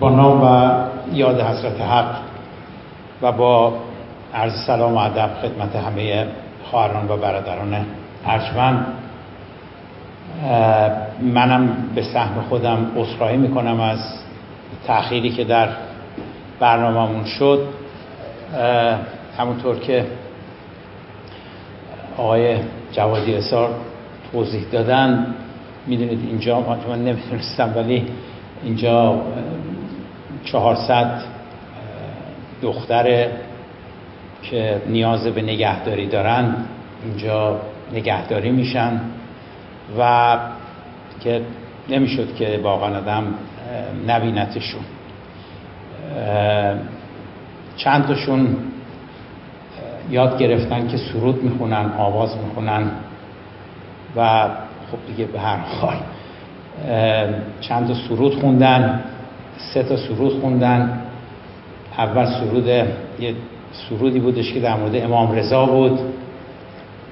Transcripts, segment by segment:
با نام و یاد حضرت حق و با عرض سلام و ادب خدمت همه خواهران و برادران ارجمند منم به سهم خودم عذرخواهی می‌کنم از تأخیری که در برنامهمون شد. همونطور که آقای جوادی اصار توضیح دادن می‌دونید اینجا من نمی‌دونستم ولی اینجا چهارصد دختر که نیاز به نگهداری دارن اینجا نگهداری میشن و که نمی‌شد که واقعا آدم نبینتشون. چند تاشون یاد گرفتن که سرود می‌خونن آواز می‌خونن و خب دیگه به هر حال چند تا سرود خوندن. سه تا سرود خوندن. اول سرود یه سرودی بودش که در مورد امام رضا بود.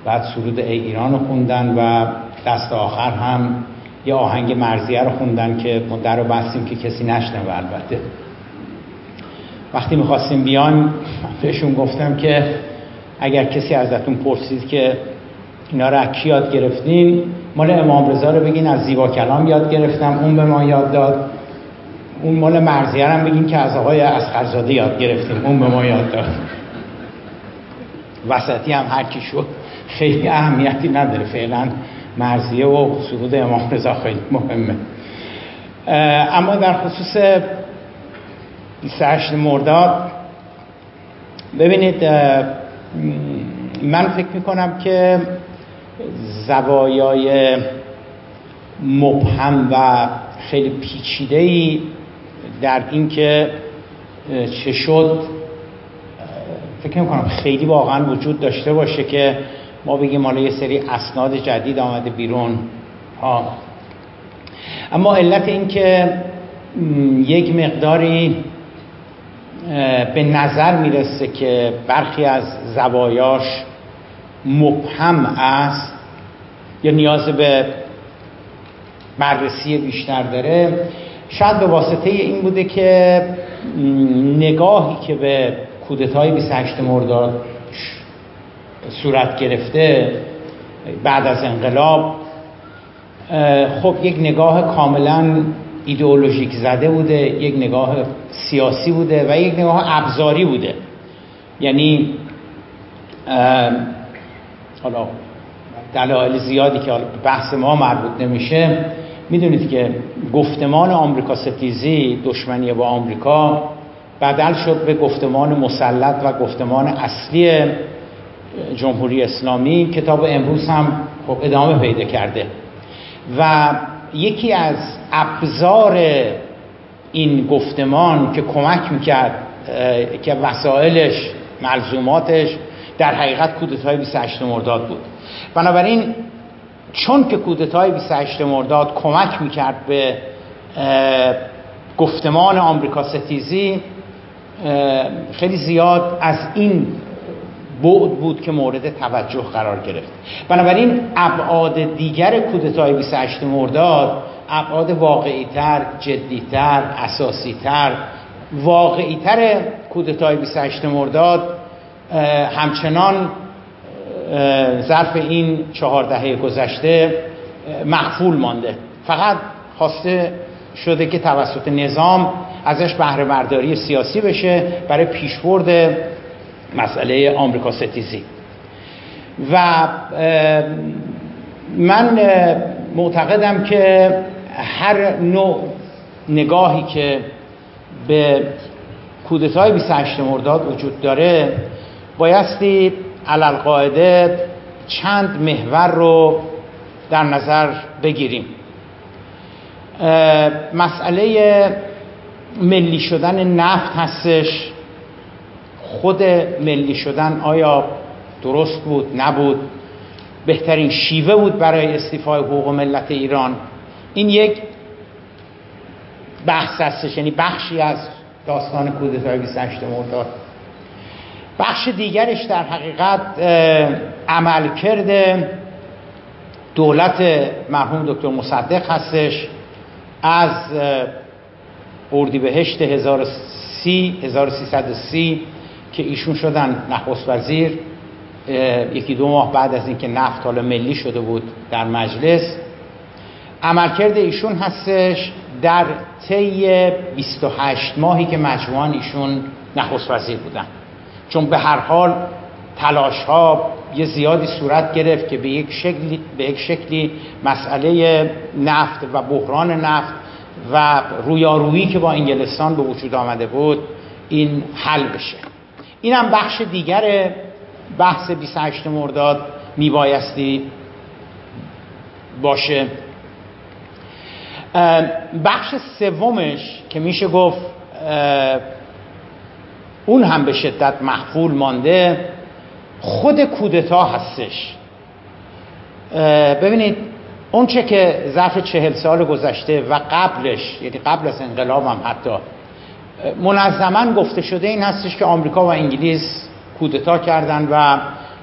بعد سرود ای ایران رو خوندن و دست آخر هم یه آهنگ مرزیه رو خوندن که ما در رو بستیم که کسی نشنوه البته. وقتی می‌خواستیم بیان بهشون گفتم که اگر کسی ازتون پرسید که اینا رو کی یاد گرفتین مال امام رضا رو بگین از زیبا کلام یاد گرفتم اون به ما یاد داد. اون مال مرزیه هم بگین که از آقای اسخرزاده یاد گرفتیم. اون به ما یاد داد. وسطی هم هر کی شد. خیلی اهمیتی نداره. فعلا مرزیه و سرود امام رضا خیلی مهمه. اما در خصوص 28 مرداد ببینید من فکر می‌کنم که زوایای مبهم و خیلی پیچیده ای در اینکه چه شد فکر می‌کنم خیلی واقعا وجود داشته باشه که ما بگیم حالا یه سری اسناد جدید آمده بیرون. ها. اما علت این که یک مقداری به نظر می‌رسه که برخی از زوایاش مبهم است یا نیاز به بررسی بیشتر داره. شاید به واسطه این بوده که نگاهی که به کودتای 28 مرداد صورت گرفته بعد از انقلاب خب یک نگاه کاملا ایدئولوژیک زده بوده یک نگاه سیاسی بوده و یک نگاه ابزاری بوده. یعنی حالا دلایل زیادی که بحث ما مربوط نمیشه می‌دونید که گفتمان آمریکا ستیزی دشمنی با آمریکا بدل شد به گفتمان مسلط و گفتمان اصلی جمهوری اسلامی کتاب امروز هم خب ادامه پیدا کرده. و یکی از ابزار این گفتمان که کمک می‌کرد که وسایلش ملزوماتش در حقیقت کودتای 28 مرداد بود. بنابراین چون که کودتای 28 مرداد کمک می‌کرد به گفتمان آمریکا ستیزی خیلی زیاد از این بعد بود که مورد توجه قرار گرفت. بنابراین ابعاد دیگر کودتای 28 مرداد ابعاد واقعیتر جدیتر اساسیتر واقعیتر کودتای 28 مرداد همچنان ظرف این چهار دهه گذشته مخفول مانده. فقط خواسته شده که توسط نظام ازش بهره برداری سیاسی بشه برای پیشبرد مسئله آمریکا ستیزی. و من معتقدم که هر نوع نگاهی که به کودتای 28 مرداد وجود داره بایستی علالقاعده چند محور رو در نظر بگیریم. مسئله ملی شدن نفت هستش. خود ملی شدن آیا درست بود؟ نبود. بهترین شیوه بود برای استیفای حقوق ملت ایران. این یک بحث هستش یعنی بخشی از داستان کودتای 28 مرداد بخش دیگرش در حقیقت عمل کرده دولت مرحوم دکتر مصدق هستش. از اردیبهشت 1030 1330 که ایشون شدن نخست وزیر یکی دو ماه بعد از اینکه نفت حالا ملی شده بود در مجلس. عملکرد ایشون هستش در طی 28 ماهی که مجموعان ایشون نخست وزیر بودن. چون به هر حال تلاش ها یه زیادی صورت گرفت که به یک شکلی, به یک شکلی مسئله نفت و بحران نفت و رویارویی که با انگلستان به وجود آمده بود این حل بشه. این هم بخش دیگر بحث 28 مرداد میبایستی باشه. بخش سومش که میشه گفت اون هم به شدت محفول مانده. خود کودتا هستش. ببینید اون چه که ظرف چهل سال گذشته و قبلش یعنی قبل از انقلاب هم حتی منظما گفته شده این هستش که آمریکا و انگلیس کودتا کردن و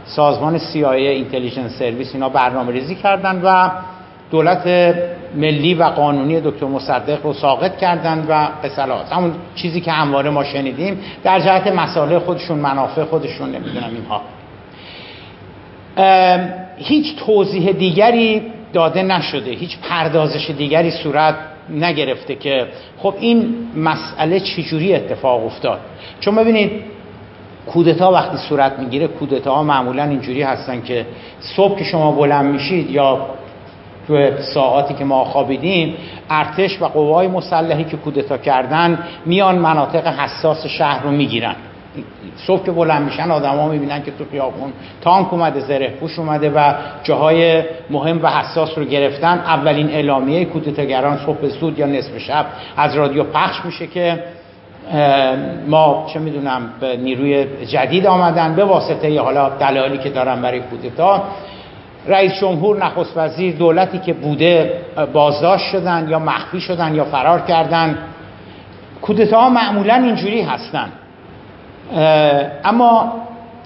سازمان CIA اینتلیجنس سرویس اینا برنامه ریزی کردن و دولت ملی و قانونی دکتر مصدق رو ساقط کردن و قصلات همون چیزی که همواره ما شنیدیم در جهت مسائل خودشون منافع خودشون نمی‌دونم اینها. هیچ توضیح دیگری داده نشده هیچ پردازش دیگری صورت نگرفته که خب این مسئله چجوری اتفاق افتاد؟ چون ببینید کودتا وقتی صورت می‌گیره کودتا ها معمولا اینجوری هستن که صبح که شما بلند میشید یا تو ساعاتی که ما خوابیدیم ارتش و قوای مسلحی که کودتا کردن میان مناطق حساس شهر رو می‌گیرن. صبح که بلند میشن آدما می‌بینن که تو خیابون تانک اومده زره پوش اومده و جاهای مهم و حساس رو گرفتن. اولین اعلامیه کودتاگران صبح زود یا نصف شب از رادیو پخش میشه که ما چه می‌دونم نیروی جدید آمدن به واسطه حالا دلایلی که دارن برای کودتا. رئیس جمهور نخست وزیر دولتی که بوده بازداشت شدن یا مخفی شدن یا فرار کردن. کودتا معمولا اینجوری هستن. اما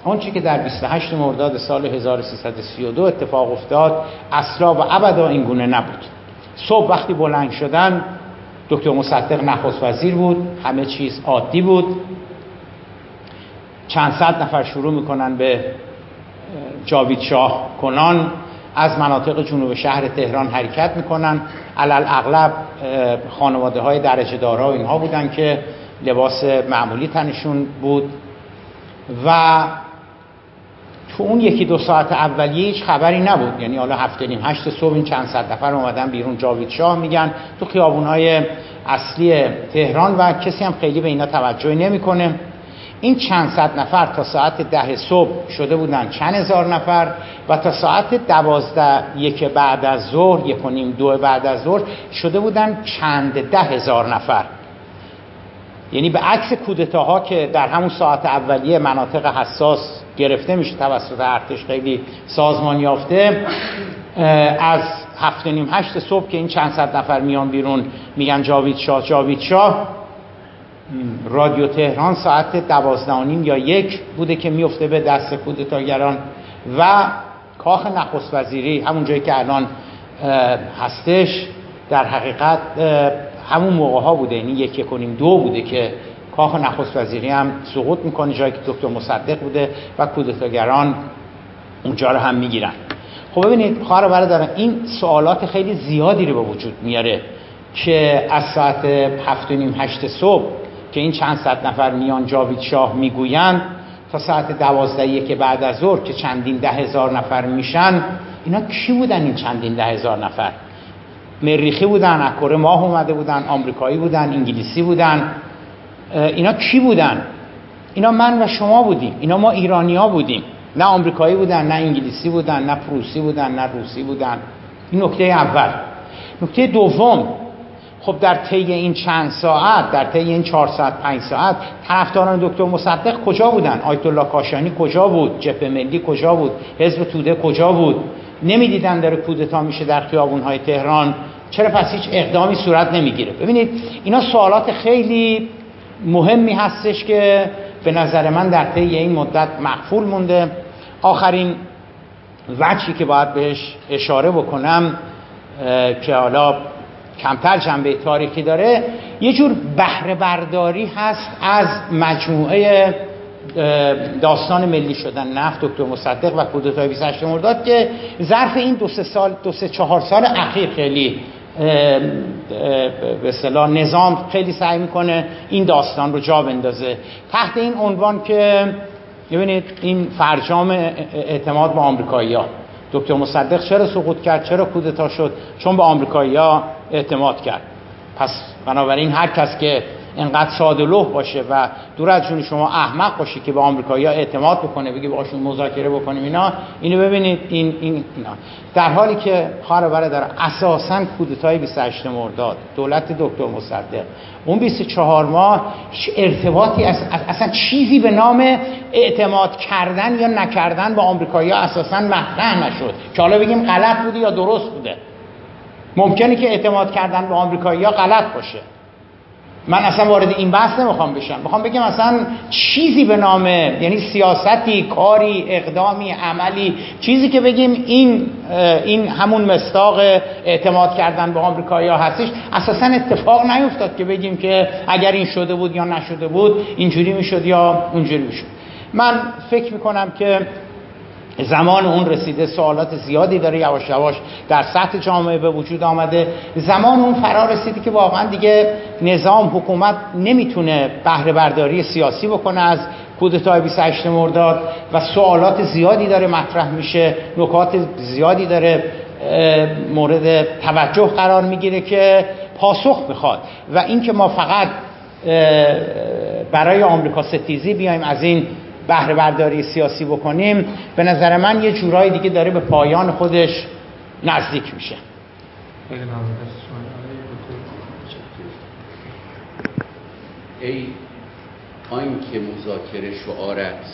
آنچه که در 28 مرداد سال 1332 اتفاق افتاد اصلا و ابدا این گونه نبود. صبح وقتی بلند شدن دکتر مصدق نخست وزیر بود همه چیز عادی بود. چند صد نفر شروع می‌کنن به جاوید شاه کنان از مناطق جنوب شهر تهران حرکت می‌کنن. علل اغلب خانواده های درجه دارا اینها بودن که لباس معمولی تنشون بود. و تو اون یکی دو ساعت اولیه هیچ خبری نبود. یعنی حالا هفته نیم هشت صبح این چند صد نفر اومدن بیرون. جاوید شاه میگن تو خیابونهای اصلی تهران و کسی هم خیلی به اینا توجه نمی‌کنه. این چند صد نفر تا ساعت ده صبح شده بودن چند هزار نفر و تا ساعت دوازده یک بعد از ظهر یک و نیم دو بعد از ظهر شده بودن چند ده هزار نفر. یعنی به عکس کودتاها که در همون ساعت اولیه مناطق حساس گرفته میشه توسط ارتش خیلی سازمان یافته از هفت نیم هشت صبح که این چند صد نفر میان بیرون میگن جاوید شاه جاوید شاه. رادیو تهران ساعت دوازده نیم یا یک بوده که میفته به دست کودتاگران و کاخ نخست وزیری همون جایی که الان هستش در حقیقت همون موقع ها بوده. یعنی یک کنیم دو بوده که کاخ نخست وزیری هم سقوط می‌کنه جایی که دکتر مصدق بوده و کودتاگران اونجا رو هم می‌گیرن. خب ببینید خواهر برادران این سوالات خیلی زیادی رو به وجود میاره که از ساعت هفت و نیم هشت صبح که این چند صد نفر میان جاوید شاه می‌گویند تا ساعت دوازده که بعد از ظهر که چندین ده هزار نفر میشن اینا کی بودن این چندین ده هزار نفر؟ مریخی بودن اکره ماه اومده بودن آمریکایی بودن انگلیسی بودن اینا کی بودن؟ اینا من و شما بودیم اینا ما ایرانی ها بودیم. نه آمریکایی بودن نه انگلیسی بودن نه پروسی بودن نه روسی بودن. این نکته اول. نکته دوم خب در طی این چند ساعت در طی این چهار ساعت پنج ساعت طرفداران دکتر مصدق کجا بودن؟ آیت الله کاشانی کجا بود؟ جبهه ملی کجا بود؟ حزب توده کجا بود؟ نمی‌دیدن داره کودتا میشه در های تهران. چرا پس هیچ اقدامی صورت نمی‌گیره؟ ببینید اینا سوالات خیلی مهمی هستش که به نظر من در طی این مدت مقفول مونده. آخرین وجهی که باید بهش اشاره بکنم که حالا کمتر جنبه تاریخی داره یه جور بهره برداری هست از مجموعه داستان ملی شدن نفت دکتر مصدق و کودتای 28 مرداد که ظرف این دو سه سال دو سه چهار سال اخیر خیلی به اصطلاح نظام خیلی سعی می‌کنه این داستان رو جا بندازه. تحت این عنوان که ببینید این فرجام اعتماد به آمریکایی‌ها. دکتر مصدق چرا سقوط کرد؟ چرا کودتا شد؟ چون به آمریکایی‌ها اعتماد کرد. پس بنابراین هر کس که انقدر ساده باشه و دور از جون شما احمق باشه که به آمریکایی‌ها اعتماد بکنه بگه باشون مذاکره بکنیم اینا اینو ببینید این این اینا. در حالی که خواهر برادر اساسا کودتای 28 مرداد دولت دکتر مصدق اون 24 ماه هیچ ارتباطی اصلا چیزی به نام اعتماد کردن یا نکردن به آمریکایی‌ها اساسا مطرح نشد. که حالا بگیم غلط بوده یا درست بوده. ممکنه که اعتماد کردن به آمریکایی‌ها غلط باشه. من اصلا وارد این بحث نمی‌خوام بشم. می‌خوام بگم اصلا چیزی به نام یعنی سیاستی کاری اقدامی عملی چیزی که بگیم این این همون مستاق اعتماد کردن به آمریکایی ها هستش اساسا اتفاق نیفتاد که بگیم که اگر این شده بود یا نشده بود اینجوری می‌شد یا اونجوری می‌شد. من فکر می‌کنم که زمان اون رسیده سوالات زیادی داره یواش یواش در سطح جامعه به وجود آمده. زمان اون فرا رسیده که واقعا دیگه نظام حکومت نمی‌تونه بهره برداری سیاسی بکنه از کودتای 28 مرداد و سوالات زیادی داره مطرح میشه نکات زیادی داره مورد توجه قرار می‌گیره که پاسخ می‌خواد و اینکه ما فقط برای آمریکا ستیزی بیایم از این بهره برداری سیاسی بکنیم به نظر من یه جورایی دیگه داره به پایان خودش نزدیک میشه. ای که مذاکره شعارت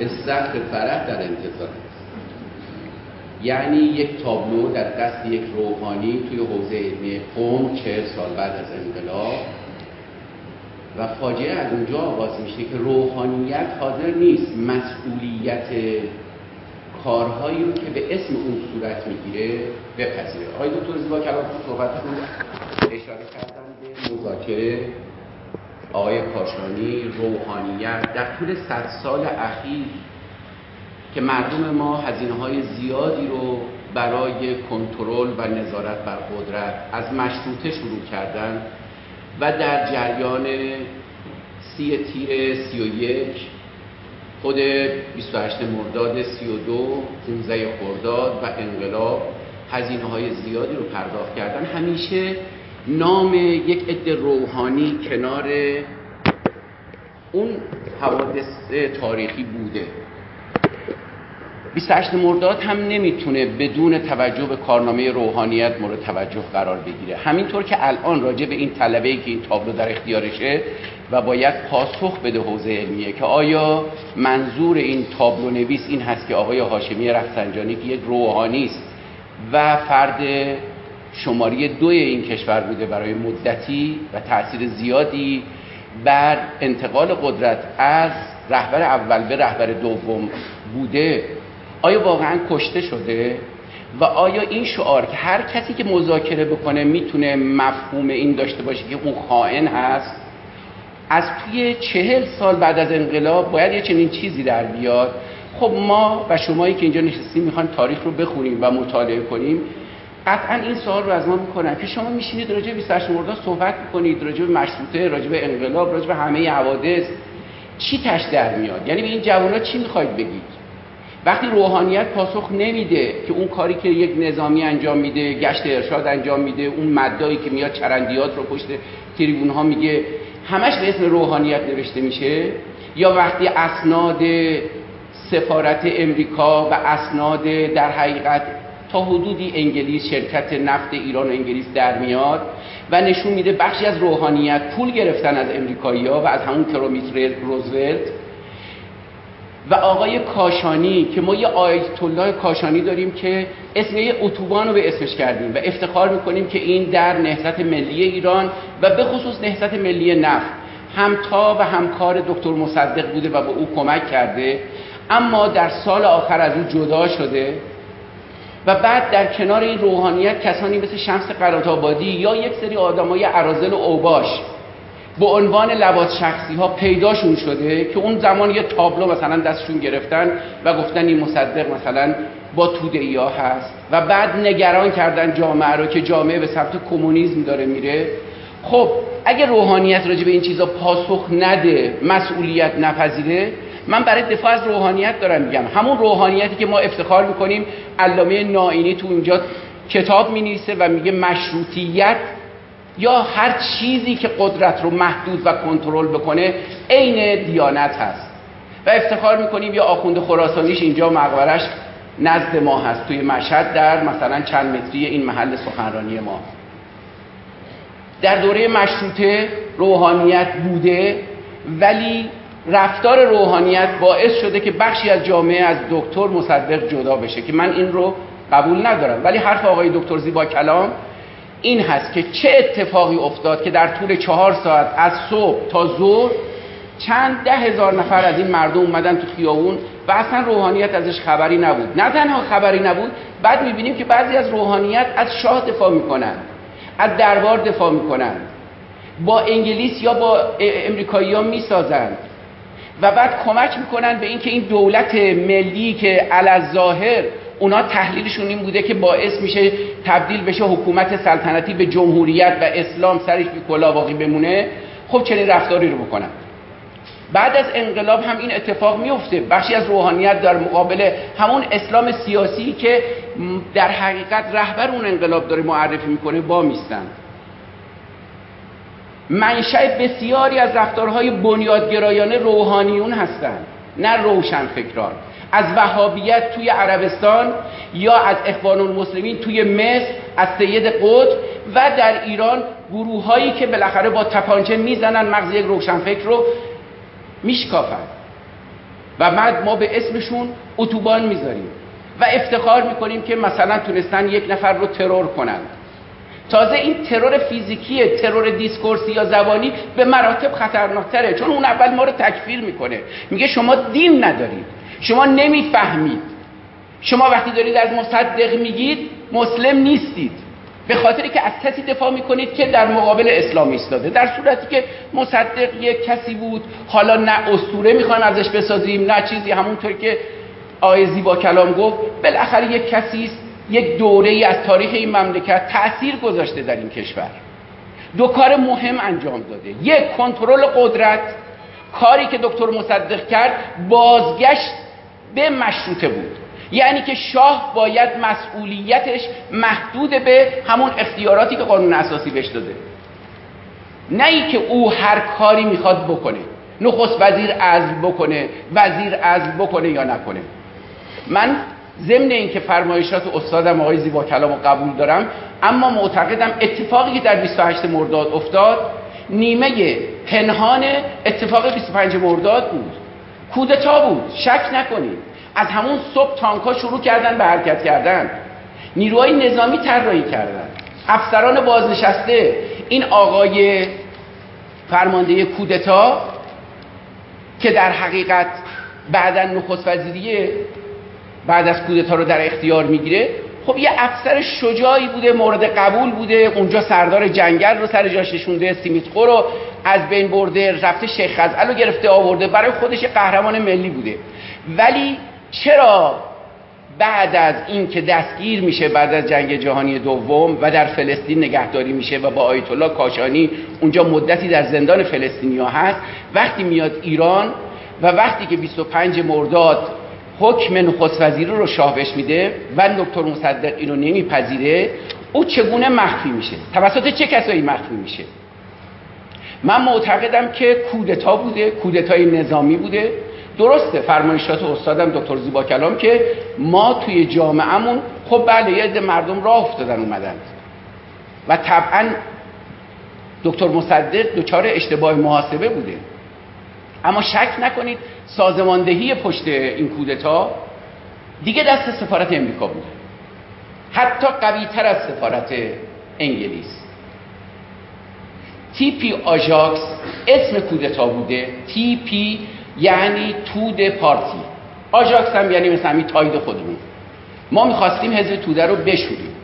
استخر فرح در انتظار یعنی یک تابلو در دست یک روحانی توی حوزه علمی قوم چهل سال بعد از انقلاب و فاجعه از اونجا آغاز میشه که روحانیت حاضر نیست. مسئولیت کارهایی رو که به اسم اون صورت می‌گیره بپذیره. آقای دکتر زیبا کلام تو صحبتشون اشاره کردن به مذاکره آقای کاشانی روحانیت. در طول صد سال اخیر که مردم ما هزینه های زیادی رو برای کنترل و نظارت بر قدرت از مشروطه شروع کردن و در جریان سی تیر سی و یک خود 28 مرداد 32 15 خرداد و انقلاب هزینه های زیادی رو پرداخت کردن. همیشه نام یک عده روحانی کنار اون حوادث تاریخی بوده. 28 مرداد هم نمی‌تونه بدون توجه به کارنامه روحانیت مورد توجه قرار بگیره. همینطور که الان راجع به این طلبه ای که این تابلو در اختیارشه و باید پاسخ بده حوزه علمیه که آیا منظور این تابلو نویس این هست که آقای هاشمی رفسنجانی که یک روحانی است و فرد شماری دوی این کشور بوده برای مدتی و تاثیر زیادی بر انتقال قدرت از رهبر اول به رهبر دوم بوده آیا واقعا کشته شده؟ و آیا این شعار که هر کسی که مذاکره بکنه می‌تونه مفهوم این داشته باشه که اون خائن هست؟ از توی چهل سال بعد از انقلاب باید یه چنین چیزی در بیاد؟ خب ما و شمایی که اینجا نشستیم می‌خوان تاریخ رو بخونیم و مطالعه کنیم. قطعا این سوال رو از ما می‌کنن که شما میشینید راجع به 28 مرداد صحبت می‌کنید راجع به مشروطه راجع به انقلاب راجع به همه حوادث. چی تش در میاد؟ یعنی به این جوانا چی می‌خواید بگید؟ وقتی روحانیت پاسخ نمیده که اون کاری که یک نظامی انجام میده گشت ارشاد انجام میده اون مدایی که میاد چرندیات رو پشت تریبون ها میگه همش به اسم روحانیت نوشته میشه؟ یا وقتی اسناد سفارت امریکا و اسناد در حقیقت تا حدودی انگلیس شرکت نفت ایران و انگلیس در میاد و نشون میده بخشی از روحانیت پول گرفتن از امریکایی ها و از همون کرومیت روزولت و آقای کاشانی که ما یه آیت الله کاشانی داریم که اسم یه اتوبان رو به اسمش کردیم و افتخار می‌کنیم که این در نهضت ملی ایران و به خصوص نهضت ملی نفت همتا و همکار دکتر مصدق بوده و به او کمک کرده اما در سال آخر از او جدا شده و بعد در کنار این روحانیت کسانی مثل شمس قرات آبادی یا یک سری آدمای عرازل و اوباش به عنوان لباس شخصی ها پیداشون شده که اون زمان یه تابلو مثلا دستشون گرفتن و گفتن این مصدق مثلا با توده ها هست و بعد نگران کردن جامعه رو که جامعه به سمت کمونیسم داره میره. خب اگه روحانیت راجع به این چیزا پاسخ نده مسئولیت نپذیره من برای دفاع از روحانیت دارم میگم. همون روحانیتی که ما افتخار می‌کنیم علامه نائینی تو اینجا کتاب می و میگه مشروطیت یا هر چیزی که قدرت رو محدود و کنترل بکنه عین دیانت هست. و افتخار می‌کنیم یا آخوند خراسانیش اینجا مقبرش نزد ما هست توی مشهد در مثلا چند متری این محل سخنرانی ما. در دوره مشروطه روحانیت بوده ولی رفتار روحانیت باعث شده که بخشی از جامعه از دکتر مصدق جدا بشه که من این رو قبول ندارم. ولی حرف آقای دکتر زیبا کلام این هست که چه اتفاقی افتاد که در طول چهار ساعت از صبح تا ظهر چند ده هزار نفر از این مردم اومدن تو خیابون و اصلا روحانیت ازش خبری نبود. نه تنها خبری نبود بعد می‌بینیم که بعضی از روحانیت از شاه دفاع می‌کنن از دربار دفاع می‌کنن با انگلیس یا با امریکایی ها می‌سازند و بعد کمک می‌کنن به اینکه این دولت ملی که ظاهر اونا تحلیلشون این بوده که باعث میشه تبدیل بشه حکومت سلطنتی به جمهوریت و اسلام سرش بی کلا باقی بمونه. خب چنین رفتاری رو بکنن. بعد از انقلاب هم این اتفاق میفته. بخشی از روحانیت در مقابل همون اسلام سیاسی که در حقیقت رهبر اون انقلاب داره معرفی می‌کنه با میستن منشأ بسیاری از رفتارهای بنیادگرایانه روحانیون هستند نه روشن فکران از وهابیت توی عربستان یا از اخوان المسلمین توی مصر از سید قطب و در ایران گروه هایی که بالاخره با تپانچه می‌زنن مغز یک روشنفکر رو میشکافن. و بعد ما به اسمشون اتوبان می‌ذاریم و افتخار می‌کنیم که مثلا تونستن یک نفر رو ترور کنند. تازه این ترور فیزیکی ترور دیسکورسی یا زبانی به مراتب خطرناکتره چون اون اول ما رو تکفیر می‌کنه. میگه شما دین ندارید. شما نمی‌فهمید. شما وقتی دارید از مصدق میگید مسلم نیستید. به خاطری که از کسی دفاع می‌کنید که در مقابل اسلام ایستاده. در صورتی که مصدق یک کسی بود حالا نه اسطوره می‌خوایم ازش بسازیم نه چیزی. همونطور که آقای زیبا کلام گفت بالاخره یک کسی است یک دوره ای از تاریخ این مملکت تأثیر گذاشته در این کشور. دو کار مهم انجام داده. یک کنترل قدرت. کاری که دکتر مصدق کرد بازگشت به مشروطه بود. یعنی که شاه باید مسئولیتش محدود به همون اختیاراتی که قانون اساسی بهش داده. نه ای که او هر کاری می‌خواد بکنه نخست وزیر عزل بکنه وزیر عزل بکنه یا نکنه. من ضمن اینکه فرمایشات استادم آقای زیبا کلام رو قبول دارم اما معتقدم اتفاقی که در 28 مرداد افتاد نیمه پنهان اتفاق 25 مرداد بود. کودتا بود؟ شک نکنید. از همون صبح تانکا شروع کردن به حرکت کردن. نیروهای نظامی طراحی کردن. افسران بازنشسته. این آقای فرمانده کودتا که در حقیقت بعدا نخست وزیری بعد از کودتا رو در اختیار می‌گیره خب یه افسر شجاعی بوده مورد قبول بوده. اونجا سردار جنگل رو سر جاش نشونده سیمیتخو رو از بین برده رفته شیخ خزعل رو گرفته آورده. برای خودش قهرمان ملی بوده. ولی چرا بعد از این که دستگیر میشه بعد از جنگ جهانی دوم و در فلسطین نگهداری میشه و با آیت الله کاشانی اونجا مدتی در زندان فلسطینیا هست وقتی میاد ایران و وقتی که 25 مرداد حکم نخست وزیری رو شاه بهش میده و دکتر مصدق اینو نمیپذیره او چگونه مخفی میشه؟ توسط چه کسایی مخفی میشه؟ من معتقدم که کودتا بوده کودتای نظامی بوده. درسته فرمایشات استادم دکتر زیبا کلام که ما توی جامعهمون خب بله یه مردم راه افتادن اومدن. و طبعا دکتر مصدق دچار اشتباه محاسبه بوده. اما شک نکنید سازماندهی پشت این کودتا دیگه دست سفارت امریکا بوده. حتی قوی تر از سفارت انگلیس. TP آژاکس اسم کودتا بوده. TP یعنی Tudeh Party. آژاکس هم یعنی مثل همین تاید خودمون. ما می‌خواستیم حزب توده رو بشوریم.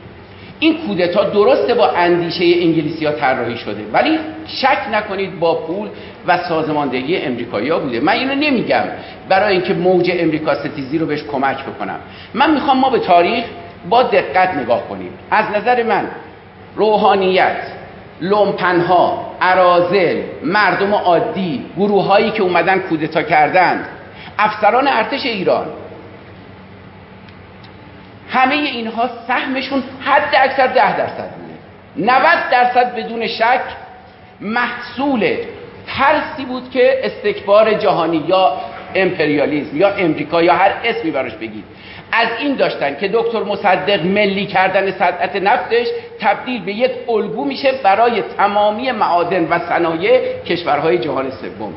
این کودتا درسته با اندیشه انگلیسی ها طراحی شده ولی شک نکنید با پول و سازماندهی امریکایی ها بوده. من اینو نمیگم برای اینکه موج امریکا ستیزی رو بهش کمک بکنم. من می‌خوام ما به تاریخ با دقت نگاه کنیم. از نظر من روحانیت لومپنها ارازل مردم عادی گروه هایی که اومدن کودتا کردند افسران ارتش ایران. همه اینها سهمشون حد اکثر ده درصد بوده. 90 درصد بدون شک محصول ترسی بود که استکبار جهانی یا امپریالیزم یا امریکا یا هر اسمی براش بگید. از این داشتن که دکتر مصدق ملی کردن صنعت نفتش تبدیل به یک الگو میشه برای تمامی معادن و صنایع کشورهای جهان سوم.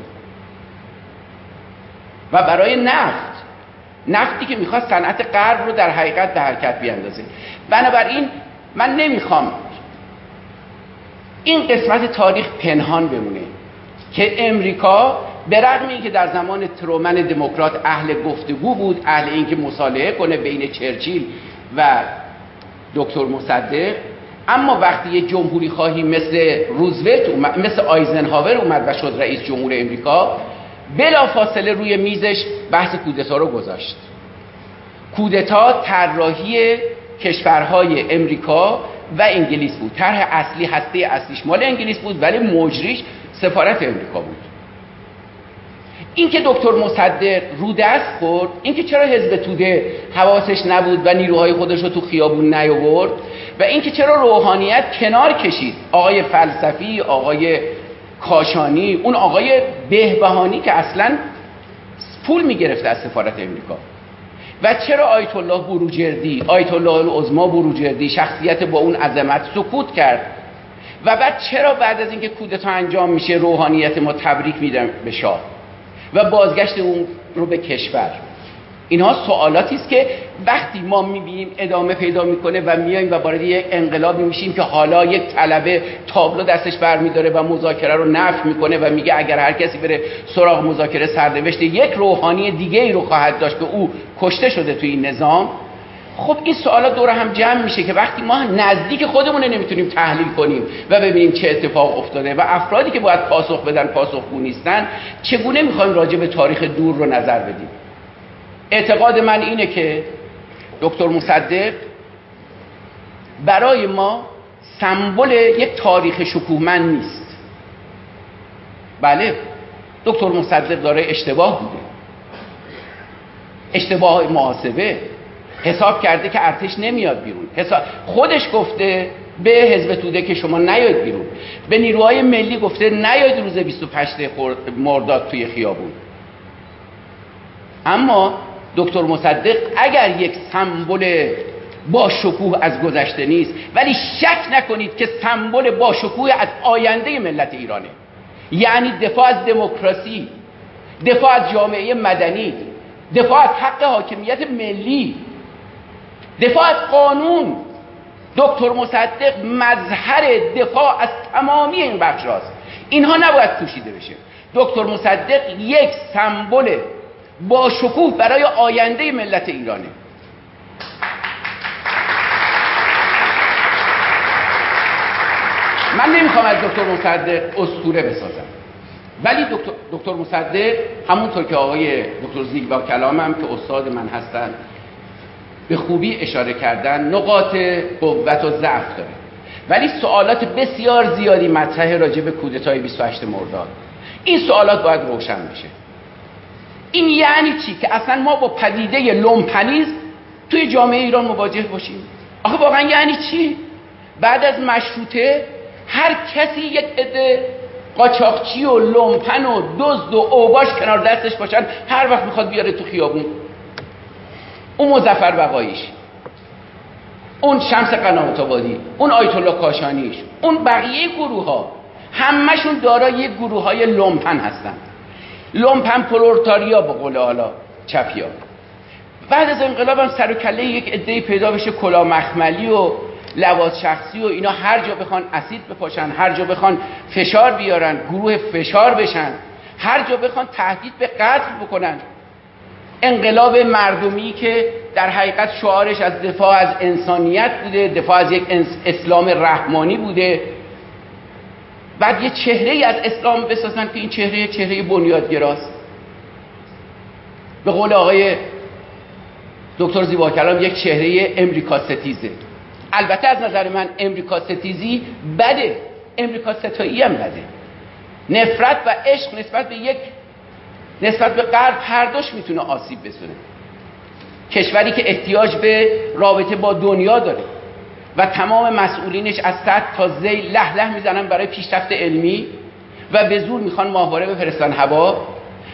و برای نفت. نفتی که می‌خواست صنعت غرب رو در حقیقت به حرکت بیاندازه. بنابراین من نمی‌خوام این قسمت تاریخ پنهان بمونه که امریکا به رغم اینکه در زمان ترومن دموکرات اهل گفتگو بود اهل اینکه مصالحه کنه بین چرچیل و دکتر مصدق اما وقتی یه جمهوری خواهی مثل روزولت مثل آیزنهاور اومد و شد رئیس جمهور امریکا بلا فاصله روی میزش بحث کودتا رو گذاشت. کودتا طراحی کشورهای امریکا و انگلیس بود. طرح اصلی هسته اصلیش مال انگلیس بود ولی مجریش سفارت امریکا بود. اینکه دکتر مصدق رو دست خورد اینکه چرا حزب توده حواسش نبود و نیروهای خودش رو تو خیابون نیاورد و اینکه چرا روحانیت کنار کشید. آقای فلسفی آقای کاشانی اون آقای بهبهانی که اصلا پول می‌گرفته از سفارت امریکا. و چرا آیت الله بروجردی آیت الله العظما بروجردی شخصیت با اون عظمت سکوت کرد؟ و بعد چرا بعد از اینکه کودتا انجام میشه روحانیت ما تبریک میدن به شاه؟ و بازگشت اون رو به کشور. اینها سوالاتی است که وقتی ما می‌بینیم ادامه پیدا می‌کنه و میایم و وارد یک انقلابی میشیم که حالا یک طلبه تابلو دستش برمیداره و مذاکره رو نفی می‌کنه و میگه اگر هر کسی بره سراغ مذاکره سرنوشت یک روحانی دیگه ای رو خواهد داشت که او کشته شده توی این نظام خب این سوالات دور هم جمع میشه که وقتی ما نزدیک خودمون نمی‌تونیم تحلیل کنیم و ببینیم چه اتفاق افتاده و افرادی که باید پاسخ بدن پاسخگو نیستن چگونه می‌خوایم راجع به تاریخ دور رو نظر بدیم؟ اعتقاد من اینه که دکتر مصدق برای ما سمبل یک تاریخ شکوهمند نیست. بله دکتر مصدق داره اشتباه بوده اشتباه محاسبه. حساب کرده که ارتش نمیاد بیرون. حساب خودش گفته به حزب توده که شما نیاید بیرون. به نیروهای ملی گفته نیاید روز 25 مرداد توی خیابون. اما دکتر مصدق اگر یک سمبل با شکوه از گذشته نیست ولی شک نکنید که سمبل با شکوه از آینده ملت ایرانه. یعنی دفاع از دموکراسی دفاع از جامعه مدنی دفاع از حق حاکمیت ملی. دفاع از قانون. دکتر مصدق مظهر دفاع از تمامی این بخش راست. اینها نباید پوشیده بشه. دکتر مصدق یک سمبل با شکوه برای آینده ملت ایرانه. من نمی‌خوام از دکتر مصدق اسطوره بسازم. ولی دکتر, مصدق همونطور که آقای دکتر زیگبا کلامم که استاد من هستن به خوبی اشاره کردن نقاط قوت و ضعف داره. ولی سوالات بسیار زیادی مطرح راجع به کودتای 28 مرداد. این سوالات باید روشن بشه. این یعنی چی که اصلا ما با پدیده لومپنیزم توی جامعه ایران مواجه باشیم؟ آخه واقعا یعنی چی؟ بعد از مشروطه هر کسی یک عده قاچاقچی و لومپن و دزد و اوباش کنار دستش باشن هر وقت می‌خواد بیاره تو خیابون. اون مظفر بقاییش اون شمس قنات آبادی اون آیت الله کاشانیش اون بقیه گروه ها همشون دارای گروه های لومپن هستن. لومپن پرولتاریا به قول حالا چپیا. بعد از انقلاب هم سر و کله یک عده پیدا بشه کلاه مخملی و لباس شخصی و اینا هر جا بخوان اسید بپاشن هر جا بخوان فشار بیارن گروه فشار بشن هر جا بخوان تهدید به قتل بکنن. انقلاب مردمی که در حقیقت شعارش از دفاع از انسانیت بوده دفاع از یک اسلام رحمانی بوده. بعد یه چهره از اسلام بسازن که این چهره چهره بنیادگراست. به قول آقای دکتر زیبا کلام یک چهره امریکا ستیزه. البته از نظر من امریکا ستیزی بده. امریکا ستایی هم بده. نفرت و عشق نسبت به یک نسبت به غرب هر دوش می‌تونه آسیب بزنه. کشوری که احتیاج به رابطه با دنیا داره و تمام مسئولینش از صد تا زی له له می‌زنن برای پیشرفت علمی و به زور می‌خوان ماهواره بفرستن هوا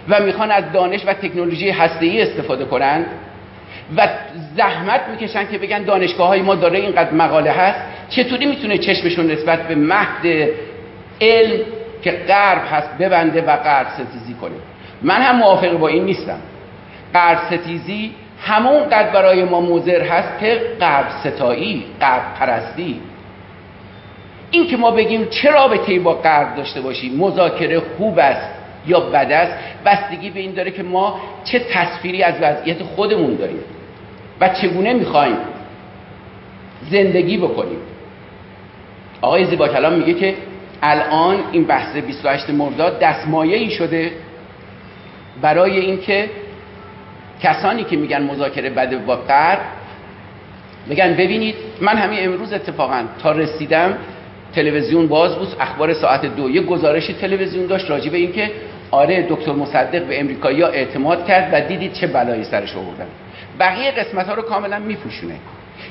و می‌خوان از دانش و تکنولوژی هسته‌ای استفاده کنند و زحمت می‌کشن که بگن دانشگاه های ما داره اینقدر مقاله هست. چطوری می‌تونه چشمشون نسبت به مهد علم که غرب هست ببنده و غرب ستیزی کنه؟ من هم موافق با این نیستم. غرب ستیزی همون قد برای ما مضر هست که غرب ستایی غرب پرستی. این که ما بگیم چه رابطه‌ای با غرب داشته باشیم مذاکره خوب است یا بد است بستگی به این داره که ما چه تصویری از وضعیت خودمون داریم و چگونه می‌خوایم زندگی بکنیم. آقای زیبا کلام میگه که الان این بحث 28 مرداد دستمایه ای شده برای اینکه کسانی که میگن مذاکره بده با غرب بگن ببینید من همین امروز اتفاقا تا رسیدم تلویزیون باز بود اخبار ساعت دو یه گزارشی تلویزیون داشت راجع به اینکه آره دکتر مصدق به امریکایی اعتماد کرد و دیدید چه بلایی سرش آوردن. بقیه قسمت ها رو کاملا میپوشونه.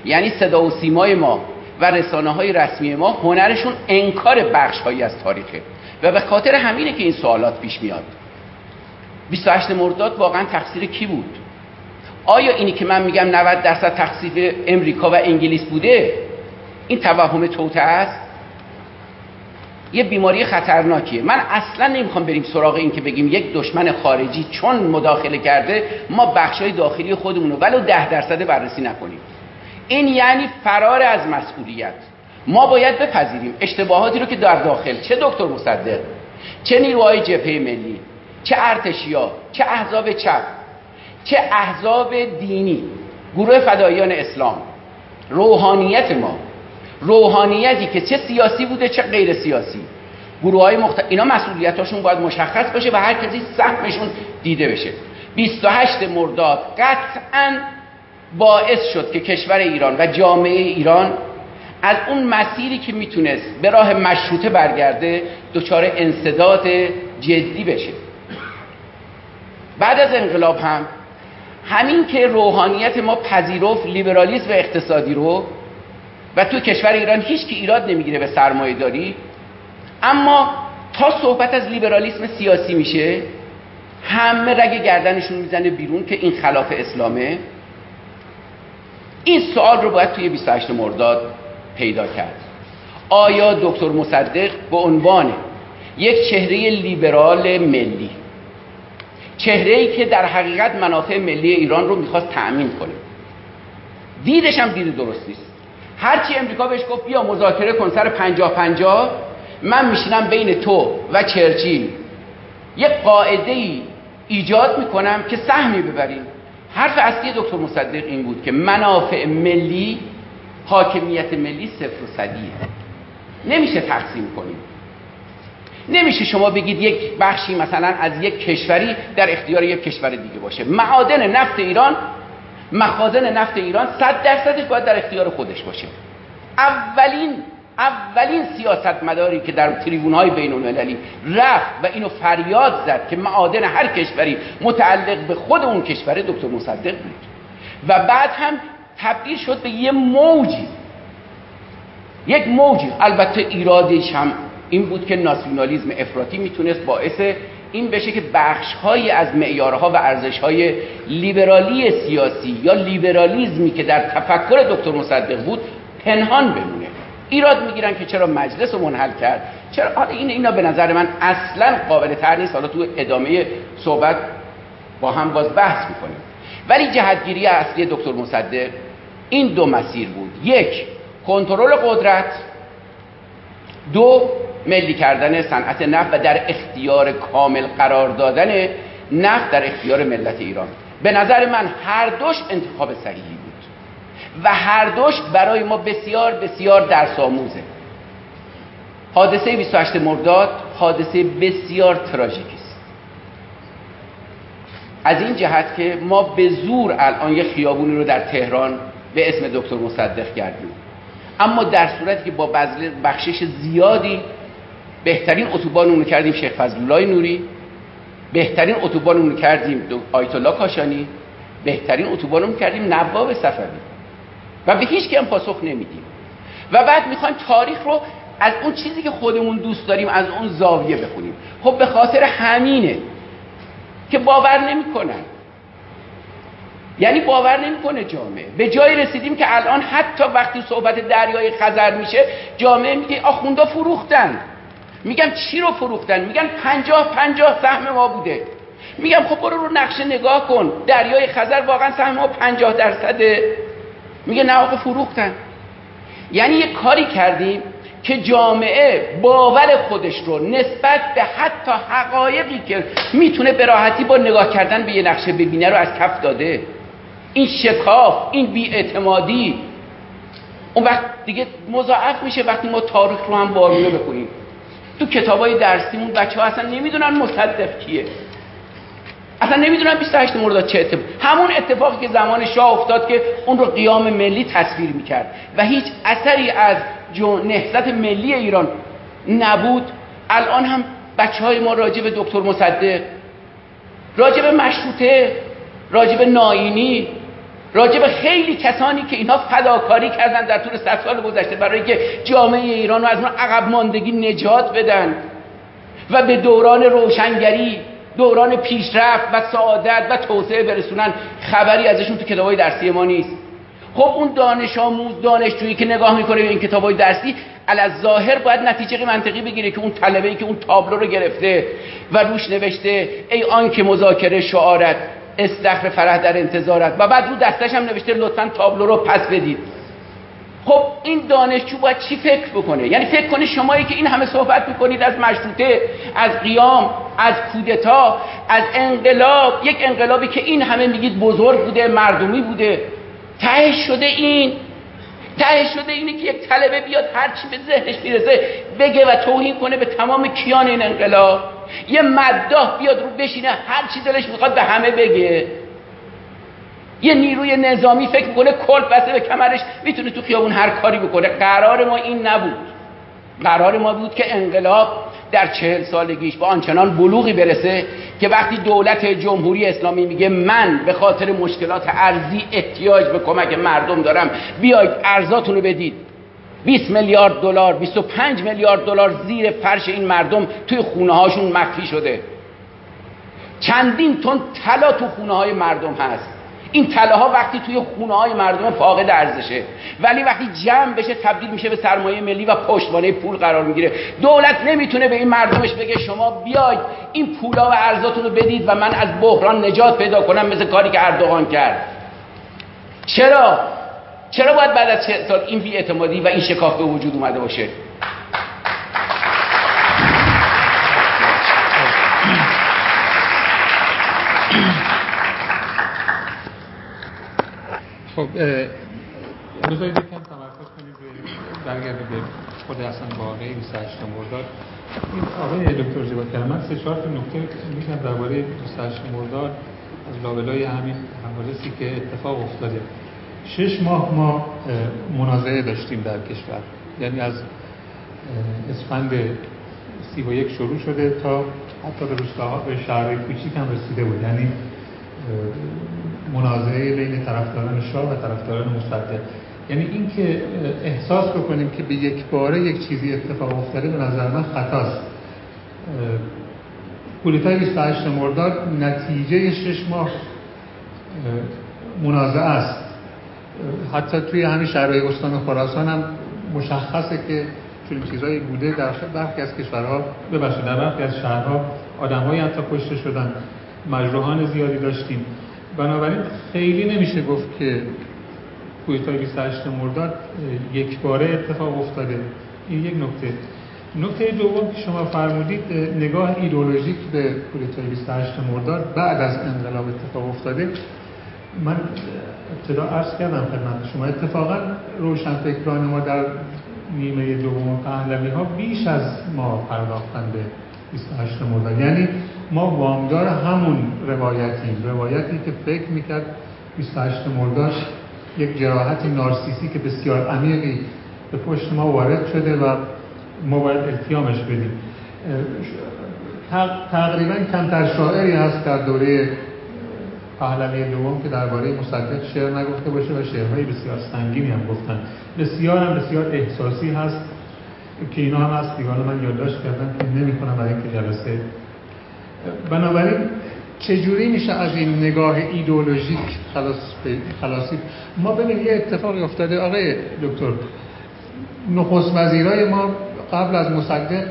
یعنی صدا و سیمای ما و رسانه های رسمی ما هنرشون انکار بخش هایی از تاریخه. و به خاطر همینه که این سوالات پیش میاد. 28 مرداد واقعا تقصیر کی بود؟ آیا اینی که من میگم 90 درصد تقصیر امریکا و انگلیس بوده این توهم توته است؟ یه بیماری خطرناکیه. من اصلا نمی‌خوام بریم سراغ این که بگیم یک دشمن خارجی چون مداخله کرده ما بخشای داخلی خودمون رو ولو ده درصد بررسی نکنیم. این یعنی فرار از مسئولیت. ما باید بپذیریم اشتباهاتی رو که در داخل. چه دکتر مصدق چه نیروهای جبهه ملی چه ارتشیا چه احزاب چپ چه احزاب دینی گروه فدایان اسلام. روحانیت ما روحانیتی که چه سیاسی بوده چه غیر سیاسی. گروه های مخت... اینا مسئولیتاشون باید مشخص بشه و هر کسی سهمشون دیده بشه. 28 مرداد قطعا باعث شد که کشور ایران و جامعه ایران از اون مسیری که می‌تونست به راه مشروطه برگرده دچار انصداد جدی بشه. بعد از انقلاب هم همین که روحانیت ما پذیرفت لیبرالیسم اقتصادی رو و تو کشور ایران هیچ که ایراد نمی‌گیره به سرمایه داری اما تا صحبت از لیبرالیسم سیاسی میشه همه رگ گردنشون می‌زنه بیرون که این خلاف اسلامه. این سوال رو باید توی 28 مرداد پیدا کرد. آیا دکتر مصدق به عنوان یک چهره لیبرال ملی چهره ای که در حقیقت منافع ملی ایران رو می‌خواست تأمین کنه. دیدش هم دید درست نیست. هرچی امریکا بهش گفت بیا مذاکره کن سر پنجاه پنجاه من میشینم بین تو و چرچیل. یک قاعده ای ایجاد می‌کنم که سهمی ببریم. حرف اصلی دکتر مصدق این بود که منافع ملی حاکمیت ملی صفر و صدیه. نمیشه تقسیم کنیم. نمیشه شما بگید یک بخشی مثلا از یک کشوری در اختیار یک کشور دیگه باشه. معادن نفت ایران مخازن نفت ایران صد درصدش باید در اختیار خودش باشه. اولین اولین سیاست مداری که در تریبون های بین المللی رفت و اینو فریاد زد که معادن هر کشوری متعلق به خود اون کشور دکتر مصدق بود. و بعد هم تبدیل شد به یه موجی. یک موجی. البته ایرادش هم این بود که ناسیونالیزم افراطی می‌تونست باعث این بشه که بخشهایی از معیارها و ارزشهای لیبرالی سیاسی یا لیبرالیزمی که در تفکر دکتر مصدق بود پنهان بمونه. ایراد می‌گیرن که چرا مجلس رو منحل کرد. چرا؟ حالا این اینا به نظر من اصلا قابل تر نیست. حالا تو ادامه صحبت با هم باز بحث می‌کنیم. ولی جهتگیری اصلی دکتر مصدق این دو مسیر بود. یک کنترل قدرت. دو ملی کردن صنعت نفت و در اختیار کامل قرار دادن نفت در اختیار ملت ایران. به نظر من هر دوش انتخاب صحیحی بود و هر دوش برای ما بسیار بسیار درس آموزه. حادثه 28 مرداد حادثه بسیار تراژیکی است. از این جهت که ما به زور الان یه خیابونی رو در تهران به اسم دکتر مصدق کردیم اما در صورتی که با بخشش زیادی بهترین اتوبان رو کردیم شیخ فضلالله نوری بهترین اتوبان رو کردیم آیت الله کاشانی بهترین اتوبان رو کردیم نواب صفوی. و به هیچ هم پاسخ نمیدیم. و بعد می‌خوایم تاریخ رو از اون چیزی که خودمون دوست داریم از اون زاویه بخونیم. خب به خاطر همینه که باور نمی‌کنن. یعنی باور نمی‌کنه جامعه. به جایی رسیدیم که الان حتی وقتی صحبت دریای خزر میشه جامعه میگه آخوندا فروختن. میگم چی رو فروختن؟ میگن پنجاه پنجاه سهم ما بوده. میگم خب برو رو نقشه نگاه کن. دریای خزر واقعا سهم ما پنجاه درصده. میگه نه آقا فروختن. یعنی یه کاری کردیم که جامعه باور خودش رو نسبت به حتی حقایقی که می‌تونه به راحتی با نگاه کردن به یه نقشه ببینه رو از کف داده. این شکاف این بیاعتمادی. اون وقت دیگه مضاعف میشه وقتی ما تاریخ رو هم بارونه بکنیم تو کتابای درسیمون بچه ها اصلا نمی‌دونن مصدق کیه. اصلا نمی‌دونن 28 مرداد چه اتفاق همون اتفاقی که زمان شاه افتاد که اون رو قیام ملی تصویر می‌کرد. و هیچ اثری از نهضت ملی ایران نبود. الان هم بچه های ما راجع دکتر مصدق راجع به مشروطه راجع به ناینی راجع خیلی کسانی که اینها فداکاری کردن در طول صد سال گذشته برای که جامعه ایران رو از اون عقب ماندگی نجات بدن و به دوران روشنگری دوران پیشرفت و سعادت و توسعه برسونن خبری ازشون تو کتابای درسی ما نیست. خب اون دانش آموز دانشجویی که نگاه می‌کنه به این کتابای درسی از ظاهر باید نتیجه منطقی بگیره که اون طلبه ای که اون تابلو رو گرفته و روش نوشته ای آن که مذاکره شعارت. استخر فرح در انتظارت و بعد رو دستش هم نوشته لطفا تابلو رو پس بدید. خب این دانشجو باید چی فکر بکنه؟ یعنی فکر کنه شمایی که این همه صحبت می‌کنید از مشروطه از قیام از کودتا از انقلاب یک انقلابی که این همه میگید بزرگ بوده مردمی بوده. ته شده این. ته شده اینه که یک طلبه بیاد هر چی به ذهنش می‌رسه بگه و توهین کنه به تمام کیان این انقلاب. یه مداح بیاد رو بشینه هر چی دلش می‌خواد به همه بگه. یه نیروی نظامی فکر می‌کنه کل بسته به کمرش می‌تونه تو خیابون هر کاری بکنه. قرار ما این نبود. قرار ما بود که انقلاب در چهل سالگیش به آنچنان بلوغی برسه که وقتی دولت جمهوری اسلامی میگه من به خاطر مشکلات ارزی احتیاج به کمک مردم دارم بیاید ارزاتون رو بدید. 20 میلیارد دلار 25 میلیارد دلار زیر فرش این مردم توی خونه هاشون مخفی شده. چندین تن طلا تو خونه های مردم هست. این طلا ها وقتی توی خونه های مردم فاقد ارزشه. ولی وقتی جمع بشه تبدیل میشه به سرمایه ملی و پشتوانه پول قرار می‌گیره. دولت نمی‌تونه به این مردمش بگه شما بیاید این پولا و ارزاتون رو بدید و من از بحران نجات پیدا کنم مثل کاری که اردوغان کرد. چرا؟ چرا باید بعد از چه سال این بیاعتمادی و این شکاف به وجود اومده باشه؟ خب بذارید یکم تمرکز کنید برگرده به خود اصلا واقعی 28 مرداد. این آقای دکتر زیبا من سه چهار نکته میگم درباره 28 مرداد از لابلای همین حوادثی که اتفاق افتاده. شش ماه ما منازعه داشتیم در کشور. یعنی از اسفند سی و یک شروع شده تا حتی به روستاها به شهرهای کوچیک هم رسیده بود. یعنی منازعه بین طرفداران شاه و طرفداران مصدق. یعنی اینکه احساس بکنیم که به یک باره یک چیزی اتفاق افتاده به نظر من خطاست. کودتای 28 مرداد نتیجه شش ماه منازعه است. حتی توی همین شهرهای استان خراسان هم مشخصه که چون چیزایی بوده در برخی از کشورها ببخشید در برخی از شهرها آدمهایی حتی کشته شدن. مجروحان زیادی داشتیم. بنابراین خیلی نمیشه گفت که کودتای 28 مرداد یک باره اتفاق افتاده. این یک نکته. نکته دوم که شما فرمودید نگاه ایدولوژیک به کودتای 28 مرداد بعد از انقلاب اتفاق افتاده. من ابتدا عرض کردم خدمت شما اتفاقا روشنفکران ما در نیمه دوم پهلوی ها بیش از ما پرداختن به 28 مرداد یعنی ما وامدار همون روایتیم روایتی که فکر می‌کرد 28 مرداد یک جراحت نارسیسی که بسیار عمیقی به پشت ما وارد شده و ما باید التیامش بدیم. تقریبا کمتر شاعری هست در دوره پهلوی دوم که درباره مصدق شعر نگفته باشه و شعرهای بسیار سنگینی هم گفتن. بسیار هم بسیار احساسی هست که اینا هم هست. دیگان من یادداشت کردم که نمی کنم برای اینکه جلسه. بنابراین چجوری میشه از این نگاه ایدئولوژیک خلاص خلاصی؟ ما ببینید یه اتفاقی افتاده. آقای دکتر نخست وزیرای ما قبل از مصدق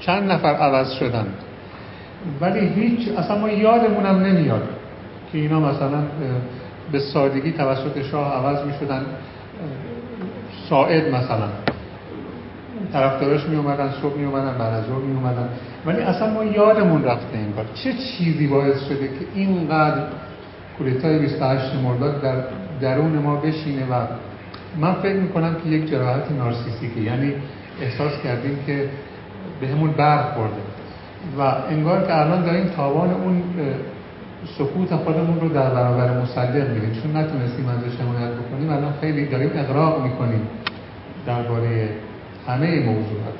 چند نفر عوض شدن ولی هیچ اصلا ما یادمون هم نمیاد. که اینا مثلا به سادگی توسط شاه عوض می شدن ساعد مثلا طرفدارش می اومدن صبح می اومدن از می اومدن ولی اصلا ما یادمون رفته این کار. چه چیزی باعث شده که اینقدر کودتای 28 مرداد در درون ما بشینه و من فکر می‌کنم که یک جراحت نارسیسیکه یعنی احساس کردیم که به همون برخورده. و انگار که الان داریم تاوان اون سکوت خودمون رو در برابر مصدق میگیم چون نتونستیم ازش حمایت بکنیم الان خیلی داریم اقراق می‌کنیم درباره همه موضوعات.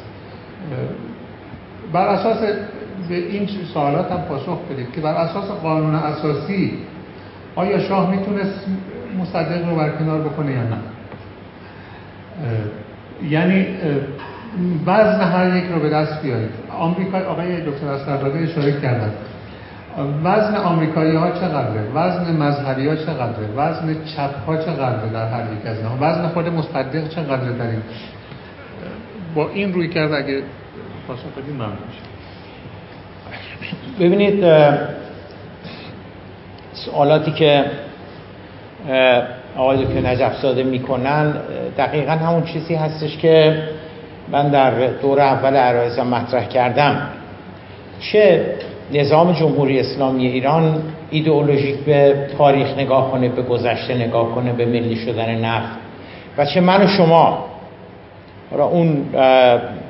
بر اساس به این سوالات هم پاسخ بدید که بر اساس قانون اساسی آیا شاه می‌تونست مصدق رو برکنار بکنه یا نه؟ یعنی وزن هر یک رو به دست بیارید. آمریکا آقای دکتر اسدالله اشاره کردن. وزن آمریکایی ها چقدره؟ وزن مذهبی ها چقدره؟ وزن چپ ها چقدره در هر یک از وزن خود مصدق چقدره در این؟ با این روی کرد اگه پاسخ بدین ممنون ببینید سوالاتی که آقای دکتر نجف زاده می‌کنن دقیقا همون چیزی هستش که من در دور اول عرایزم مطرح کردم. چه نظام جمهوری اسلامی ایران ایدئولوژیک به تاریخ نگاه کنه به گذشته نگاه کنه به ملی شدن نفت. و چه من و شما را اون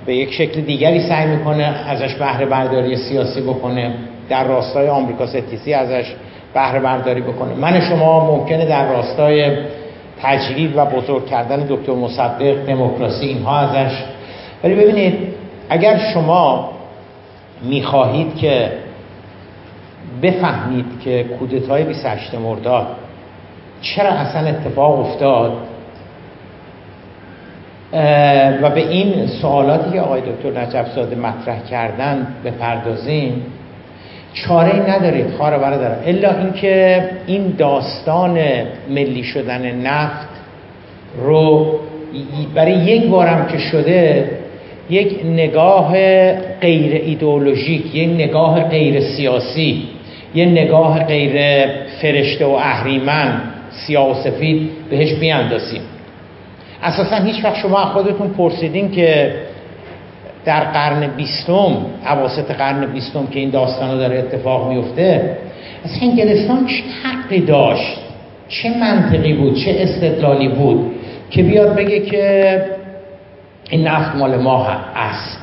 به یک شکل دیگری سعی می‌کنه ازش بهره برداری سیاسی بکنه در راستای آمریکا ستیسی ازش بهره برداری بکنه. من شما ممکنه در راستای تجرید و بزرگ کردن دکتر مصدق دموکراسی اینها ازش. ولی ببینید اگر شما می‌خواهید که بفهمید که کودتای 28 مرداد چرا اصلا اتفاق افتاد. و به این سوالاتی که آقای دکتر نجف زاده مطرح کردن بپردازیم. چاره ندارید خواهر برادر. الا اینکه این داستان ملی شدن نفت رو برای یک بارم که شده یک نگاه غیر ایدئولوژیک یک نگاه غیر سیاسی یک نگاه غیر فرشته و اهریمن سیاه و سفید بهش بیاندازیم اساسا هیچ وقت شما خودتون پرسیدین که در قرن بیستم عواسط قرن بیستم که این داستان داره اتفاق میفته از انگلستان چه حقی داشت؟ چه منطقی بود؟ چه استدلالی بود که بیاد بگه که این نفت مال ما است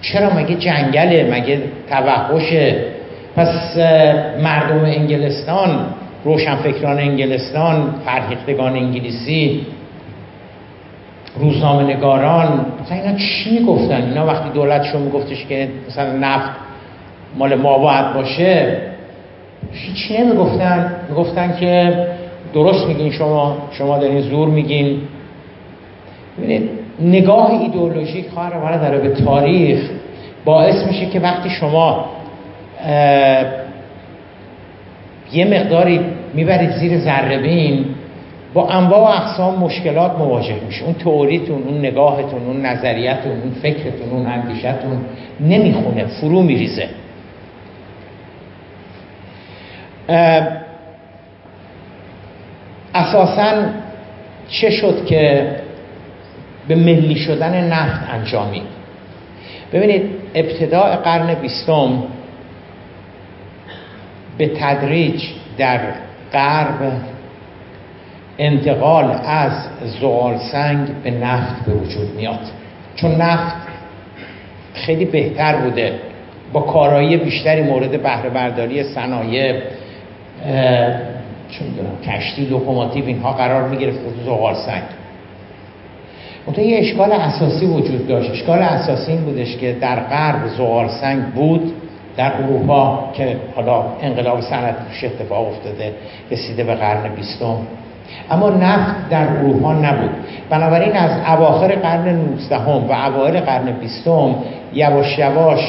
چرا مگه جنگله؟ مگه توحشه؟ پس مردم انگلستان روشنفکران انگلستان فرهیختگان انگلیسی روزنامه نگاران مثلا اینا چی می‌گفتن؟ اینا وقتی دولتشون میگفتش که مثلا نفت مال ما باید باشه چی نمی‌گفتن؟ می‌گفتن که درست میگین شما شما دارین زور میگین. ببینید نگاه ایدئولوژیک خواهر داره به تاریخ باعث میشه که وقتی شما یه مقداری می‌برید زیر ذره با انواع و اقسام مشکلات مواجه میشه اون تئوریتون اون نگاهتون اون نظریتون اون فکرتون اون اندیشتون نمی‌خونه فرو میریزه. اساسا چه شد که به ملی شدن نفت انجامید؟ ببینید ابتداع قرن بیستم به تدریج در غرب انتقال از زغال سنگ به نفت به وجود میاد. چون نفت خیلی بهتر بوده. با کارایی بیشتری مورد بهره برداری صنایع چون کشتی لوکوموتیو اینها قرار می‌گرفت تو زغال سنگ. منتها یه اشکال اساسی وجود داشت. اشکال اساسی این بودش که در غرب زغال سنگ بود. در اروپا که حالا انقلاب صنعتی توش اتفاق افتاده رسیده به قرن بیستم. اما نفت در اروپا نبود. بنابراین از اواخر قرن 19 و اوایل قرن بیستم یواش یواش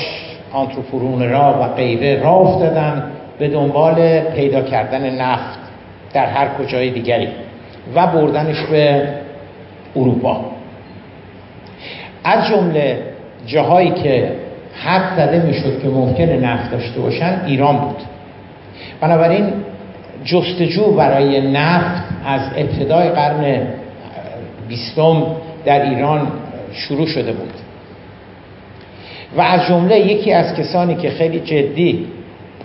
entrepreneur ها و غیره راه افتادن به دنبال پیدا کردن نفت در هر کجای دیگری و بردنش به اروپا. از جمله جاهایی که حد زده می‌شد که ممکن نفت داشته باشن ایران بود. بنابراین جستجو برای نفت از ابتدای قرن بیستم در ایران شروع شده بود. و از جمله یکی از کسانی که خیلی جدی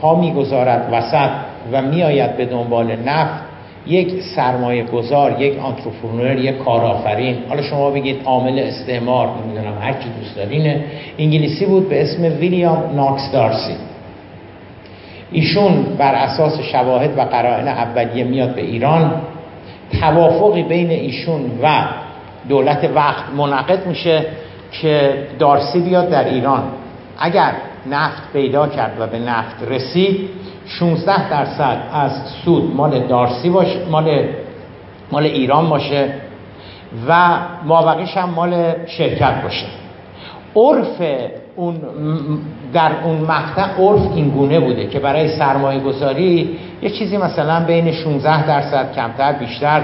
پا می‌گذارد وسط و میآید به دنبال نفت یک سرمایه گذار یک آنتروپرنور یک کارآفرین. حالا شما بگید عامل استعمار نمی‌دونم هر چی دوست دارینه انگلیسی بود به اسم ویلیام ناکس دارسی. ایشون بر اساس شواهد و قرائن اولیه میاد به ایران. توافقی بین ایشون و دولت وقت منعقد میشه که دارسی بیاد در ایران. اگر نفت پیدا کرد و به نفت رسید 16 درصد از سود مال دارسی باشه مال مال ایران باشه و مابقیش هم مال شرکت باشه. عرف اون در اون مقطع عرف این گونه بوده که برای سرمایه گذاری یه چیزی مثلا بین 16 درصد کمتر بیشتر.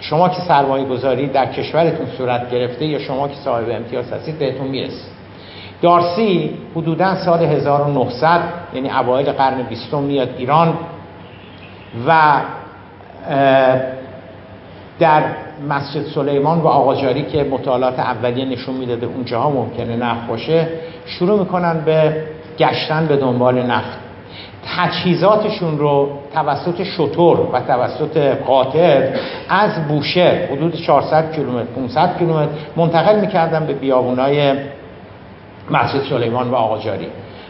شما که سرمایه گذاری در کشورتون صورت گرفته یا شما که صاحب امتیاز هستید بهتون می‌رسه. دارسی حدودا سال 1900 یعنی اوایل قرن بیستم میاد ایران و در مسجد سلیمان و آقاجاری که مطالعات اولیه نشون می‌داده اونجاها ممکنه نفت باشه شروع می‌کنن به گشتن به دنبال نفت تجهیزاتشون رو توسط شطور و توسط قاطر از بوشهر حدود 400 کیلومتر 500 کیلومتر منتقل می‌کردن به بیابونای مسجد سلیمان و آقاجاری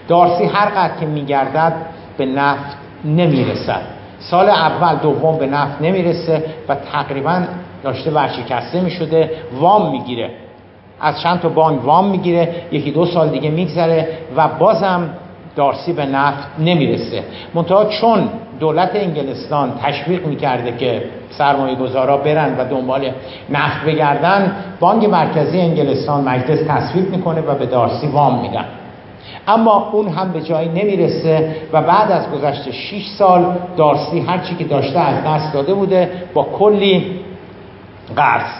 دارسی هر قدر که میگردد به نفت نمی‌رسد. سال اول دوم به نفت نمی‌رسه و تقریبا داشته ورشکسته می‌شده وام می‌گیره. از چند تا بانک وام می‌گیره یکی دو سال دیگه میگذره و بازم دارسی به نفت نمی‌رسه. منتها چون دولت انگلستان تشویق می‌کرده که سرمایه گذارا برن و دنبال نفت بگردن بانک مرکزی انگلستان مجلس تصویب می‌کنه و به دارسی وام میدن. اما اون هم به جایی نمی‌رسه و بعد از گذشت 6 سال دارسی هرچی که داشته از دست داده بوده با کلی قرض.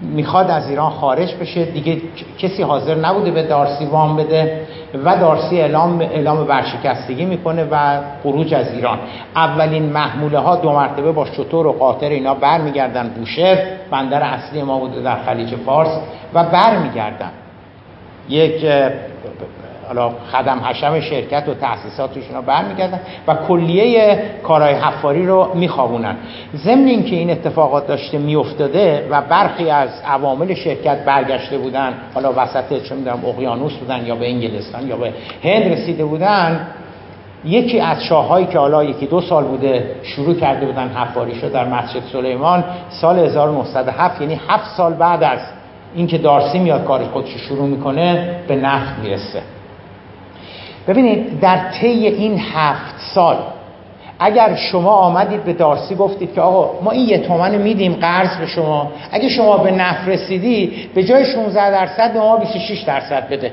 می‌خواد از ایران خارج بشه. دیگه کسی حاضر نبوده به دارسی وام بده. و دارسی اعلام اعلام ورشکستگی می‌کنه و خروج از ایران. اولین محموله ها دو مرتبه با شطور و قاطر اینا برمیگردن بوشهر بندر اصلی ما بوده در خلیج فارس و برمیگردن. یک حالا خدم حشم شرکت و تأسیساتشون رو برمیگردن و کلیه کارهای حفاری رو میخوابونن. ضمن اینکه این اتفاقات داشته میافتاده و برخی از عوامل شرکت برگشته بودن حالا وسط چه می‌دونم اقیانوس بودن یا به انگلستان یا به هند رسیده بودن یکی از شاههایی که حالا یکی دو سال بوده شروع کرده بودن حفاری شد در مسجد سلیمان سال 1907 یعنی هفت سال بعد از اینکه دارسی میاد کارش خودش شروع می‌کنه به نفت می‌رسه. ببینید در طی این هفت سال اگر شما آمدید به دارسی گفتید که آقا ما این یه تومن میدیم قرض به شما اگه شما به نفت رسیدی به جای 16 درصد به ما 26 درصد بده.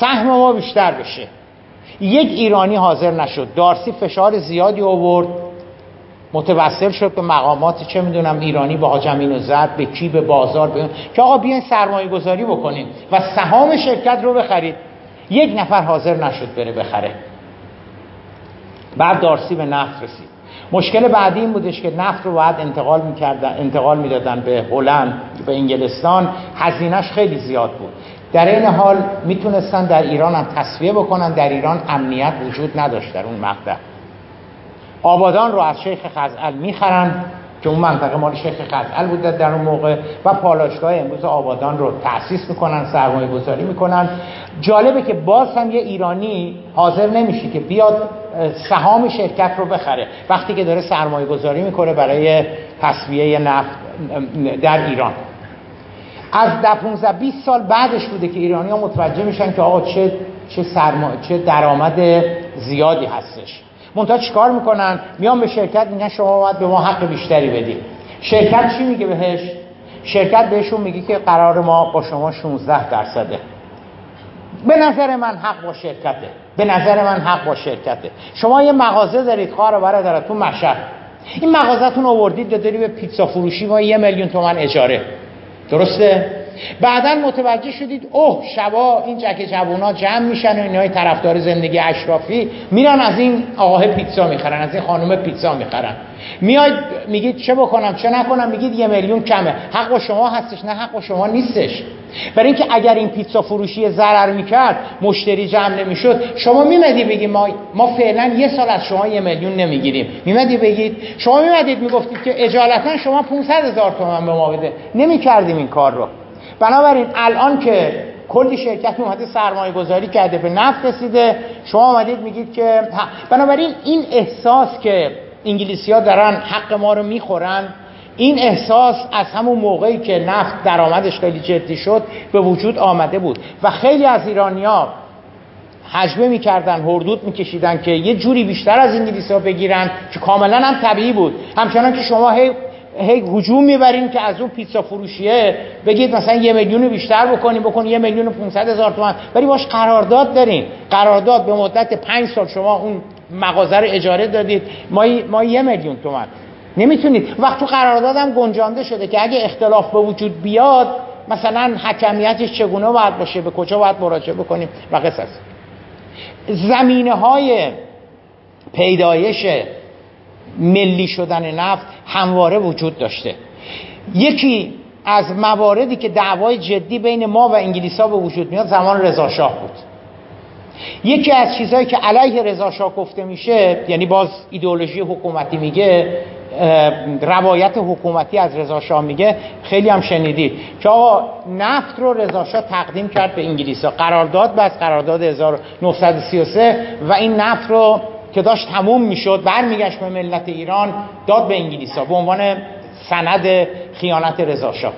سهم ما بیشتر بشه. یک ایرانی حاضر نشد. دارسی فشار زیادی آورد. متوسل شد به مقامات چه می‌دونم ایرانی با حاجمین و زد به کی به بازار به که آقا بیاین سرمایه گذاری بکنیم و سهام شرکت رو بخرید. یک نفر حاضر نشد بره بخره. بعد دارسی به نفت رسید. مشکل بعدی این بودش که نفت رو باید انتقال می‌کردن انتقال می‌دادن به هلند به انگلستان. هزینهش خیلی زیاد بود. در این حال می‌تونستن در ایران هم تصویه بکنن. در ایران امنیت وجود نداشت در اون مقطع. آبادان رو از شیخ خزعل می‌خرن. اون منطقه مال شیخ خزعل بود در اون موقع و پالاشگاه امروز آبادان رو تأسیس می‌کنن سرمایه گذاری می‌کنن. جالبه که باز هم یه ایرانی حاضر نمیشه که بیاد سهام شرکت رو بخره. وقتی که داره سرمایه گذاری می‌کنه برای تصویه نفت در ایران. از در 15 20 سال بعدش بوده که ایرانی ها متوجه میشن که آقا چه چه. چه درآمد زیادی هستش. منتها چیکار می‌کنن؟ میان به شرکت میگن شما باید به ما حق بیشتری بدید شرکت چی میگه بهش؟ شرکت بهشون میگه که قرار ما با شما 16 درصده. به نظر من حق با شرکته. به نظر من حق با شرکته. شما یه مغازه دارید خواهر برادر تو مشهد. این مغازتون آوردید دادی به پیتزا فروشی ما یه میلیون تومن اجاره. درسته؟ بعدا متوجه شدید اوه شبا این جک جوونا جمع میشن و اینهای طرفدار زندگی اشرافی میرن از این آقاه پیتزا می‌خرن از این خانم پیتزا می‌خرن. میاید میگید چه بکنم چه نکنم؟ میگید یه میلیون کمه. حق با شما هستش نه حق با شما نیستش. برای اینکه اگر این پیتزا فروشی ضرر می‌کرد مشتری جمع نمی‌شد شما میمدی بگی ما ما فعلا یه سال از شما یه میلیون نمی‌گیریم. میمدی بگید شما میمدید می‌گفتید که اجالتا شما 500 هزار تومن به ما بده. نمی‌کردیم این کار رو. بنابراین الان که کلی شرکت اومده سرمایه گذاری کرده به نفت رسیده شما آمدید میگید که بنابراین این احساس که انگلیسی ها دارن حق ما رو می‌خورن این احساس از همون موقعی که نفت درآمدش خیلی جدی شد به وجود آمده بود. و خیلی از ایرانیا حجبه می‌کردن هردود میکشیدن که یه جوری بیشتر از انگلیسی ها بگیرن که کاملا هم طبیعی بود. همچنان که شما هی هی هجوم می‌برین که از اون پیتزا فروشیه بگید مثلا یه میلیون بیشتر بکنیم بکن یه میلیون و 500 هزار تومان ولی باش قرارداد دارین قرارداد به مدت پنج سال شما اون مغازه رو اجاره دادید. ما ما یه میلیون تومان نمی‌تونید. وقت تو قرارداد هم گنجانده شده که اگه اختلاف به وجود بیاد مثلا حکمیتش چگونه باید باشه به کجا باید مراجعه بکنیم و قصص. زمینه های پیدایش ملی شدن نفت همواره وجود داشته. یکی از مواردی که دعوای جدی بین ما و انگلیس ها به وجود میاد زمان رضاشاه بود. یکی از چیزهایی که علیه رضاشاه گفته میشه یعنی باز ایدئولوژی حکومتی میگه روایت حکومتی از رضاشاه میگه خیلی هم شنیدید که آقا نفت رو رضاشاه تقدیم کرد به انگلیس ها قرارداد بس قرارداد 1933 و این نفت رو که داشت تموم می‌شد برمیگشت به ملت ایران داد به انگلیسا به عنوان سند خیانت رضا شاه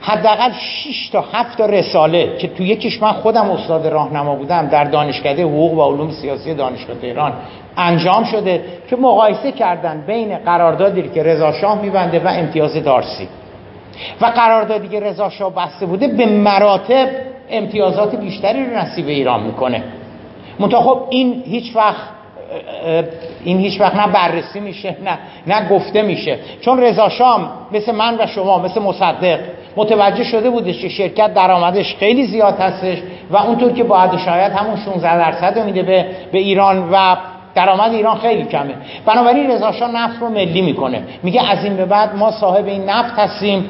حداقل 6 تا 7 تا رساله که تو یکیش من خودم استاد راهنما بودم در دانشکده حقوق و علوم سیاسی دانشگاه تهران انجام شده که مقایسه کردن بین قراردادی که رضا شاه میبنده و امتیاز دارسی. و قراردادی که رضا شاه بسته بوده به مراتب امتیازات بیشتری رو نصیب ایران می‌کنه. منتها خب این هیچ وقت این هیچ وقت نه بررسی میشه نه نه گفته میشه. چون رضا شام مثل من و شما مثل مصدق متوجه شده بودش که شرکت درآمدش خیلی زیاد هستش و اونطور که باید شاید همون 16 درصد میده به, به ایران و درآمد ایران خیلی کمه. بنابراین رضا شاه نفت رو ملی می‌کنه. میگه از این به بعد ما صاحب این نفت هستیم.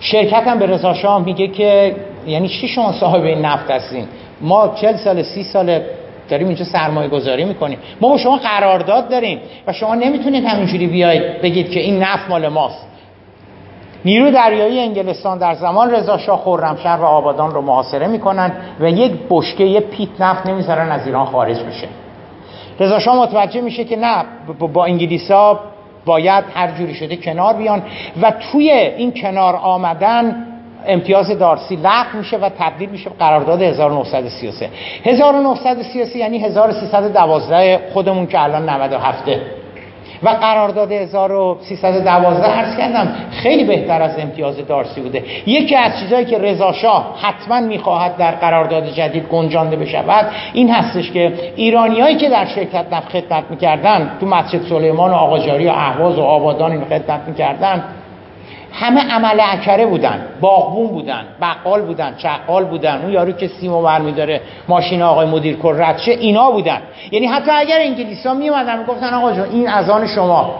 شرکت هم به رضا شاه میگه که یعنی چی شما صاحب این نفت هستین؟ ما 40 سال 30 سال داریم اینجا سرمایه گذاری می‌کنیم. ما با شما قرارداد داریم و شما نمی‌تونید همینجوری بیاید بگید که این نفت مال ماست. نیرو دریایی انگلستان در زمان رضا شاه خرمشهر و آبادان رو محاصره می‌کنن و یک بشکه یه پیت نفت نمی‌ذارن از ایران خارج بشه. رضا شاه متوجه میشه که نه با انگلیسا باید هر جوری شده کنار بیان و توی این کنار آمدن امتیاز دارسی لغو میشه و تبدیل میشه به قرارداد 1933 1933 یعنی 1312 خودمون که الان 97 و قرارداد 1312 عرض کردم خیلی بهتر از امتیاز دارسی بوده. یکی از چیزهایی که رضا شاه حتما می‌خواهد در قرارداد جدید گنجانده بشود این هستش که ایرانیایی که در شرکت نفت خدمت می‌کردن تو مسجد سلیمان و آقاجاری و اهواز و آبادان این خدمت می‌کردن همه عمل اکره بودن. باغبون بودن بقال بودن چقال بودن اون یارو که سیمو برمی داره ماشین آقای مدیر کل رد اینا بودن. یعنی حتی اگر انگلیسا می اومدن می‌گفتن آقا جون این اذان شما.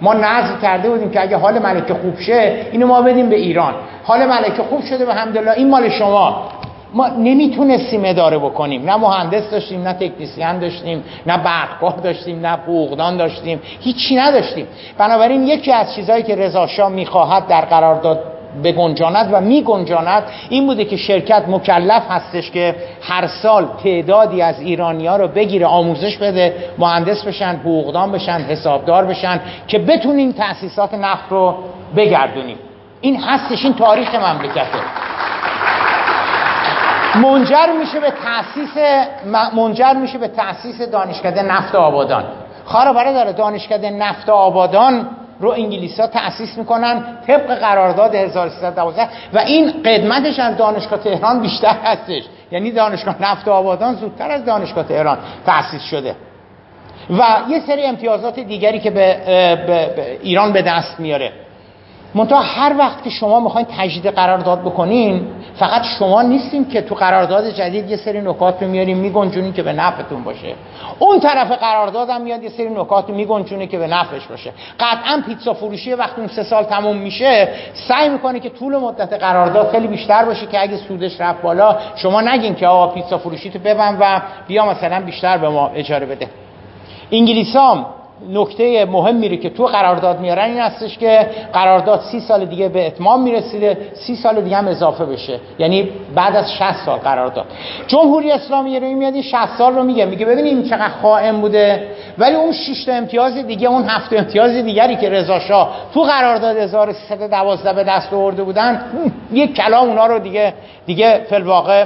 ما نظر کرده بودیم که اگه حال ملکه خوب شه اینو ما بدیم به ایران. حال ملکه خوب شده به همدلله این مال شما. ما نمی‌تونستیم اداره بکنیم. نه مهندس داشتیم نه تکنیسیان داشتیم نه برقگاه داشتیم نه بوغدان داشتیم. هیچی نداشتیم. بنابراین یکی از چیزهایی که رضا شاه می‌خواهد در قرارداد بگنجاند و میگنجاند این بوده که شرکت مکلف هستش که هر سال تعدادی از ایرانی ها رو بگیره آموزش بده مهندس بشن حقوقدان بشن حسابدار بشن که بتونیم تأسیسات نفت رو بگردونیم. این هستش این تاریخ مملکته. منجر میشه به تاسیس منجر میشه به تاسیس دانشکده نفت آبادان. خارا داره دانشکده نفت آبادان رو انگلیس ها تأسیس می‌کنن طبق قرارداد 1312 و این قدمتش از دانشگاه تهران بیشتر هستش. یعنی دانشگاه نفت آبادان زودتر از دانشگاه تهران تأسیس شده. و یه سری امتیازات دیگری که به, به ایران به دست میاره. منتها هر وقت که شما می‌خواین تجدید قرارداد بکنین فقط شما نیستیم که تو قرارداد جدید یه سری نکات رو میاریم میگنجونین که به نفعتون باشه. اون طرف قرارداد هم میاد یه سری نکات رو میگنجونه که به نفعش باشه. قطعا پیتزا فروشی وقتی اون سه سال تموم میشه سعی می‌کنه که طول مدت قرارداد خیلی بیشتر باشه که اگه سودش رفت بالا شما نگین که آقا پیتزا فروشی تو ببن و بیا مثلا بیشتر به ما اجاره بده. انگلیسام نکته مهمی رو که تو قرارداد میارن این هستش که قرارداد سی سال دیگه به اتمام می‌رسیده سی سال دیگه هم اضافه بشه. یعنی بعد از 60 سال قرارداد. جمهوری اسلامی رو میاد این 60 سال رو میگه. میگه ببینیم چقدر خائن بوده. ولی اون 6 تا امتیاز دیگه اون هفت امتیاز دیگری که رضا شاه تو قرارداد 1312 به دست آورده بودن یک کلام اونا رو دیگه دیگه فی الواقع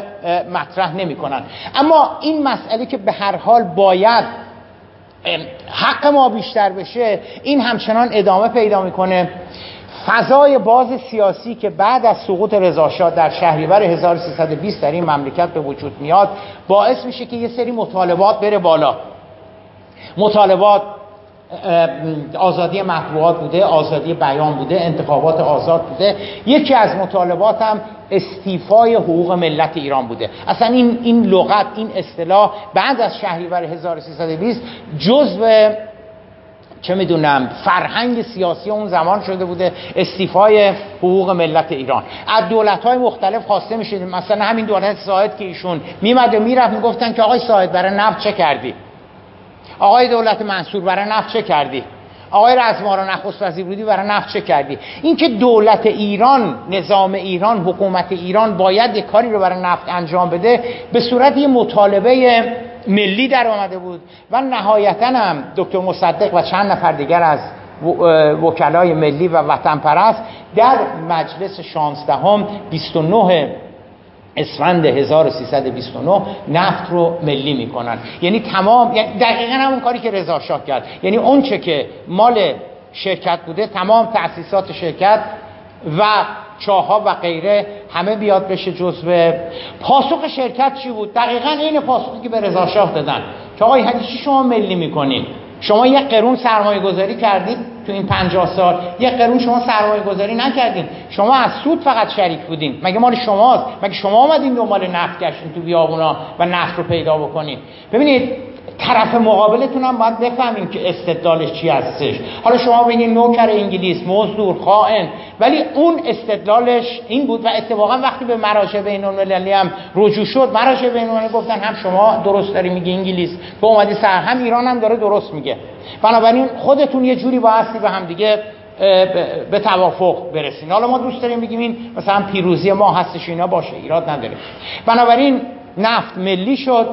مطرح نمی‌کنن. اما این مسئله که به هر حال باید حق ما بیشتر بشه این همچنان ادامه پیدا می‌کنه. فضای باز سیاسی که بعد از سقوط رضاشاه در شهریور 1320 در این مملکت به وجود میاد باعث میشه که یه سری مطالبات بره بالا. مطالبات آزادی مطبوعات بوده آزادی بیان بوده انتخابات آزاد بوده. یکی از مطالبات هم استیفای حقوق ملت ایران بوده. اصلا این این لغت این اصطلاح بعد از شهریور 1320 جزء چه می‌دونم فرهنگ سیاسی اون زمان شده بوده استیفای حقوق ملت ایران. از دولت های مختلف خواسته میشه مثلا همین دولت ساعد که ایشون میمد و می‌رفت می‌گفتن که آقای ساعد برای نفت چه کردی؟ آقای دولت منصور برای نفت چه کردی؟ آقای رزمارا نخست وزیر بودی برای نفت چه کردی؟ اینکه دولت ایران نظام ایران حکومت ایران باید یک کاری رو برای نفت انجام بده به صورت یه مطالبه ملی در آمده بود. و نهایتا هم دکتر مصدق و چند نفر دیگر از وکلای ملی و وطن پرست در مجلس 16 هم 29 اسفند 1329 نفت رو ملی می‌کنن. یعنی تمام یعنی دقیقا همون کاری که رضا شاه کرد. یعنی اون چه که مال شرکت بوده تمام تأسیسات شرکت و چاها و غیره همه بیاد بشه جزو پاسخ شرکت چی بود؟ دقیقا این پاسخی که به رضا شاه دادن. که آقای چی شما ملی می‌کنین؟ شما یک قرون سرمایه گذاری کردید تو این 50 سال. یک قرون شما سرمایه گذاری نکردین. شما از سود فقط شریک بودین. مگه مال شماست؟ مگه شما آمدین دنبال نفت گشتین تو بیابونا و نفت رو پیدا بکنید ببینید طرف مقابلتون هم باید بفهمیم که استدلالش چی هستش. حالا شما بگین نوکر انگلیس مزدور خائن ولی اون استدلالش این بود و اتفاقا وقتی به مراجع بین المللی هم رجوع شد مراجع بین المللی گفتن هم شما درست داری میگی انگلیس به اومدی سر هم ایران هم داره درست میگه. بنابراین خودتون یه جوری بایستی به هم دیگه به توافق برسین. حالا ما دوست داریم بگیم این مثلا پیروزی ما هستش اینا باشه ایراد نداره. بنابراین نفت ملی شد.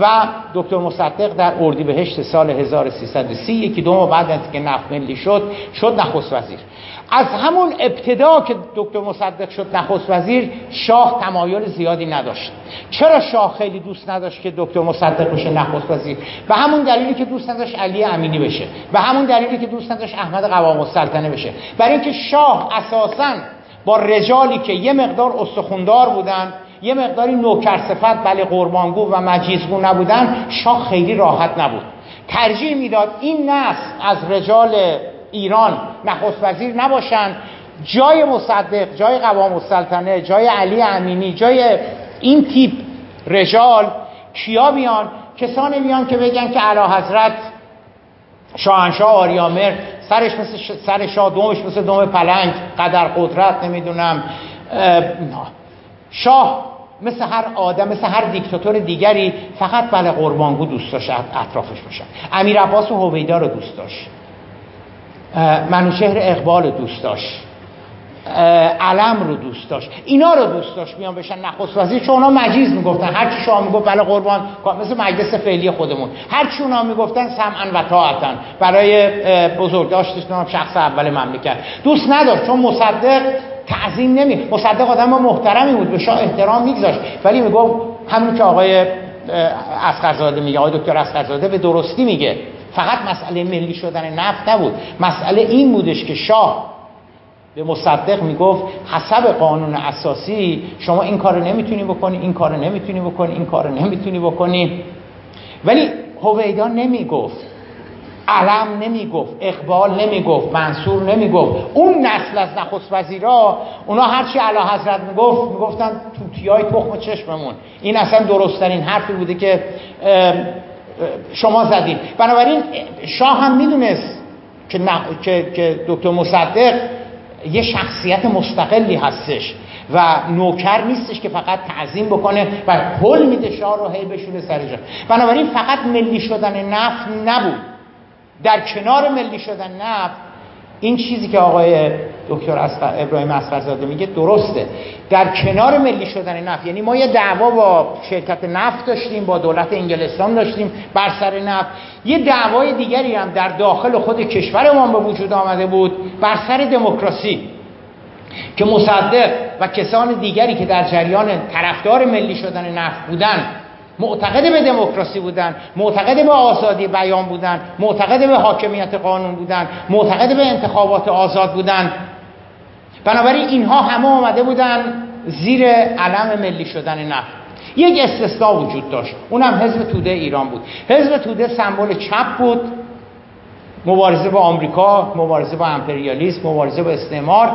و دکتر مصدق در اردیبهشت سال 1330 یکی دو ماه بعد از که نفت ملی شد شد نخست وزیر. از همون ابتدا که دکتر مصدق شد نخست وزیر شاه تمایل زیادی نداشت. چرا شاه خیلی دوست نداشت که دکتر مصدق بشه نخست وزیر؟ به همون دلیلی که دوست نداشت علی امینی بشه. به همون دلیلی که دوست نداشت احمد قوام السلطنه بشه. برای اینکه شاه اساسا با رجالی که یه مقدار استخوندار بودن یه مقداری نوکر صفت بله قربانگو و مجیزگو نبودن شاه خیلی راحت نبود. ترجیح می‌داد این نسل از رجال ایران نخست وزیر نباشن جای مصدق جای قوام السلطنه جای علی امینی جای این تیپ رجال کیا بیان؟ کسانی بیان که بگن که علا حضرت شاهنشاه آریامر سرش مثل سر شاه دومش مثل دوم پلنگ قدر قدرت نمی‌دونم شاه مثل هر آدم مثل هر دیکتاتور دیگری فقط بله قربانگو دوست داشت اطرافش باشن. امیر عباس و هویدا رو دوست داشت. منوشهر اقبال دوست داشت. علم رو دوست داشت. اینا رو دوست داشت میان بشن نخست وزیر چون اونا مجیز می‌گفتن. هر چی شاه می‌گفت بله قربان مثل مجلس فعلی خودمون. هر چی اونا می‌گفتن سمعا و طاعتا. برای بزرگ داشتش شخص اول مملکت. دوست نداشت چون مصدق تعظیم نمی مصدق آدم محترمی بود به شاه احترام میگذاشت. ولی می‌گفت همون که آقای اسقرزاده میگه آقای دکتر اسقرزاده به درستی میگه. فقط مسئله ملی شدن نفت نبود. مسئله این بودش که شاه به مصدق می‌گفت حسب قانون اساسی شما این کار نمی‌تونی بکنی این کار نمی‌تونی بکنی این کار نمی‌تونی بکنی. ولی هویدا نمی‌گفت. علم نمی‌گفت اقبال نمی‌گفت منصور نمی‌گفت. اون نسل از نخست وزیرا اونا هرچی علا حضرت می‌گفت می‌گفتن توتیای تخم چشممون. این اصلا درستترین حرفی بوده که شما زدید بنابراین شاه هم می‌دونست که, که دکتر مصدق یه شخصیت مستقلی هستش و نوکر نیستش که فقط تعظیم بکنه و پل میده شاه رو هی بشونه سر جا. بنابراین فقط ملی شدن نفت نبود. در کنار ملی شدن نفت این چیزی که آقای دکتر ابراهیم اسقرزاده میگه درسته. در کنار ملی شدن نفت یعنی ما یه دعوا با شرکت نفت داشتیم با دولت انگلستان داشتیم بر سر نفت. یه دعوای دیگری هم در داخل خود کشورمان به وجود آمده بود بر سر دموکراسی. که مصدق و کسان دیگری که در جریان طرفدار ملی شدن نفت بودن معتقد به دموکراسی بودن معتقد به آزادی بیان بودن معتقد به حاکمیت قانون بودن معتقد به انتخابات آزاد بودن. بنابراین اینها همه آمده بودن زیر علم ملی شدن نفت. یک استثناء وجود داشت. اونم حزب توده ایران بود. حزب توده سمبل چپ بود. مبارزه با آمریکا مبارزه با امپریالیسم مبارزه با استعمار.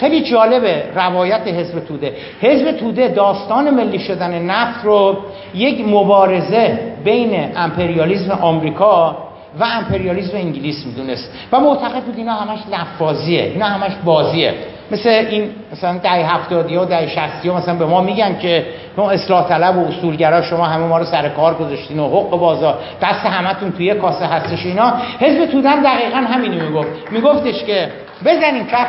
خیلی جالبه روایت حزب توده. حزب توده داستان ملی شدن نفت رو یک مبارزه بین امپریالیسم آمریکا و امپریالیسم انگلیس می‌دونست. و معتقد بود اینا همش لفاظیه اینا همش بازیه. مثل این مثلا دهه 70 ها دهه 60 ها مثلا به ما میگن که ما اصلاح طلب و اصولگرا شما همه ما رو سر کار گذاشتین و حق بازار دست همتون توی کاسه هستش اینا. حزب تودن دقیقا همینو می‌گفت. میگفتش که بزنین کف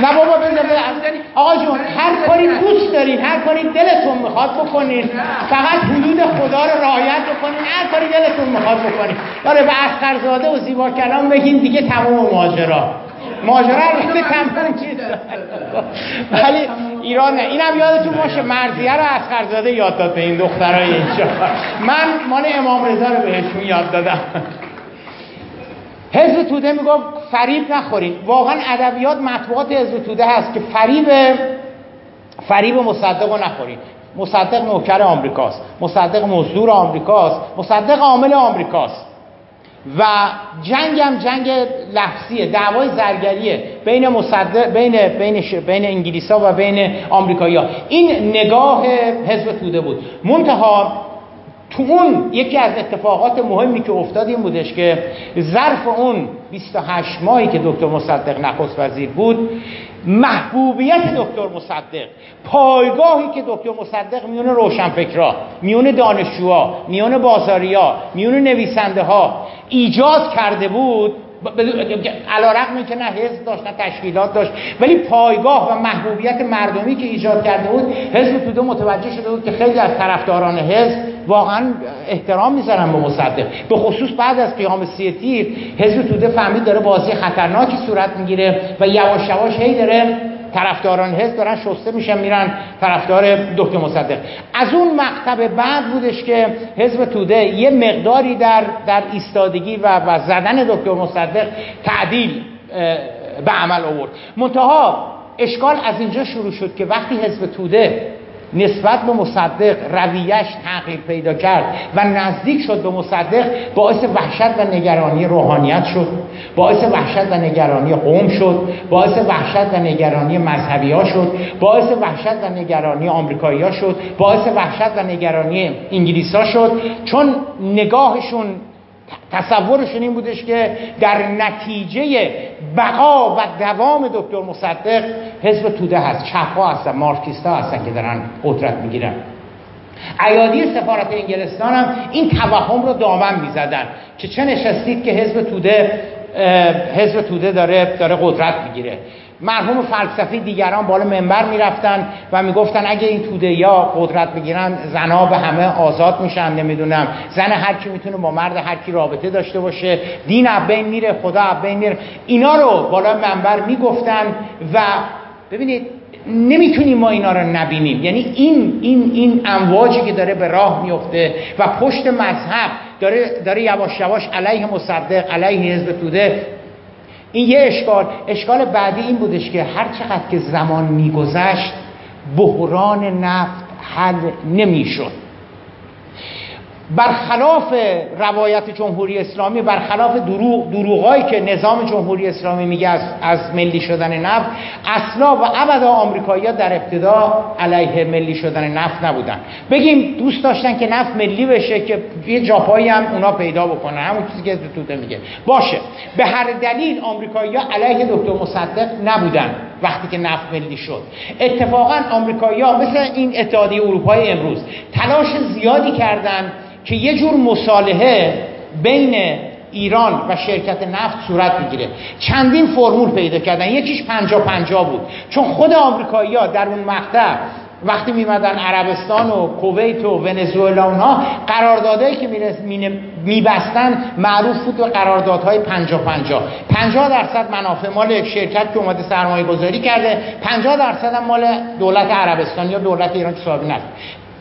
نه بابا بزنین آقا جون هر کاری دوست دارین هر کاری دلتون می‌خواد بکنین. فقط حدود خدا رو رعایت بکنین. هر کاری دلتون می‌خواد بکنین. داره به اسخرزاده و زیبا کلام بگین دیگه تمام ماجرا. ماجرا البته تمام چیز ولی ایران نه. اینم یادتون باشه مرزیه رو اسخرزاده یاد داد به این دخترای اینجا. من مال امام رضا رو بهشون یاد دادم. حزب توده می‌گفت فریب نخورین واقعا ادبیات مطبوعات حزب توده هست که فریب فریب مصدق رو نخورین مصدق نوکر آمریکاست. مصدق مزدور آمریکاست. مصدق عامل آمریکاست. و جنگ هم جنگ لفظیه دعوای زرگریه بین مصدق بین بین بین انگلیسا و بین آمریکایی‌ها. این نگاه حزب توده بود. منتها تو اون یکی از اتفاقات مهمی که افتاد این بودش که ظرف اون 28 ماهی که دکتر مصدق نخست وزیر بود محبوبیت دکتر مصدق پایگاهی که دکتر مصدق میون روشنفکرا میون دانشجوها میون بازاریا میون نویسنده ها ایجاد کرده بود علا رقمی که نه حزب داشت نه تشکیلات داشت. ولی پایگاه و محبوبیت مردمی که ایجاد کرده بود حزب توده متوجه شده بود که خیلی از طرفداران حزب واقعا احترام می‌ذارن به مصدق. به خصوص بعد از قیام سی تیر حزب توده فهمید داره بازی خطرناکی صورت می‌گیره و یواش یواش هی داره طرفداران حزب دارن شسته میشن میرن طرفدار دکتر مصدق. از اون مقطع بعد بودش که حزب توده یه مقداری در در ایستادگی و, و زدن دکتر مصدق تعدیل به عمل آورد. منتها اشکال از اینجا شروع شد که وقتی حزب توده نسبت به مصدق رویش تغییر پیدا کرد و نزدیک شد به مصدق باعث وحشت و نگرانی روحانیت شد باعث وحشت و نگرانی قوم شد باعث وحشت و نگرانی مذهبی ها شد باعث وحشت و نگرانی آمریکایی ها شد باعث وحشت و نگرانی انگلیس ها شد. چون نگاهشون تصورشون این بودش که در نتیجه بقا و دوام دکتر مصدق حزب توده هست. چپها هستن مارکسیستا هستن که دارن قدرت می‌گیرن. ایادی سفارت انگلستان هم این توهم رو دامن می‌زدن که چه نشستید که حزب توده حزب توده داره داره قدرت می‌گیره. مرحوم فلسفی دیگران بالا منبر می‌رفتن و می‌گفتن اگه این توده یا قدرت بگیرن زنا به همه آزاد میشن نمی‌دونم. زن هر کی می‌تونه با مرد هر کی رابطه داشته باشه. دین بین میره خدا بین میره. اینا رو بالا منبر می‌گفتن و ببینید نمی‌تونیم ما اینا رو نبینیم. یعنی این این این امواجی که داره به راه میفته و پشت مذهب داره داره یواش یواش علیه مصدق علیه حزب توده این یه اشکال اشکال بعدی این بودش که هر چقدر که زمان میگذشت بحران نفت حل نمی‌شد. برخلاف روایت جمهوری اسلامی برخلاف دروغ دروغایی که نظام جمهوری اسلامی میگه از, از ملی شدن نفت اصلا و ابدا آمریکایی‌ها در ابتدا علیه ملی شدن نفت نبودن. بگیم دوست داشتن که نفت ملی بشه که یه جاپایی هم اونا پیدا بکنن همون چیزی که توته میگه. باشه. به هر دلیل آمریکایی‌ها علیه دکتر مصدق نبودن وقتی که نفت ملی شد. اتفاقا آمریکایی‌ها مثل این اتحادیه اروپای امروز تلاش زیادی کردند که یه جور مصالحه بین ایران و شرکت نفت صورت می‌گیره. چندین فرمول پیدا کردن. یکیش پنجا پنجا بود. چون خود آمریکایی ها در اون مقطع وقتی میمدن عربستان و کویت و ونزوئلا اونها قراردادهایی که میبستن معروف بود به قراردادهای پنجا پنجا. پنجا درصد منافع مال شرکت که اومده سرمایه گذاری کرده پنجا درصد هم مال دولت عربستان یا دولت ایران که صاحب نفت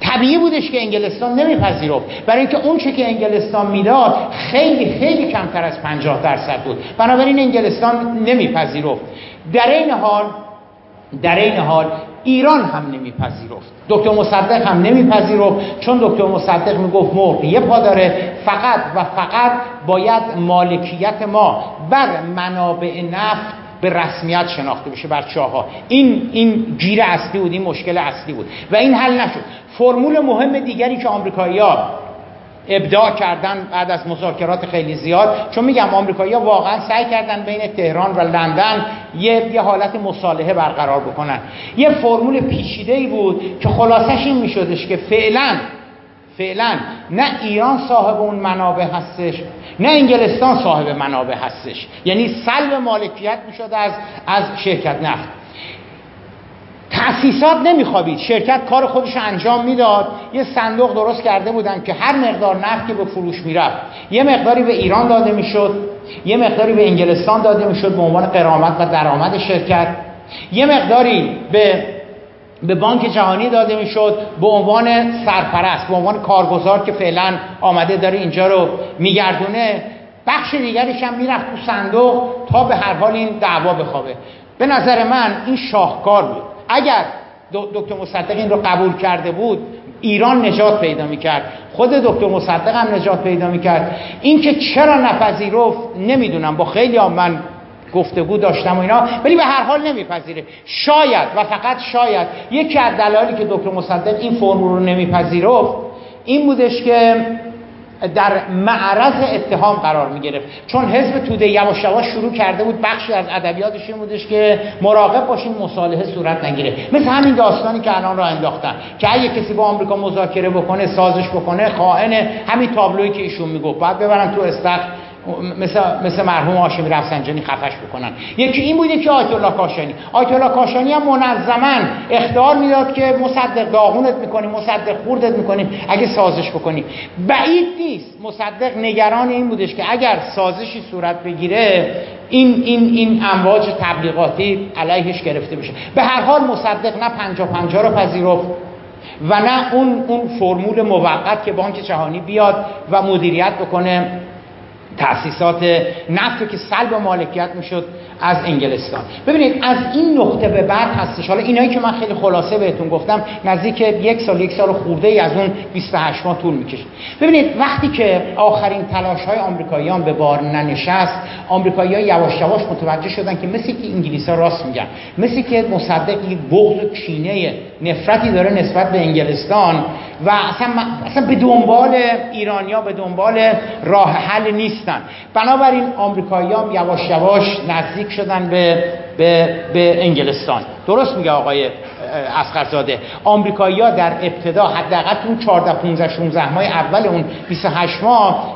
طبیعی بودش که انگلستان نمیپذیرفت. برای اینکه اون چه که انگلستان می‌داد خیلی خیلی کمتر از 50 درصد بود. بنابراین انگلستان نمیپذیرفت. در این حال در این حال ایران هم نمیپذیرفت. دکتر مصدق هم نمیپذیرفت. چون دکتر مصدق می‌گفت مرغ یه پا داره فقط و فقط باید مالکیت ما بر منابع نفت به رسمیت شناخته بشه بر ها این این گیر اصلی بود این مشکل اصلی بود. و این حل نشد. فرمول مهم دیگری که آمریکایی‌ها ابداع کردن بعد از مذاکرات خیلی زیاد چون میگم آمریکایی‌ها واقعا سعی کردن بین تهران و لندن یه یه حالت مصالحه برقرار بکنن. یه فرمول پیچیده‌ای بود که خلاصش این میشدش که فعلا فعلا. نه ایران صاحب اون منابع هستش نه انگلستان صاحب منابع هستش. یعنی سلب مالکیت می‌شد از از شرکت نفت. تأسیسات نمیخوابید. شرکت کار خودش انجام می‌داد. یه صندوق درست کرده بودن که هر مقدار نفت که به فروش می‌رفت. یه مقداری به ایران داده می‌شد. یه مقداری به انگلستان داده می‌شد به عنوان قرامت و درآمد شرکت. یه مقداری به به بانک جهانی داده می‌شد. به عنوان سرپرست به عنوان کارگزار که فعلا آمده داره اینجا رو میگردونه بخش دیگریش هم می‌رفت تو صندوق تا به هر حال این دعوا بخوابه. به نظر من این شاهکار بود. اگر دکتر مصدق این رو قبول کرده بود ایران نجات پیدا می‌کرد. خود دکتر مصدق هم نجات پیدا می‌کرد. اینکه چرا نپذیرفت نمی‌دونم. با خیلی من گفتگو داشتم و اینا ولی به هر حال نمیپذیره. شاید و فقط شاید یکی از دلایلی که دکتر مصدق این فرمول رو نمیپذیرفت این بودش که در معرض اتهام قرار می گرفت چون حزب توده یواش یواش شروع کرده بود بخشی از ادبیاتش این بودش که مراقب باشین مصالحه صورت نگیره. مثل همین داستانی که الان را انداختن. که اگه کسی با آمریکا مذاکره بکنه سازش بکنه خائن همین تابلویی که ایشون می‌گفت. بعد ببرن تو استخر. مثل مثل مرحوم هاشمی رفسنجانی خفش بکنن. یکی این بود که آیت الله کاشانی. آیت الله کاشانی هم منظما اختیار می‌داد که مصدق داغونت می‌کنیم مصدق خوردت می‌کنیم اگه سازش بکنیم. بعید نیست. مصدق نگران این بودش که اگر سازشی صورت بگیره این این این امواج تبلیغاتی علیهش گرفته بشه. به هر حال مصدق نه پنجا پنجا رو پذیرفت و نه اون اون فرمول موقت که بانک جهانی بیاد و مدیریت بکنه. تأسیسات نفت که سلب مالکیت می‌شد. از انگلستان. ببینید از این نقطه به بعد هستش. حالا اینایی که من خیلی خلاصه بهتون گفتم نزدیک یک سال یک سال خورده ای از اون 28 ماه طول می‌کشه. ببینید وقتی که آخرین تلاش های آمریکاییان به بار ننشست آمریکایی‌ها یواش یواش متوجه شدن که مثل که انگلیسا راست میگن مثل که مصدق بغض و کینه نفرتی داره نسبت به انگلستان و اصلا, اصلا به دنبال ایرانیا به دنبال راه حل نیستن. بنابراین آمریکایی‌ها یواش یواش نزدیک شدن به به, به انگلستان. درست میگه آقای اسقرزاده. آمریکایی‌ها در ابتدا حداقل اون 14 15 16 ماه اول اون 28 ماه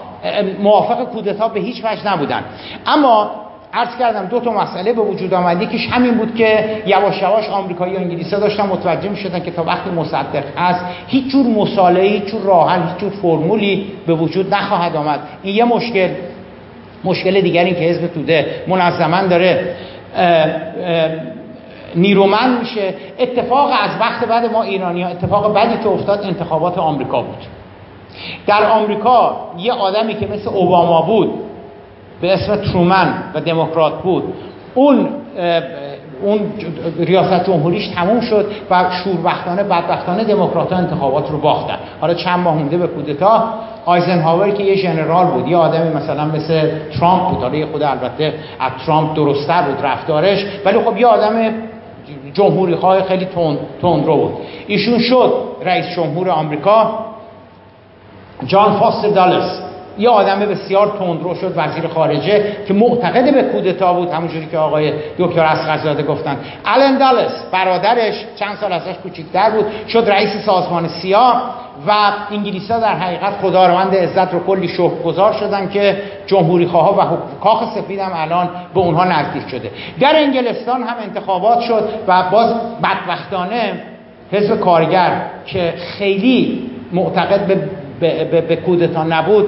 موافق کودتا به هیچ وجه نبودن. اما عرض کردم دو تا مسئله به وجود آمد. یکیش همین بود که یواش یواش آمریکایی و انگلیسی داشتن متوجه می که تا وقتی مصدق هست هیچ جور مصالحه هیچ جور راه هیچ جور فرمولی به وجود نخواهد آمد. این یه مشکل. مشکل دیگر این که حزب توده منظما داره نیرومند میشه. اتفاق از وقت بعد ما ایرانی اتفاق بعدی که افتاد انتخابات آمریکا بود. در آمریکا یه آدمی که مثل اوباما بود به اسم ترومن و دموکرات بود اون اون ریاست جمهوریش تموم شد و شوربختانه بدبختانه دموکرات انتخابات رو باختن. حالا چند ماه مونده به کودتا آیزنهاور که یه ژنرال بود یه آدمی مثلا مثل ترامپ بود. حالا خود البته از ترامپ درستتر بود رفتارش ولی خب یه آدم جمهوری خواه خیلی تند رو بود. ایشون شد رئیس جمهور آمریکا جان فاستر دالس یه آدم بسیار تندرو شد وزیر خارجه که معتقد به کودتا بود همونجوری که آقای دکتر اسقرزاده گفتن. آلن دالس برادرش چند سال ازش کوچیک‌تر بود شد رئیس سازمان سیاه و انگلیسا در حقیقت خداوند عزت رو کلی شهر گذار شدن که جمهوری خواه و کاخ سفید هم الان به اونها نزدیک شده. در انگلستان هم انتخابات شد و باز بدبختانه حزب کارگر که خیلی معتقد به, به کودتا نبود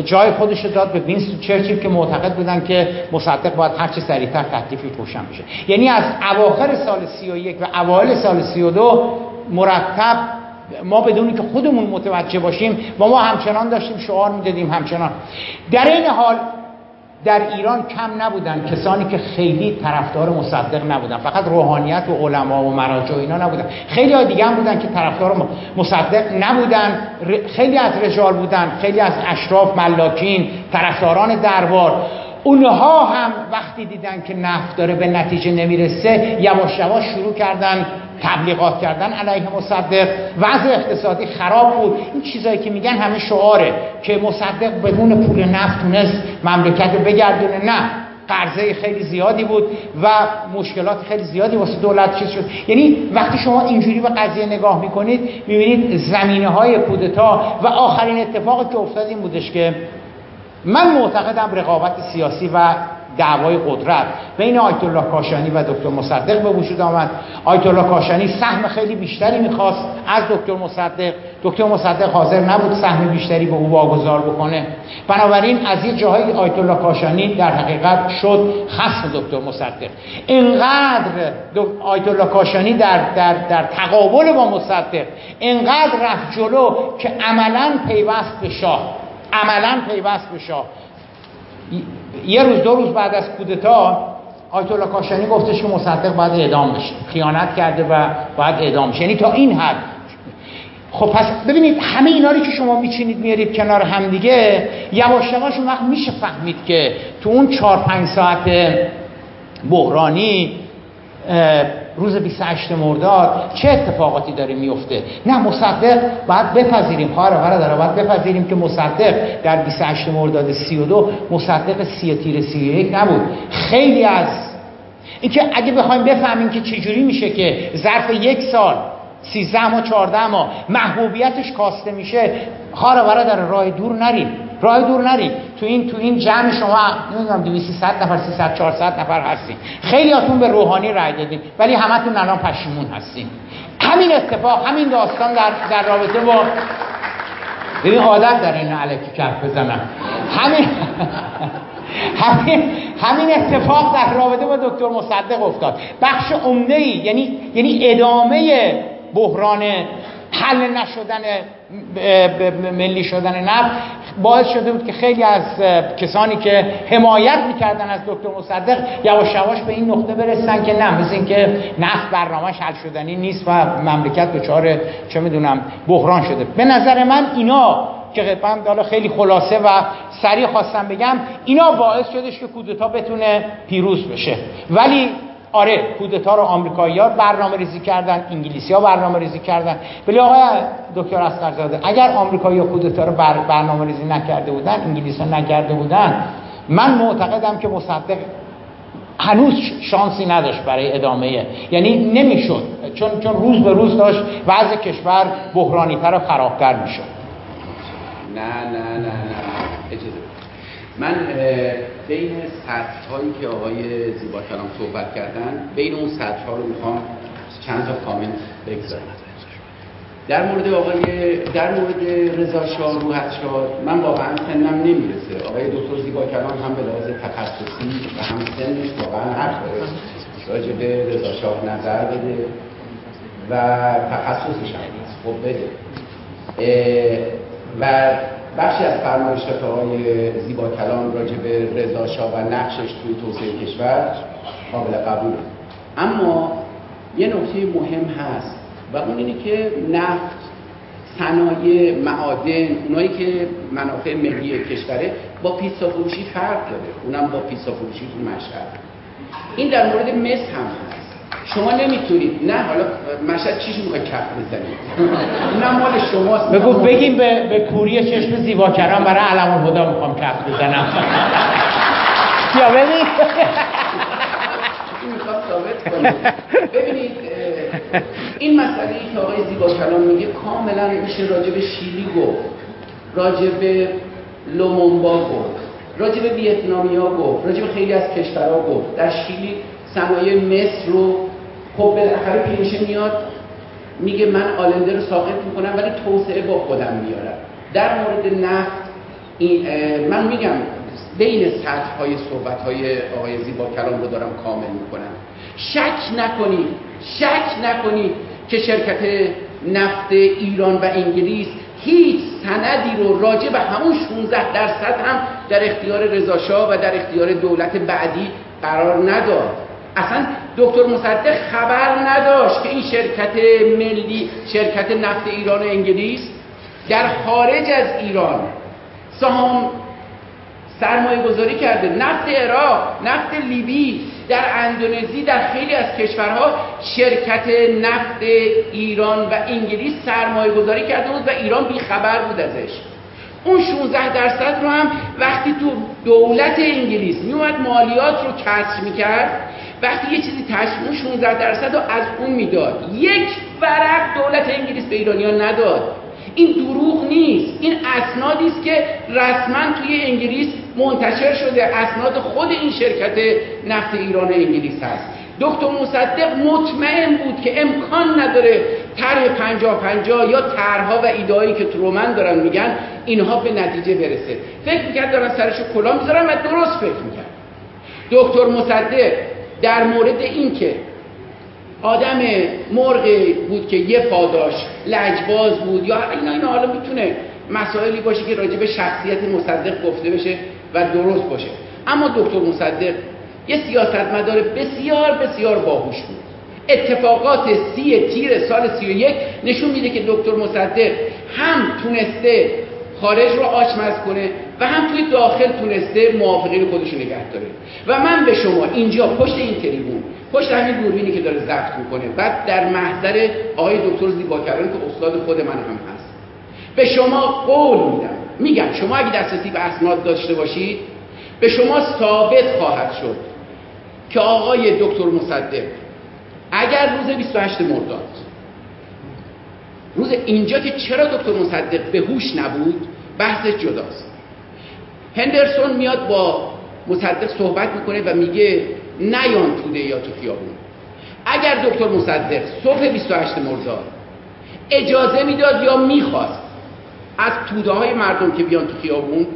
جای خودش داد به وینستون چرچیل که معتقد بودن که مصدق باید هرچه سریعتر تکلیفی روشن بشه. یعنی از اواخر سال 31 و اوایل سال 32 مرتب ما بدونی که خودمون متوجه باشیم و ما همچنان داشتیم شعار می‌دادیم همچنان. در این حال در ایران کم نبودن. کسانی که خیلی طرفدار مصدق نبودن. فقط روحانیت و علما و مراجع اینا نبودن. خیلی ها دیگه هم بودن که طرفدار مصدق نبودن. خیلی از رجال بودن. خیلی از اشراف ملاکین طرفداران دربار. اونها هم وقتی دیدن که نفت داره به نتیجه نمی‌رسه یواش یواش شروع کردن تبلیغات کردن علیه مصدق. وضع اقتصادی خراب بود. این چیزایی که میگن همه شعاره که مصدق بدون پول نفت تونست مملکت رو بگردونه. نه قرضه خیلی زیادی بود و مشکلات خیلی زیادی واسه دولت چیز شد. یعنی وقتی شما اینجوری به قضیه نگاه می‌کنید می‌بینید زمینه های کودتا و آخرین اتفاقی که افتاد این بودش که من معتقدم رقابت سیاسی و دعوای قدرت. بین آیت الله کاشانی و دکتر مصدق به وجود آمد. آیت الله کاشانی سهم خیلی بیشتری می‌خواست از دکتر مصدق. دکتر مصدق حاضر نبود سهم بیشتری به او واگذار بکنه. بنابراین از یه جاهای آیت الله کاشانی در حقیقت شد خصم دکتر مصدق. اینقدر آیت الله کاشانی در, در, در تقابل با مصدق اینقدر رفت جلو که عملا پیوست به شاه. عملا پیوست به شاه. یه روز دو روز بعد از کودتا آیت الله کاشانی گفتش که مصدق باید اعدام بشه خیانت کرده و باید اعدام بشه. یعنی تا این حد. خب پس ببینید همه اینا رو که شما میچینید میارید کنار هم دیگه یواش یواش اون وقت میشه فهمید که تو اون چهار پنج ساعت بحرانی روز 28 مرداد چه اتفاقاتی داره میفته؟ نه مصدق باید بپذیریم. خواهر و داره باید بپذیریم که مصدق در 28 مرداد 32 مصدق سی تیر 31 نبود. خیلی از اینکه اگه بخوایم بفهمیم که چجوری میشه که ظرف یک سال 13 ما 14 ما محبوبیتش کاسته میشه خواهر در راه دور نریم. راه دور نریم تو این تو این جمع شما نمی‌دونم 200 نفر 300 400 نفر هستین. خیلیاتون به روحانی رای دادین ولی همتون الان پشیمون هستین. همین اتفاق همین داستان در در رابطه با ببین عادت در این علکی کف بزنم. همین همین همین اتفاق در رابطه با دکتر مصدق افتاد. بخش عمده ای یعنی یعنی ادامه بحران حل نشدن ملی شدن نفت. باعث شده بود که خیلی از کسانی که حمایت می‌کردن از دکتر مصدق یواش یواش به این نقطه برسن که نه مثل اینکه نفت برنامهش حل شدنی نیست و مملکت دچار چه می‌دونم بحران شده. به نظر من اینا که من خیلی خلاصه و سریع خواستم بگم اینا باعث شدش که کودتا بتونه پیروز بشه. ولی آره کودتا رو آمریکایی‌ها برنامه ریزی کردن انگلیسی ها برنامه ریزی کردن. ولی آقای دکتر اسقرزاده اگر آمریکایی‌ها کودتا رو بر برنامه ریزی نکرده بودن انگلیس ها نکرده بودن من معتقدم که مصدق هنوز شانسی نداشت برای ادامه. یعنی نمی‌شد. چون چون روز به روز داشت وضع کشور بحرانی تر و خرابتر می‌شد. نه نه نه نه. اجازه من بین سطح هایی که آقای زیبا کلام صحبت کردن بین اون سطح ها رو می‌خوام چند تا کامنت بگذارم. در مورد آقای در مورد رضا شاه روحت من واقعا سنم نمی‌رسه. آقای دکتر زیبا کلام هم به لحاظ تخصصی و هم سنش واقعا حق داره. راجع به رضا شاه نظر بده و تخصصش هم. خب بده. و بخشی از فرمایشات آقای زیبا کلام راجع به رضا شاه و نقشش توی توسعه کشور قابل قبول اما یه نکته مهم هست و اون اینه که نفت صنایع معادن اونایی که منافع ملی کشوره با فروشی فرق داره. اونم با پیسا فروشی تو مشهد. این در مورد مصر هم هست. شما نمی‌تونید. نه حالا مشهد چیش می‌خوای کف بزنید نه مال شماست. بگو بگیم به, به کوری چشم زیباکران برای علم الهدا می‌خوام کف بزنم. یا ببین. ببینید این مسئله ای که آقای زیبا کلام میگه کاملا میشه راجع به شیلی گفت راجع به لومونبا گفت راجع به ویتنامیا گفت راجع به خیلی از کشورها گفت. در شیلی صنایع مصر رو خب بالاخره پیشه میاد میگه من آلنده رو ساقط می‌کنم ولی توسعه با خودم میارم. در مورد نفت من میگم بین سطح های صحبت های آقای زیبا کلام رو دارم کامل می‌کنم. شک نکنید شک نکنید که شرکت نفت ایران و انگلیس هیچ سندی رو راجع به همون 16 درصد هم در اختیار رضاشاه و در اختیار دولت بعدی قرار نداد. اصلا دکتر مصدق خبر نداشت که این شرکت ملی شرکت نفت ایران و انگلیس در خارج از ایران سهام سرمایه گذاری کرده. نفت عراق نفت لیبی در اندونزی در خیلی از کشورها شرکت نفت ایران و انگلیس سرمایه گذاری کرده بود و ایران بی خبر بود ازش. اون 16 درصد رو هم وقتی تو دولت انگلیس میومد مالیات رو کسر می‌کرد وقتی یه چیزی تشمون 16 درصد رو از اون می‌داد. یک ورق دولت انگلیس به ایرانیان نداد. این دروغ نیست. این اسنادی است که رسما توی انگلیس منتشر شده. اسناد خود این شرکت نفت ایران انگلیس هست. دکتر مصدق مطمئن بود که امکان نداره طرح پنجا پنجا یا طرحها و ایدهایی که ترومن دارن میگن اینها به نتیجه برسه. فکر می‌کرد دارن سرشو کلا می‌ذارن و درست فکر می‌کرد. دکتر مصدق در مورد اینکه آدم مرغ بود که یه پاداش لجباز بود یا اینا اینا حالا می‌تونه مسائلی باشه که راجع به شخصیت مصدق گفته بشه و درست باشه. اما دکتر مصدق یه سیاستمدار بسیار بسیار باهوش بود. اتفاقات سی تیر سال سی و یک نشون میده که دکتر مصدق هم تونسته خارج رو آشمز کنه و هم توی داخل تونسته موافقین خودش نگه داره. و من به شما اینجا پشت این تریبون پشت همین دوربینی که داره ضبط می‌کنه بعد در محضر آقای دکتر زیباکران که استاد خود من هم هست. به شما قول میدم. میگم شما اگه دسترسی به اسناد داشته باشید به شما ثابت خواهد شد که آقای دکتر مصدق اگر روز 28 مرداد روز اینجا که چرا دکتر مصدق به هوش نبود بحث جداست. هندرسون میاد با مصدق صحبت می‌کنه و میگه نیان توده یا تو خیابون. اگر دکتر مصدق صبح 28 مرداد اجازه می‌داد یا می‌خواست از توده های مردم که بیان تو خیابون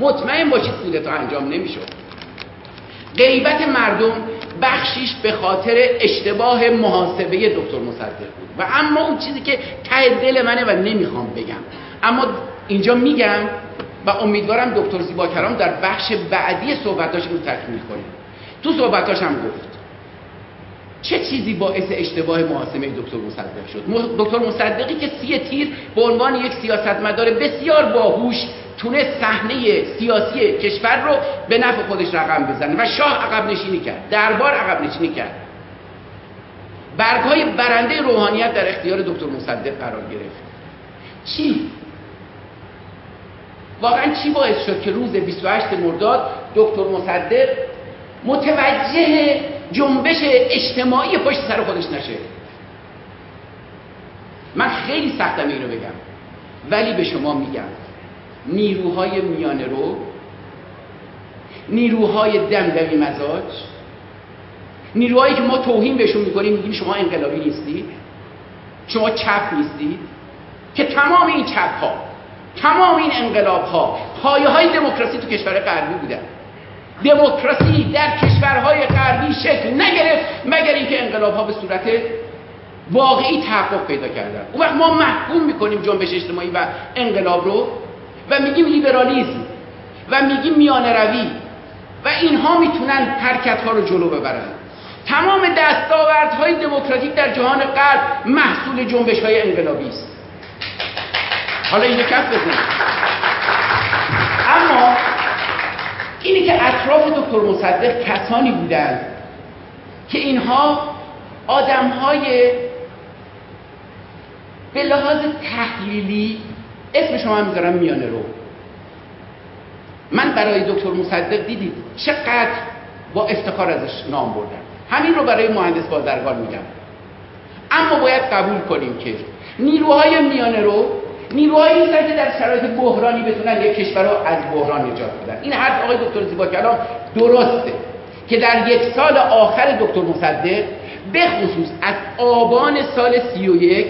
مطمئن باشید کودتا انجام نمی‌شد. غیبت مردم بخشیش به خاطر اشتباه محاسبه دکتر مصدق بود. و اما اون چیزی که ته دل منه و نمی‌خوام بگم. اما اینجا میگم و امیدوارم دکتر زیبا کلام در بخش بعدی صحبتاش رو تکمیل کنه تو صحبتاش هم گفت. چه چیزی باعث اشتباه محاسمه دکتر مصدق شد؟ دکتر مصدقی که سی تیر به عنوان یک سیاستمدار بسیار باهوش تونه صحنه سیاسی کشور رو به نفع خودش رقم بزنه و شاه عقب نشینی کرد دربار عقب نشینی کرد. برگ های برنده روحانیت در اختیار دکتر مصدق قرار گرفت. چی؟ واقعا چی باعث شد که روز 28 مرداد دکتر مصدق متوجه جنبش اجتماعی پشت سر خودش نشه؟ من خیلی سختم اینو بگم ولی به شما میگم نیروهای میانه رو نیروهای دمدمی مزاج نیروهایی که ما توهین بهشون می‌کنیم میگیم شما انقلابی نیستید شما چپ نیستید که تمام این چپ ها تمام این انقلاب ها پایه های دموکراسی تو کشور غربی بودن. دموکراسی در کشورهای غربی شکل نگرفت مگر اینکه انقلاب ها به صورت واقعی تحقق پیدا کردن. اون وقت ما محکوم می‌کنیم جنبش اجتماعی و انقلاب رو و میگیم لیبرالیزم و میگیم میانه روی و اینها می‌تونن حرکت ها رو جلو ببرن. تمام دستاوردهای دموکراتیک در جهان غرب محصول جنبش های انقلابی است. حالا اینجا کف بزنید اما اینی که اطراف دکتر مصدق کسانی بودند که اینها آدم های به لحاظ تحلیلی اسم شما هم می‌ذارم میانه رو. من برای دکتر مصدق دیدید چقدر با افتخار ازش نام بردم. همین رو برای مهندس بازرگان میگم. اما باید قبول کنیم که نیروهای میانه رو نیروهایی نیستن که در شرایط بحرانی بتونن یک کشور رو از بحران نجات بدن این حرف آقای دکتر زیبا کلام درسته که در یک سال آخر دکتر مصدق به خصوص از آبان سال 31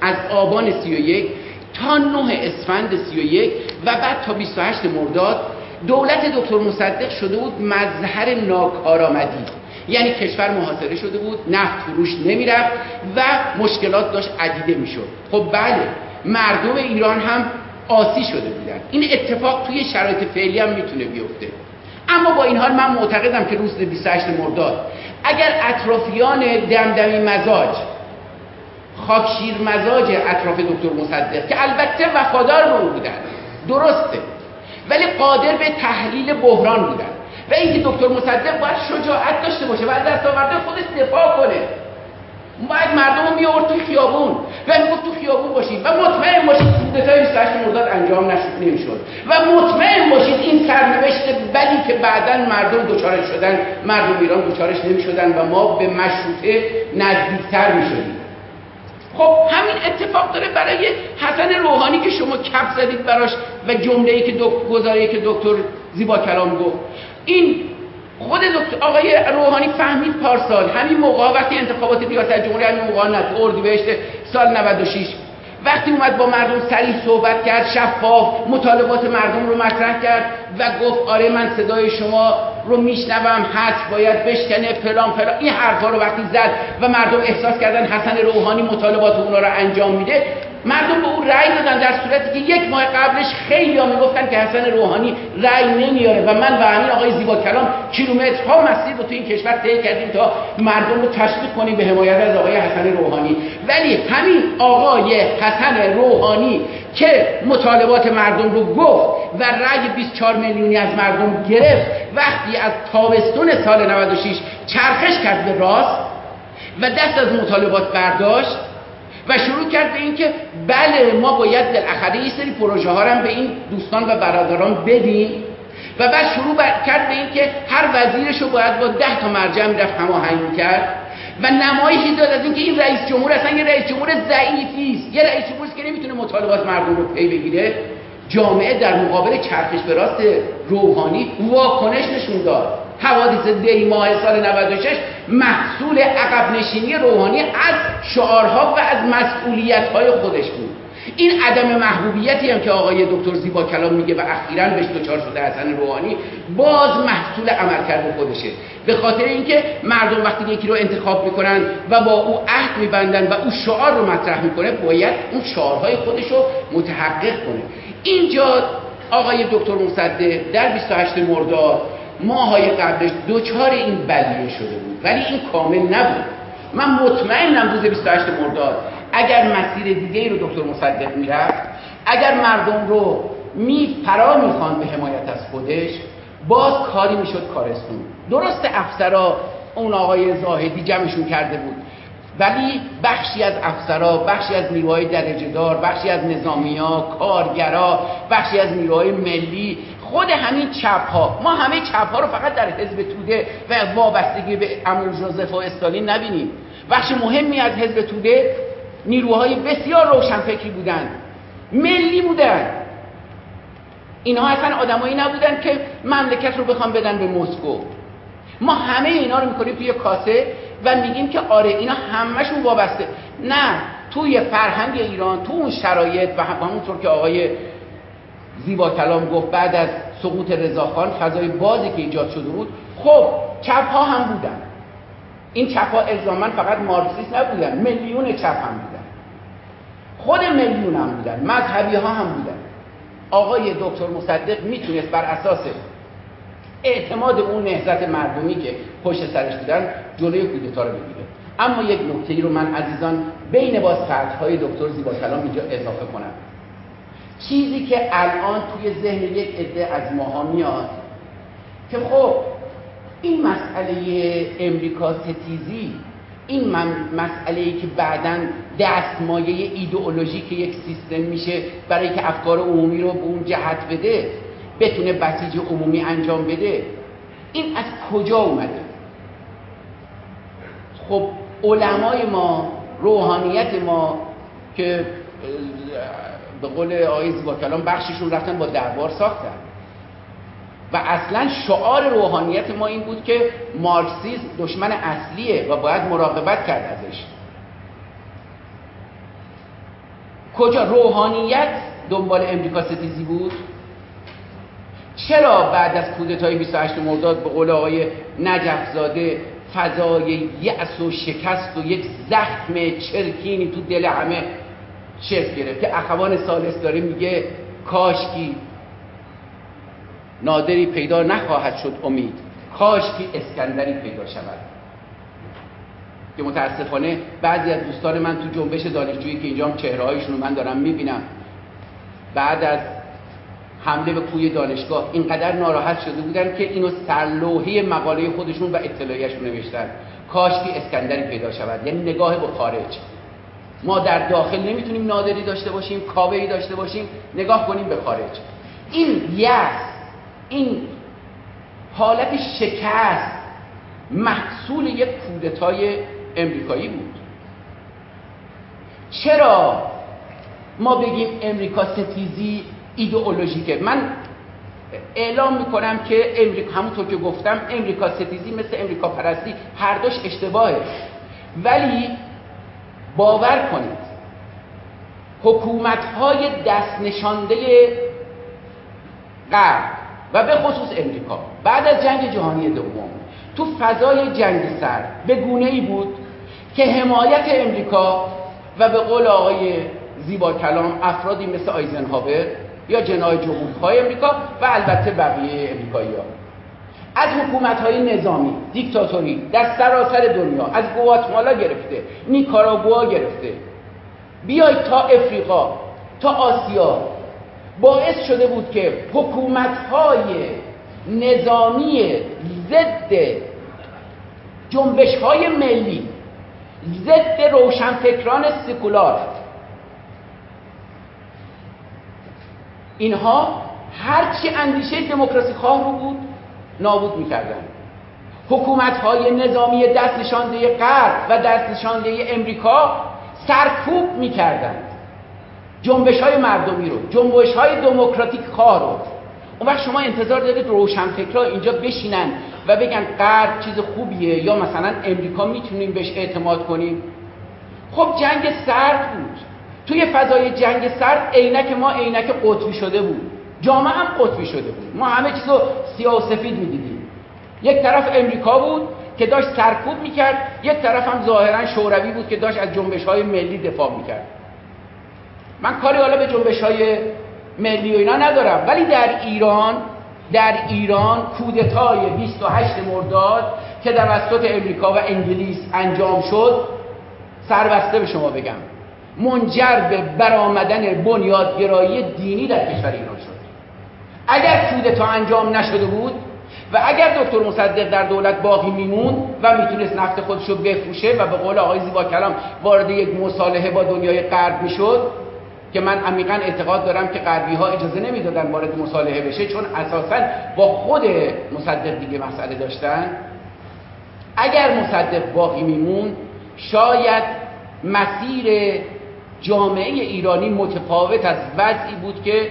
از آبان 31 تا 9 اسفند 31 و بعد تا 28 مرداد دولت دکتر مصدق شده بود مظهر ناکارآمدی. یعنی کشور محاصره شده بود نفت فروش نمی‌رفت و مشکلات داشت عدیده می‌شد. خب بله مردم ایران هم آسی شده بودن. این اتفاق توی شرایط فعلی هم می‌تونه بیفته. اما با این حال من معتقدم که روز 28 مرداد اگر اطرافیان دمدمی مزاج خاکشیر مزاج اطراف دکتر مصدق که البته وفادار به او بودن درسته ولی قادر به تحلیل بحران بودن و اینکه دکتر مصدق باید شجاعت داشته باشه و از دستاورده خودش دفاع کنه. باید مردم رو میورد تو خیابون. و می‌گفت تو خیابون باشید. و مطمئن باشید کودتای 28 مرداد انجام نمی‌شد. و مطمئن باشید این سرنوشت بدی که بعدا مردم دچارش شدن مردم ایران دچارش نمی‌شدن و ما به مشروطه نزدیکتر می‌شدیم. خب همین اتفاق داره برای حسن روحانی که شما کپ زدید براش و جمله ای که گزاره که دکتر زیبا کلام گفت. این خود دکتر آقای روحانی فهمید پارسال همین موقع وقتی انتخابات ریاست جمهوری همین موقع نه اردیبهشت سال 96 وقتی اومد با مردم سریع صحبت کرد شفاف مطالبات مردم رو مطرح کرد و گفت آره من صدای شما رو میشنوم هست باید بشکنه فلان فلان. این حرفا رو وقتی زد و مردم احساس کردن حسن روحانی مطالبات اونا رو انجام میده مردم به او رأی دادن در صورتی که یک ماه قبلش خیلی ها می‌گفتن که حسن روحانی رأی نمیاره و من و همین آقای زیبا کلام کیلومترها مسیر رو تو این کشور طی کردیم تا مردم رو تشویق کنیم به حمایت از آقای حسن روحانی. ولی همین آقای حسن روحانی که مطالبات مردم رو گفت و رأی 24 میلیونی از مردم گرفت وقتی از تابستون سال 96 چرخش کرد به راست و دست از مطالبات برداشت و شروع کرد به اینکه بله ما باید بالاخره یه سری پروژه ها هم به این دوستان و برادران بدیم. و بعد شروع کرد به اینکه هر وزیرش رو باید با ده تا مرجع می‌رفت هماهنگ کرد و نمایشی داد از اینکه این رئیس جمهور اصلا یه رئیس جمهور ضعیفی است. یه رئیس جمهوری که نمی‌تونه مطالبات مردم رو پی بگیره. جامعه در مقابل چرخش به راست روحانی واکنش نشون داد. حوادث دی ماه سال 96 محصول عقب نشینی روحانی از شعارها و از مسئولیت های خودش بود. این عدم محبوبیتی هم که آقای دکتر زیبا کلام میگه و اخیرا بهش دچار شده حسن روحانی باز محصول عمل کرده خودشه. به خاطر اینکه مردم وقتی یکی رو انتخاب می‌کنن و با او عهد میبندن و او شعار رو مطرح می‌کنه باید اون شعارهای خودش رو متحقق کنه. اینجا آقای دکتر مصدق در 28 مرداد ماهای قبلش دوچار این بلیه شده بود. ولی این کامل نبود. من مطمئنم روز 28 مرداد اگر مسیر دیگه رو دکتر مصدق می‌رفت اگر مردم رو می فرا می‌خوان به حمایت از خودش باز کاری می‌شد کارستون درست افسرا اون آقای زاهدی جمعشون کرده بود. ولی بخشی از افسرا بخشی از نیروهای درجه دار بخشی از نظامیا کارگرا بخشی از نیروهای ملی خود همین چپ ها ما همه چپ ها رو فقط در حزب توده و وابستگی به امون جوزف و استالین نبینیم. بخش مهمی از حزب توده نیروهای بسیار روشنفکری بودند. ملی بودن اینها اصلا آدمایی نبودن که مملکت رو بخوام بدن به مسکو. ما همه اینا رو می‌کنیم توی کاسه و میگیم که آره اینا همشون وابسته. نه توی فرهنگ ایران تو اون شرایط و همونطور که آقای زیبا کلام گفت بعد از سقوط رضاخان فضای بازی که ایجاد شده بود خب چپ ها هم بودن. این چپ ها الزاما فقط مارکسیست نبودن میلیون چپ هم بودن. خود میلیون هم بودن مذهبی ها هم بودن. آقای دکتر مصدق می‌تونست بر اساس اعتماد اون نهضت مردمی که پشت سرش بودن جلوی کودتا رو بگیره. اما یک نکته ای رو من عزیزان بین باز های دکتر زیبا کلام اینجا اضافه کنم. چیزی که الان توی ذهن یک عده از ماها میاد که خب این مسئله امریکا ستیزی این مسئله ای که بعدا دستمایه ایدئولوژیک یک سیستم میشه برای که افکار عمومی رو به اون جهت بده بتونه بسیج عمومی انجام بده. این از کجا اومده؟ خب علمای ما روحانیت ما که به قول آقای زیبا کلام بخششون رفتن با دربار ساختن و اصلا شعار روحانیت ما این بود که مارکسیسم دشمن اصلیه و باید مراقبت کرد ازش. کجا روحانیت دنبال امریکا ستیزی بود؟ چرا بعد از کودتای 28 مرداد به قول آقای نجف زاده فضای یأس و شکست و یک زخم چرکینی تو دل همه شکل گرفت. که اخوان سالس داره میگه کاشکی نادری پیدا نخواهد شد امید. کاشکی اسکندری پیدا شود. که متاسفانه بعضی از دوستان من تو جنبش دانشجویی که اینجا هم چهره هایشون من دارم می‌بینم بعد از حمله به کوی دانشگاه اینقدر ناراحت شده بودن که اینو سرلوحی مقاله خودشون و اطلاعیشون نوشتن. کاشکی اسکندری پیدا شود. یعنی نگاه به خارج. ما در داخل نمی‌تونیم نادری داشته باشیم کاوهی داشته باشیم نگاه کنیم به خارج. این یس این حالت شکست محصول یک کودتای امریکایی بود. چرا ما بگیم امریکا ستیزی ایدئولوژیکه؟ من اعلام می‌کنم که امریکا همونطور که گفتم امریکا ستیزی مثل امریکا پرستی هر دوش اشتباهه. ولی باور کنید. حکومت های دست نشانده غرب و به خصوص امریکا بعد از جنگ جهانی دوم تو فضای جنگ سر به گونه ای بود که حمایت امریکا و به قول آقای زیبا کلام افرادی مثل آیزنهاور یا جنای جمهوری امریکا و البته بقیه امریکایی ها از حکومت های نظامی دیکتاتوری در سراسر دنیا از گواتمالا گرفته نیکاراگوا گرفته. بیاید تا افریقا تا آسیا. باعث شده بود که حکومت های نظامی ضد جنبش های ملی ضد روشنفکران سکولار اینها هرچی اندیشه دموکراسی خواه رو بود نابود می‌کردن. حکومت های نظامی دست نشانده غرب و دست نشانده امریکا سرکوب می‌کردند. جنبش های مردمی رو جنبش های دموکراتیک خواه رو. اون وقت شما انتظار دارید روشنفکرها اینجا بشینن و بگن غرب چیز خوبیه یا مثلا امریکا می‌تونیم بهش اعتماد کنیم؟ خب جنگ سرد بود. توی فضای جنگ سرد عینک ما عینک قطبی شده بود. جامعه هم قطبی شده بود. ما همه چیزو سیاه و سفید می‌دیدیم. یک طرف امریکا بود که داشت سرکوب می‌کرد یک طرف هم ظاهرا شوروی بود که داشت از جنبش های ملی دفاع می‌کرد. من کاری حالا به جنبش های ملی و اینا ندارم ولی در ایران در ایران کودتای 28 مرداد که توسط امریکا و انگلیس انجام شد سربسته به شما بگم. منجر به برآمدن بنیادگرایی دینی در کشور ایران شد. اگر کودتا انجام نشده بود و اگر دکتر مصدق در دولت باقی میمون و می‌تونست نفت خودش رو بفروشه و به قول آقای زیبا کلام وارد یک مصالحه با دنیای غرب می‌شد که من عمیقا اعتقاد دارم که غربی ها اجازه نمی‌دادن وارد مصالحه بشه چون اساسا با خود مصدق دیگه مسئله داشتن. اگر مصدق باقی میمون شاید مسیر جامعه ایرانی متفاوت از وضعی بود که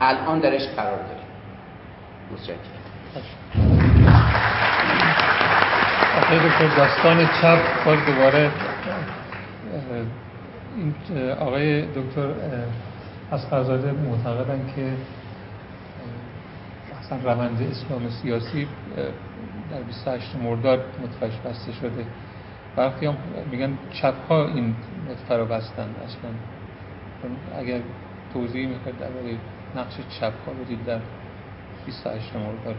الان درش قرار داریم. متشکرم. داستان چپ باز دوباره این آقای دکتر اسقرزاده معتقدن که اصلا روند اسلام سیاسی در 28 مرداد متفش بسته شده. برخی هم میگن چپ ها این نطفه رو بستن اصلا. اگر توضیح می‌خواید درباره نقش چپ ها بدید در 28 مرداد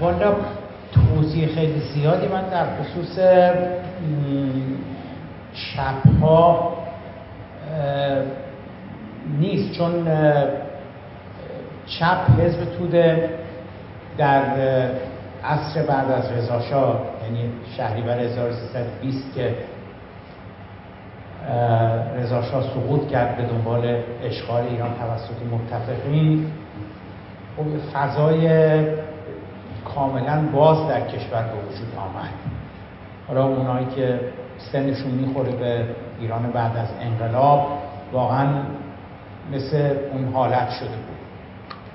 والا توضیح خیلی زیادی من در خصوص چپ ها نیست. چون چپ حزب توده در عصر بعد از رضاشاه یعنی شهریور 1320 که رضاشاه سقوط کرد به دنبال اشغال ایران توسط متفقین. خب فضای کاملا باز در کشور به وجود آمد. حالا اونایی که سنشون می‌خوره به ایران بعد از انقلاب واقعا مثل اون حالت شده بود.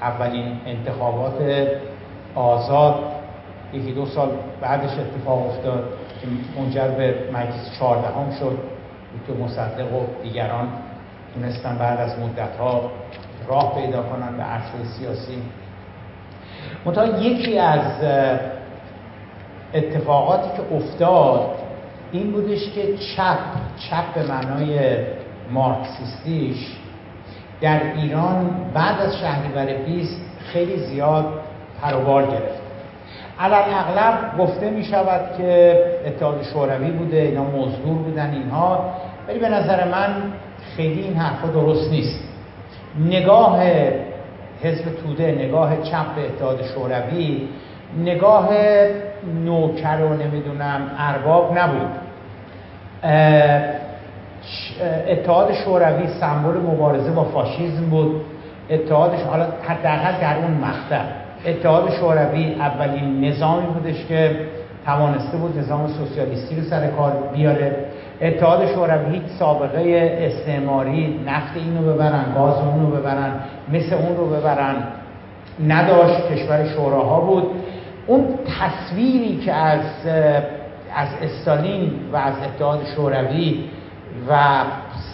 اولین انتخابات آزاد یکی دو سال بعدش اتفاق افتاد که منجر به مجلس چهاردهم شد. که مصدق و دیگران تونستن بعد از مدت ها راه پیدا کنن به عرصه سیاسی. منتها یکی از اتفاقاتی که افتاد این بودش که چپ چپ به معنای مارکسیستیش در ایران بعد از شهریور 20 خیلی زیاد پروبال گرفت. علال اغلب گفته می شود که اتحاد شوروی بوده اینا مزدور بودن اینها. ولی به نظر من خیلی این حرفا درست نیست. نگاه حزب توده نگاه چپ به اتحاد شوروی نگاه نوکر و نمی‌دونم ارباب نبود. اتحاد شوروی سمبل مبارزه با فاشیزم بود. اتحادش حالا حداقل در اون مقطع. اتحاد شوروی اولین نظامی بودش که توانسته بود نظام سوسیالیستی رو سر کار بیاره. اتحاد شوروی هیچ سابقه استعماری نفت اینو ببرن گاز اونو ببرن مثل اون رو ببرن نداشت کشور شوراها بود. اون تصویری که از از استالین و از اتحاد شوروی و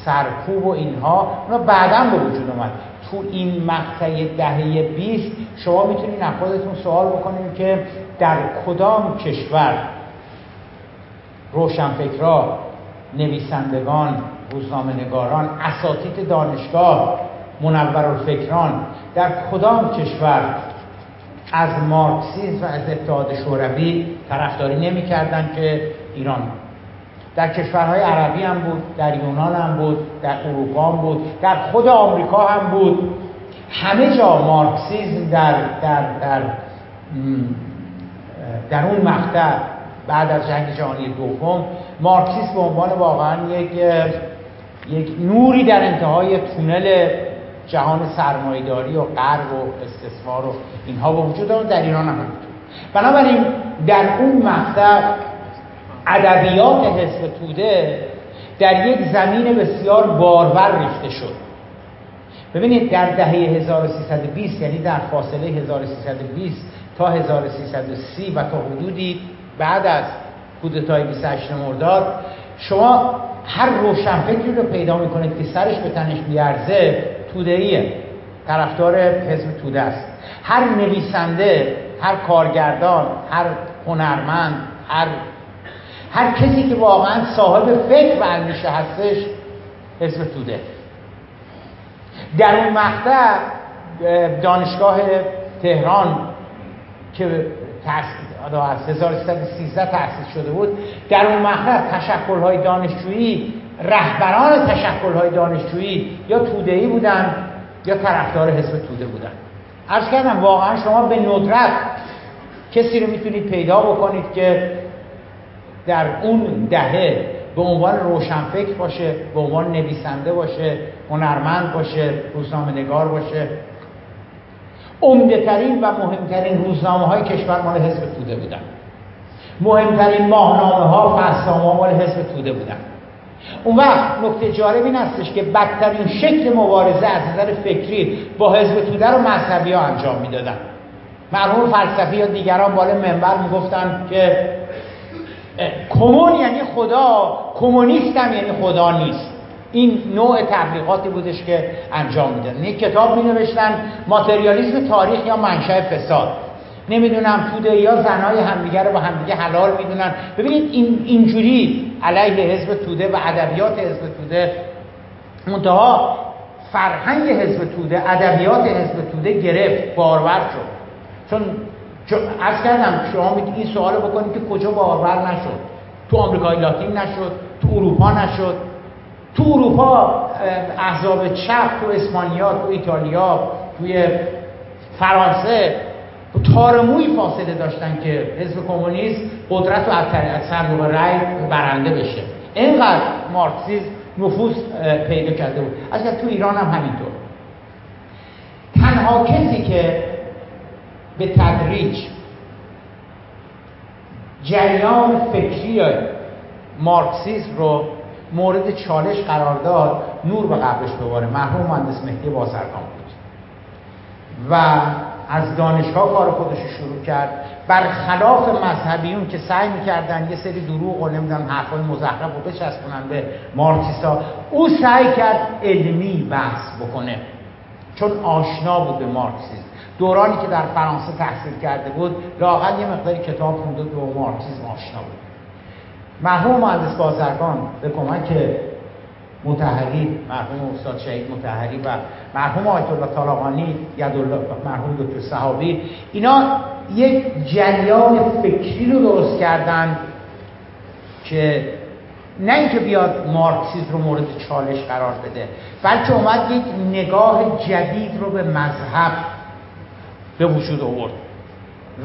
سرکوب و اینها اونا بعدا به وجود اومد. تو این مقطع دهه 20 شما می‌تونید خودتون سوال بکنید که در کدام کشور روشنفکرا نویسندگان روزنامه نگاران اساتید دانشگاه منورالفکران در کدام کشور از مارکسیسم و از اتحاد شوروی طرفداری نمی‌کردند که ایران در کشورهای عربی هم بود در یونان هم بود در اروپا هم بود در خود آمریکا هم بود. همه جا مارکسیزم در در در در اون مقطع بعد از جنگ جهانی دوم مارکسیسم به عنوان واقعا یک یک نوری در انتهای تونل جهان سرمایداری و غرب و استثمار و اینها به وجود آمد در ایران هم بنابراین در اون مقطع ادبیات حزب توده در یک زمین بسیار بارور ریخته شد. ببینید در دهه 1320 یعنی در فاصله 1320 تا 1330 و تا حدودی بعد از کودتای 28 مرداد شما هر روشنفکری رو پیدا می‌کنید که سرش به تنش بیارزه تودهیه طرفدار حزب توده است. هر نویسنده هر کارگردان هر هنرمند هر هر کسی که واقعا صاحب فکر و اندیشه هستش حزب توده. در اون مقطع دانشگاه تهران که از 1313 تأسیس شده بود در اون مقطع تشکل‌های دانشجویی رهبران تشکل‌های دانشجویی یا توده‌ای بودن یا طرفدار حزب توده بودن. عرض کردم واقعا شما به ندرت کسی رو می‌تونید پیدا بکنید که در اون دهه به عنوان روشنفکر باشه به عنوان نویسنده باشه هنرمند باشه روزنامه نگار باشه. عمده ترین و مهمترین روزنامه های کشور مال حزب توده بودن. مهمترین ماهنامه ها فصلنامه مال حزب توده بودن. اون وقت نکته جالب این هستش که بدترین شکل مبارزه از نظر فکری با حزب توده رو مذهبی ها انجام می‌دادن. مرحوم فلسفی یا دیگران بالا منبر می‌گفتن که کمون یعنی خدا کمونیست هم یعنی خدا نیست. این نوع تبلیغاتی بودش که انجام می‌دادن یک کتاب می نوشتن ماتریالیسم تاریخ یا منشأ فساد. نمی‌دونم توده یا زنای همدیگه رو با همدیگه حلال می‌دونن. ببینید این اینجوری علیه حزب توده و ادبیات حزب توده منتها فرهنگ حزب توده ادبیات حزب توده گرفت بارور شد. چون از کردم شما می‌تونید این سوال بکنید که کجا بارور نشد تو آمریکای لاتین نشد تو اروپا نشد. تو اروپا احزاب چپ تو اسپانیا تو ایتالیا توی فرانسه تارموی فاصله داشتن که حزب کمونیست قدرت و از صندوق رأی برنده بشه. اینقدر مارکسیسم نفوذ پیدا کرده بود. از تو ایران هم همینطور. تنها کسی که به تدریج. جریان فکری مارکسیسم رو مورد چالش قرار داد. نور به قبرش بباره مرحوم مهندس مهدی بازرگان بود. و از دانشگاه کار خودش شروع کرد. برخلاف مذهبیون که سعی می‌کردن یه سری دروغ و نمی‌دونم حرفای مزخرف رو بچسبونن به مارکسیستا او سعی کرد علمی بحث بکنه. چون آشنا بود به مارکسیسم. دورانی که در فرانسه تحصیل کرده بود لاقل یه مقداری کتاب خونده به مارکسیسم آشنا بود. مرحوم مهندس بازرگان به کمک متحری مرحوم استاد شهید متحری و مرحوم آیت الله طالقانی یدالله مرحوم دکتر صحابی اینا یک جریان فکری رو درست کردن که نه اینکه بیاد مارکسیسم رو مورد چالش قرار بده بلکه اومد یک نگاه جدید رو به مذهب به وجود آورد.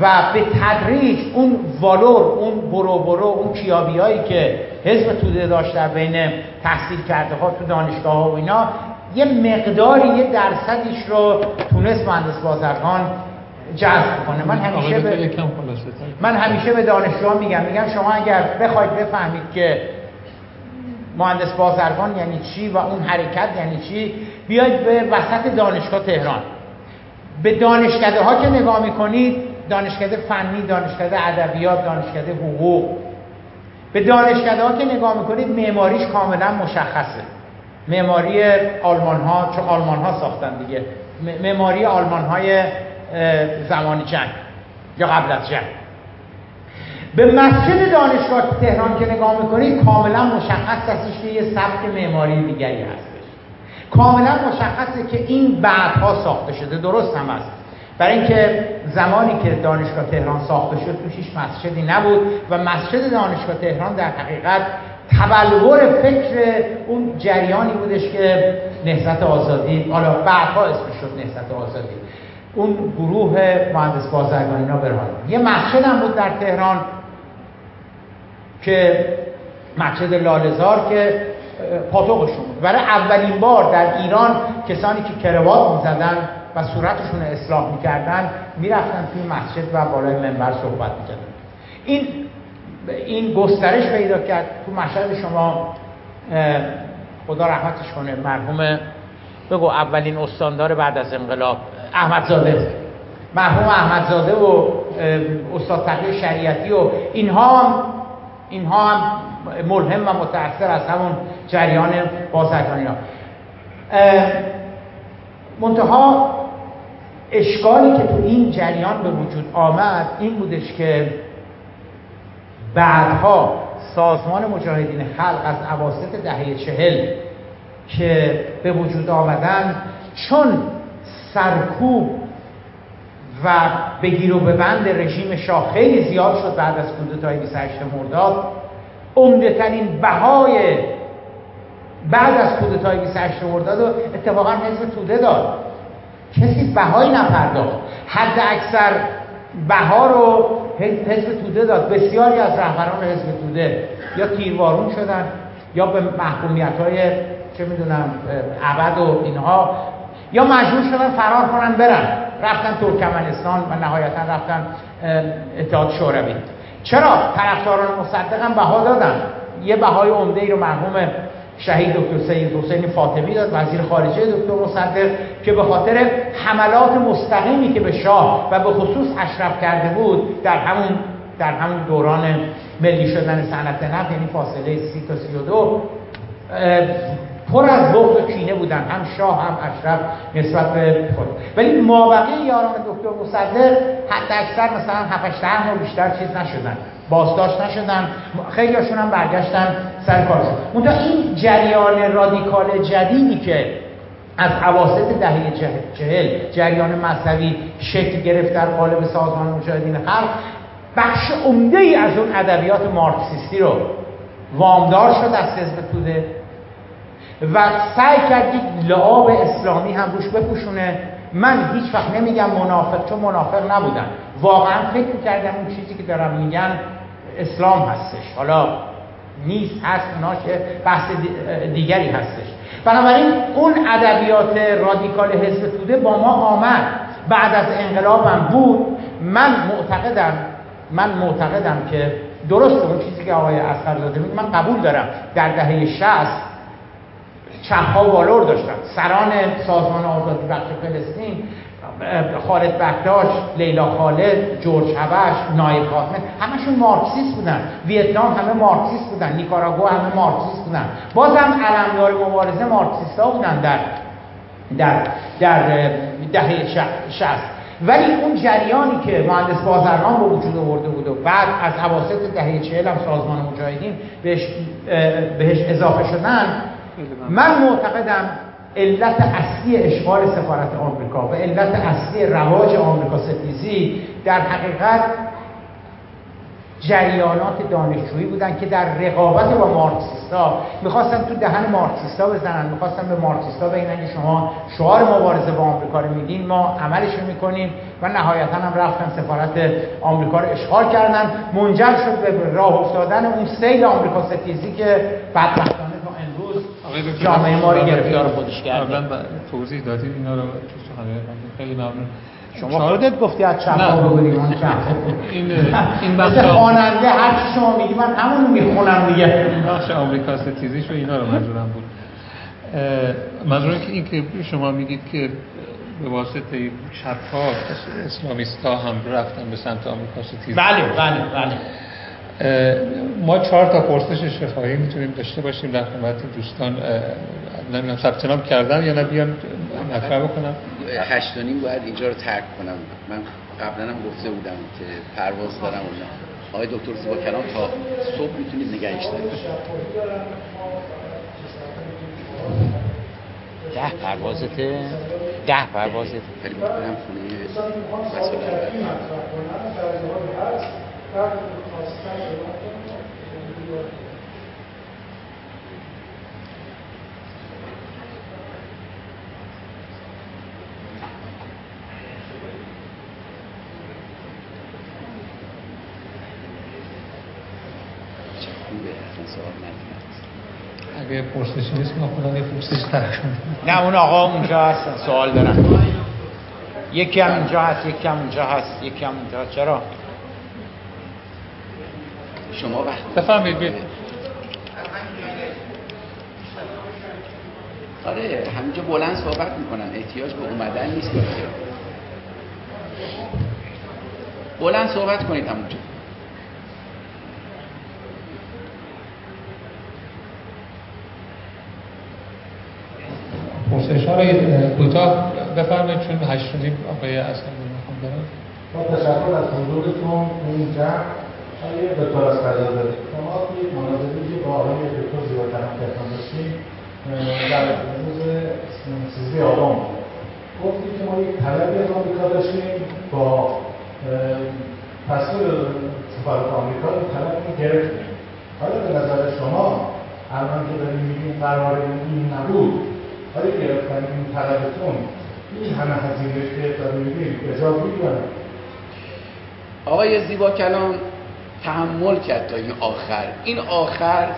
و به تدریج اون والور اون برو برو اون کیابی هایی که حزب توده داشت در بین تحصیل کرده ها تو دانشگاه ها و اینا یه مقداری یه درصدیش رو تونست مهندس بازرگان جذب کنه. من همیشه به من همیشه به دانشجوها میگم میگم شما اگر بخواید بفهمید که مهندس بازرگان یعنی چی و اون حرکت یعنی چی بیاید به وسط دانشگاه تهران. به دانشکده ها که نگاه می‌کنید دانشکده فنی دانشکده ادبیات دانشکده حقوق. به دانشکده ها که نگاه می‌کنید معماریش کاملا مشخصه. معماری آلمان ها چون آلمان ها ساختن دیگه. معماری آلمان های زمان جنگ یا قبل از جنگ. به مسجد دانشگاه تهران که نگاه می‌کنید کاملا مشخص هستش که یه سبک معماری دیگری هستش کاملا مشخصه که این بعدها ساخته شده. درست هم است برای اینکه زمانی که دانشگاه تهران ساخته شد توش هیچ مسجدی نبود و مسجد دانشگاه تهران در حقیقت تبلور فکر اون جریانی بودش که نهضت آزادی حالا بعدها اسمش شد نهضت آزادی. اون گروه مهندس بازرگان اینا برهان یه مسجد هم بود در تهران که مسجد لالزار که پاتوقشون بود برای اولین بار در ایران کسانی که کروات می‌زدن و صورتشون اصلاح می‌کردن می‌رفتن توی مسجد و بالای منبر صحبت می‌کردن. این این گسترش پیدا کرد تو مشهد شما. خدا رحمتش کنه. مرحوم بگو اولین استاندار بعد از انقلاب احمدزاده. مرحوم احمدزاده و استاد تقیه شریعتی و اینها اینها هم ملهم و متأثر از همون جریان بازرگانی ها. منتها اشکالی که تو این جریان به وجود آمد این بودش که بعدها سازمان مجاهدین خلق از عواسط دهه چهل که به وجود آمدن چون سرکوب و بگیر و ببند رژیم شاه خیلی زیاد شد بعد از کودتای 28 مرداد. عمده ترین بهای بعد از کودتای 28 مرداد رو اتفاقا حزب توده داد. کسی بهایی نپرداخت. حد اکثر بها رو حزب توده داد. بسیاری از رهبران حزب توده یا تیروارون شدن یا به محکومیت های چه می‌دونم عبد و اینها یا مجبور شدن فرار کنن برن. رفتن ترکمنستان و نهایتا رفتن اتحاد شوروی. چرا طرفداران مصدق هم بها دادن؟ یه بهای عمده ای رو مرحوم شهید دکتر سید حسین فاطمی داد وزیر خارجه دکتر مصدق که به خاطر حملات مستقیمی که به شاه و به خصوص اشرف کرده بود در همون در همون دوران ملی شدن صنعت نفت یعنی فاصله سی تا سی و دو پر از بغض و کینه بودن هم شاه هم اشرف نسبت به خود. ولی مابقی یاران دکتر مصدق حتی اکثر مثلا 7 8 ماه بیشتر چیز نشدن بازداشت نشدن خیلی هاشون هم برگشتن سر کارشون. منتها این جریان رادیکال جدیدی که از عواسط دهه چهل جریان مذهبی شکل گرفت در قالب سازمان مجاهدین خلق بخش عمده ای از اون ادبیات مارکسیستی رو وامدار شد از حزب توده. و سعی کرد یک لعاب اسلامی هم روش بپوشونه. من هیچ وقت نمیگم منافق چون منافق نبودم. واقعا فکر کردم اون چیزی که دارم میگن اسلام هستش. حالا نیست هست اونا که بحث دیگری هستش. بنابراین اون ادبیات رادیکال حزب توده با ما آمد. بعد از انقلابم بود. من معتقدم من معتقدم که درست اون چیزی که آقای اسقرزاده میگه من قبول دارم. در دهه 60 چپها والور داشتن. سران سازمان آزادی بخش فلسطین خالد بکتاش لیلا خالد جورج هوش نایب خاتمه همشون مارکسیست بودن. ویتنام همه مارکسیست بودن. نیکاراگو همه مارکسیست بودن. بازم علمدار مبارزه مارکسیست ها بودن در در در دهه شست. ولی اون جریانی که مهندس بازرگان به وجود آورده بود و بعد از حواست دهه چهل هم سازمان مجاهدین بهش, بهش اضافه شدن من معتقدم علت اصلی اشغال سفارت آمریکا و علت اصلی رواج آمریکا ستیزی در حقیقت جریانات دانشجویی بودن که در رقابت با مارکسیستا می‌خواستن تو دهن مارکسیستا بزنن می‌خواستن به مارکسیستا بگن که شما شعار مبارزه با آمریکا رو میدین ما عملش رو می‌کنیم و نهایتا هم رفتن سفارت آمریکا رو اشغال کردن منجر شد به راه افتادن اون سیل آمریکا ستیزی که امروز جامعه ما رو گرفتار خودش کرده. توضیح دادید اینا رو خیلی ممنون. شما خودت گفتی از چپ رو بریم اون چپ. این این بخش خواننده هر شما میگی من همون می‌خونم دیگه. بخش آمریکا ستیزیش و اینا رو منظورم بود. منظورم که این که شما میگید که به واسطه چپ ها اسلامیست ها هم رفتن به سمت آمریکا ستیزی بله بله بله. ما چهار تا پرسش شفاهی می‌تونیم داشته باشیم در خدمت دوستان نمی‌دونم ثبت نام کردم یا نه بیان مطرح بکنم. هشت نیم باید اینجا رو ترک کنم. من قبلا هم گفته بودم که پرواز دارم. اونا آقای دکتر زیبا کلام تا صبح می‌تونید نگهش دارید. ده پروازته. ده پروازته. ولی برم خونه مسئول اگه پرسشی نیست ما خودم یه پرسش نه اون آقا اونجا هست سوال دارم. یکی هم اینجا هست یکی هم اونجا هست یکی هم اونجا هست. چرا؟ شما وقت بفهمید بید آره همینجا بلند صحبت می‌کنن. احتیاج به اومدن نیست. باشه بلند صحبت کنید همونجا. پرسش ها کوتاه بفرمایید چون هشت نیم آقای اصلا می‌خوام دارم با تشکر از حضورتون این جمع آقای دکتر از دارید شما توی مناظری که با آقای دکتر کلام کردن داشتیم در روز سیزده آبان. گفتی که ما یک طلبی از آمریکا داشتیم با تصویر سفارت آمریکا این طلب رو گرفتیم. حالا به نظر شما الان که داریم میگیم قرار این نبود آیا گرفتن این طلبتون این همه هزینه که داریم میگیم اجابی آقای زیبا کلام تحمل کرد تا این آخر. این آخر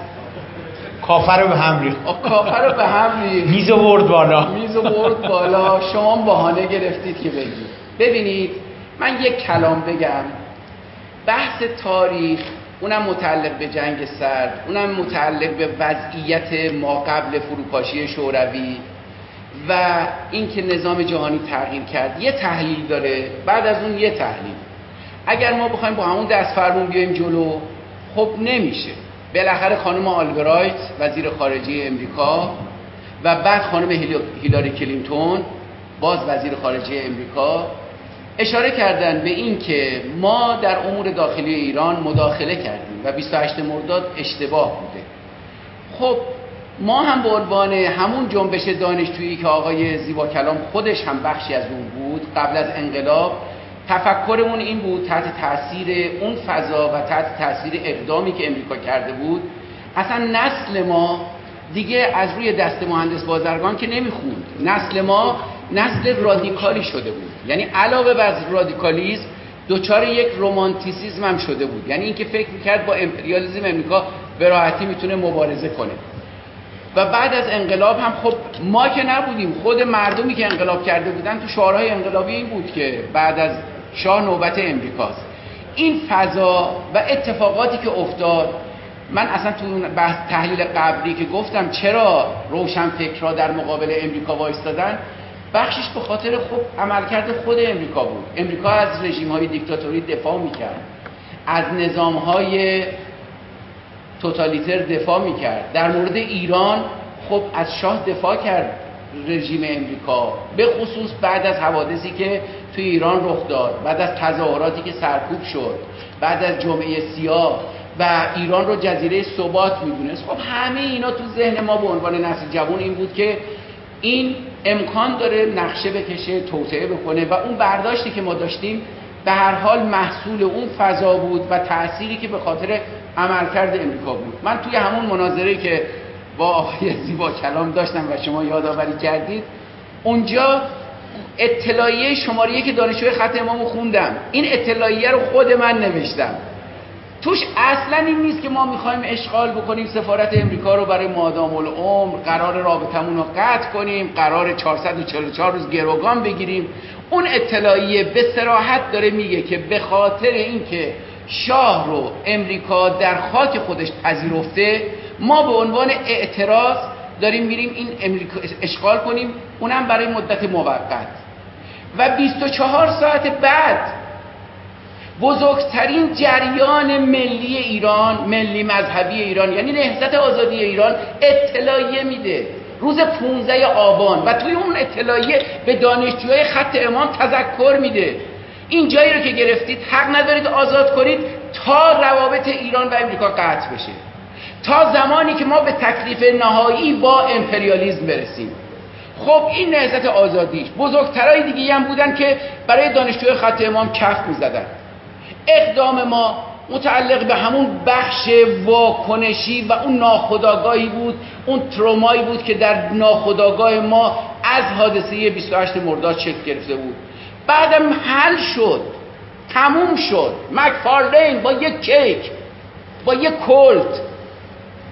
کافر رو به هم ریخت. کافر رو به هم ریخت. میز ورد بالا. میز ورد بالا. شما بهانه گرفتید که بگید. ببینید من یک کلام بگم. بحث تاریخ اونم متعلق به جنگ سرد اونم متعلق به وضعیت ما قبل فروپاشی شوروی و اینکه نظام جهانی تغییر کرد. یه تحلیل داره. بعد از اون یه تحلیل. اگر ما بخوایم با همون دست فرمون بیایم جلو خب نمیشه. بالاخره خانم آلبرایت وزیر خارجه امریکا و بعد خانم هیلاری کلینتون باز وزیر خارجه امریکا اشاره کردن به این که ما در امور داخلی ایران مداخله کردیم و 28 مرداد اشتباه بوده. خب ما هم به عنوان همون جنبش دانشجویی که آقای زیبا کلام خودش هم بخشی از اون بود قبل از انقلاب تفکرمون این بود تحت تاثیر اون فضا و تحت تاثیر اقدامی که امریکا کرده بود. اصلا نسل ما دیگه از روی دست مهندس بازرگان که نمی‌خوند. نسل ما نسل رادیکالی شده بود. یعنی علاوه بر رادیکالیسم دوچار یک رومانتیسیزم هم شده بود. یعنی اینکه فکر می‌کرد با امپریالیزم امریکا به راحتی می‌تونه مبارزه کنه. و بعد از انقلاب هم خب ما که نبودیم خود مردمی که انقلاب کرده بودن تو شعارهای انقلابی این بود که بعد از شاه نوبت امریکاست. این فضا و اتفاقاتی که افتاد من اصلا تو بحث تحلیل قبلی که گفتم چرا روشن فکرها در مقابل امریکا وایستادن بخشش به خاطر خوب عملکرد خود امریکا بود. امریکا از رژیم های دیکتاتوری دفاع می‌کرد. از نظام های توتالیتر دفاع می‌کرد. در مورد ایران خب از شاه دفاع کرد. رژیم امریکا به خصوص بعد از حوادثی که توی ایران رخ داد بعد از تظاهراتی که سرکوب شد بعد از جمعه سیاه و ایران رو جزیره ثبات می‌دونست. خب همه اینا تو ذهن ما به عنوان نسل جوان این بود که این امکان داره نقشه بکشه توسعه بکنه و اون برداشتی که ما داشتیم به هر حال محصول اون فضا بود و تأثیری که به خاطر عملکرد امریکا بود. من توی همون مناظره که با آقای زیبا کلام داشتم و شما یادآوری کردید. اونجا اطلاعیه شماره که دانشجوی خط امامو خوندم. این اطلاعیه رو خود من نوشتم. توش اصلا این نیست که ما می‌خوایم اشغال بکنیم سفارت امریکا رو برای مادام العمر قرار رابطمون رو قطع کنیم قرار 444 روز گروگان بگیریم. اون اطلاعیه به سراحت داره میگه که به خاطر اینکه شاه رو امریکا در خاک خودش پذیرفته ما به عنوان اعتراض داریم میریم این امریکا اشغال کنیم اونم برای مدت موقت. و 24 ساعت بعد بزرگترین جریان ملی ایران ملی مذهبی ایران یعنی نهضت آزادی ایران اطلاعیه میده. روز 15 آبان و توی اون اطلاعیه به دانشجوهای خط امام تذکر میده. این جایی رو که گرفتید حق ندارید آزاد کنید تا روابط ایران و امریکا قطع بشه. تا زمانی که ما به تکلیف نهایی با امپریالیزم برسیم. خب این نهضت آزادیش. بزرگترهای دیگه هم بودن که برای دانشجوی خط امام کف می‌زدن. اقدام ما متعلق به همون بخش واکنشی و اون ناخداگاهی بود اون ترومایی بود که در ناخداگاه ما از حادثه 28 مرداد شکل گرفته بود. بعدم حل شد تموم شد. مکفارلین با یک کیک با یک کلت.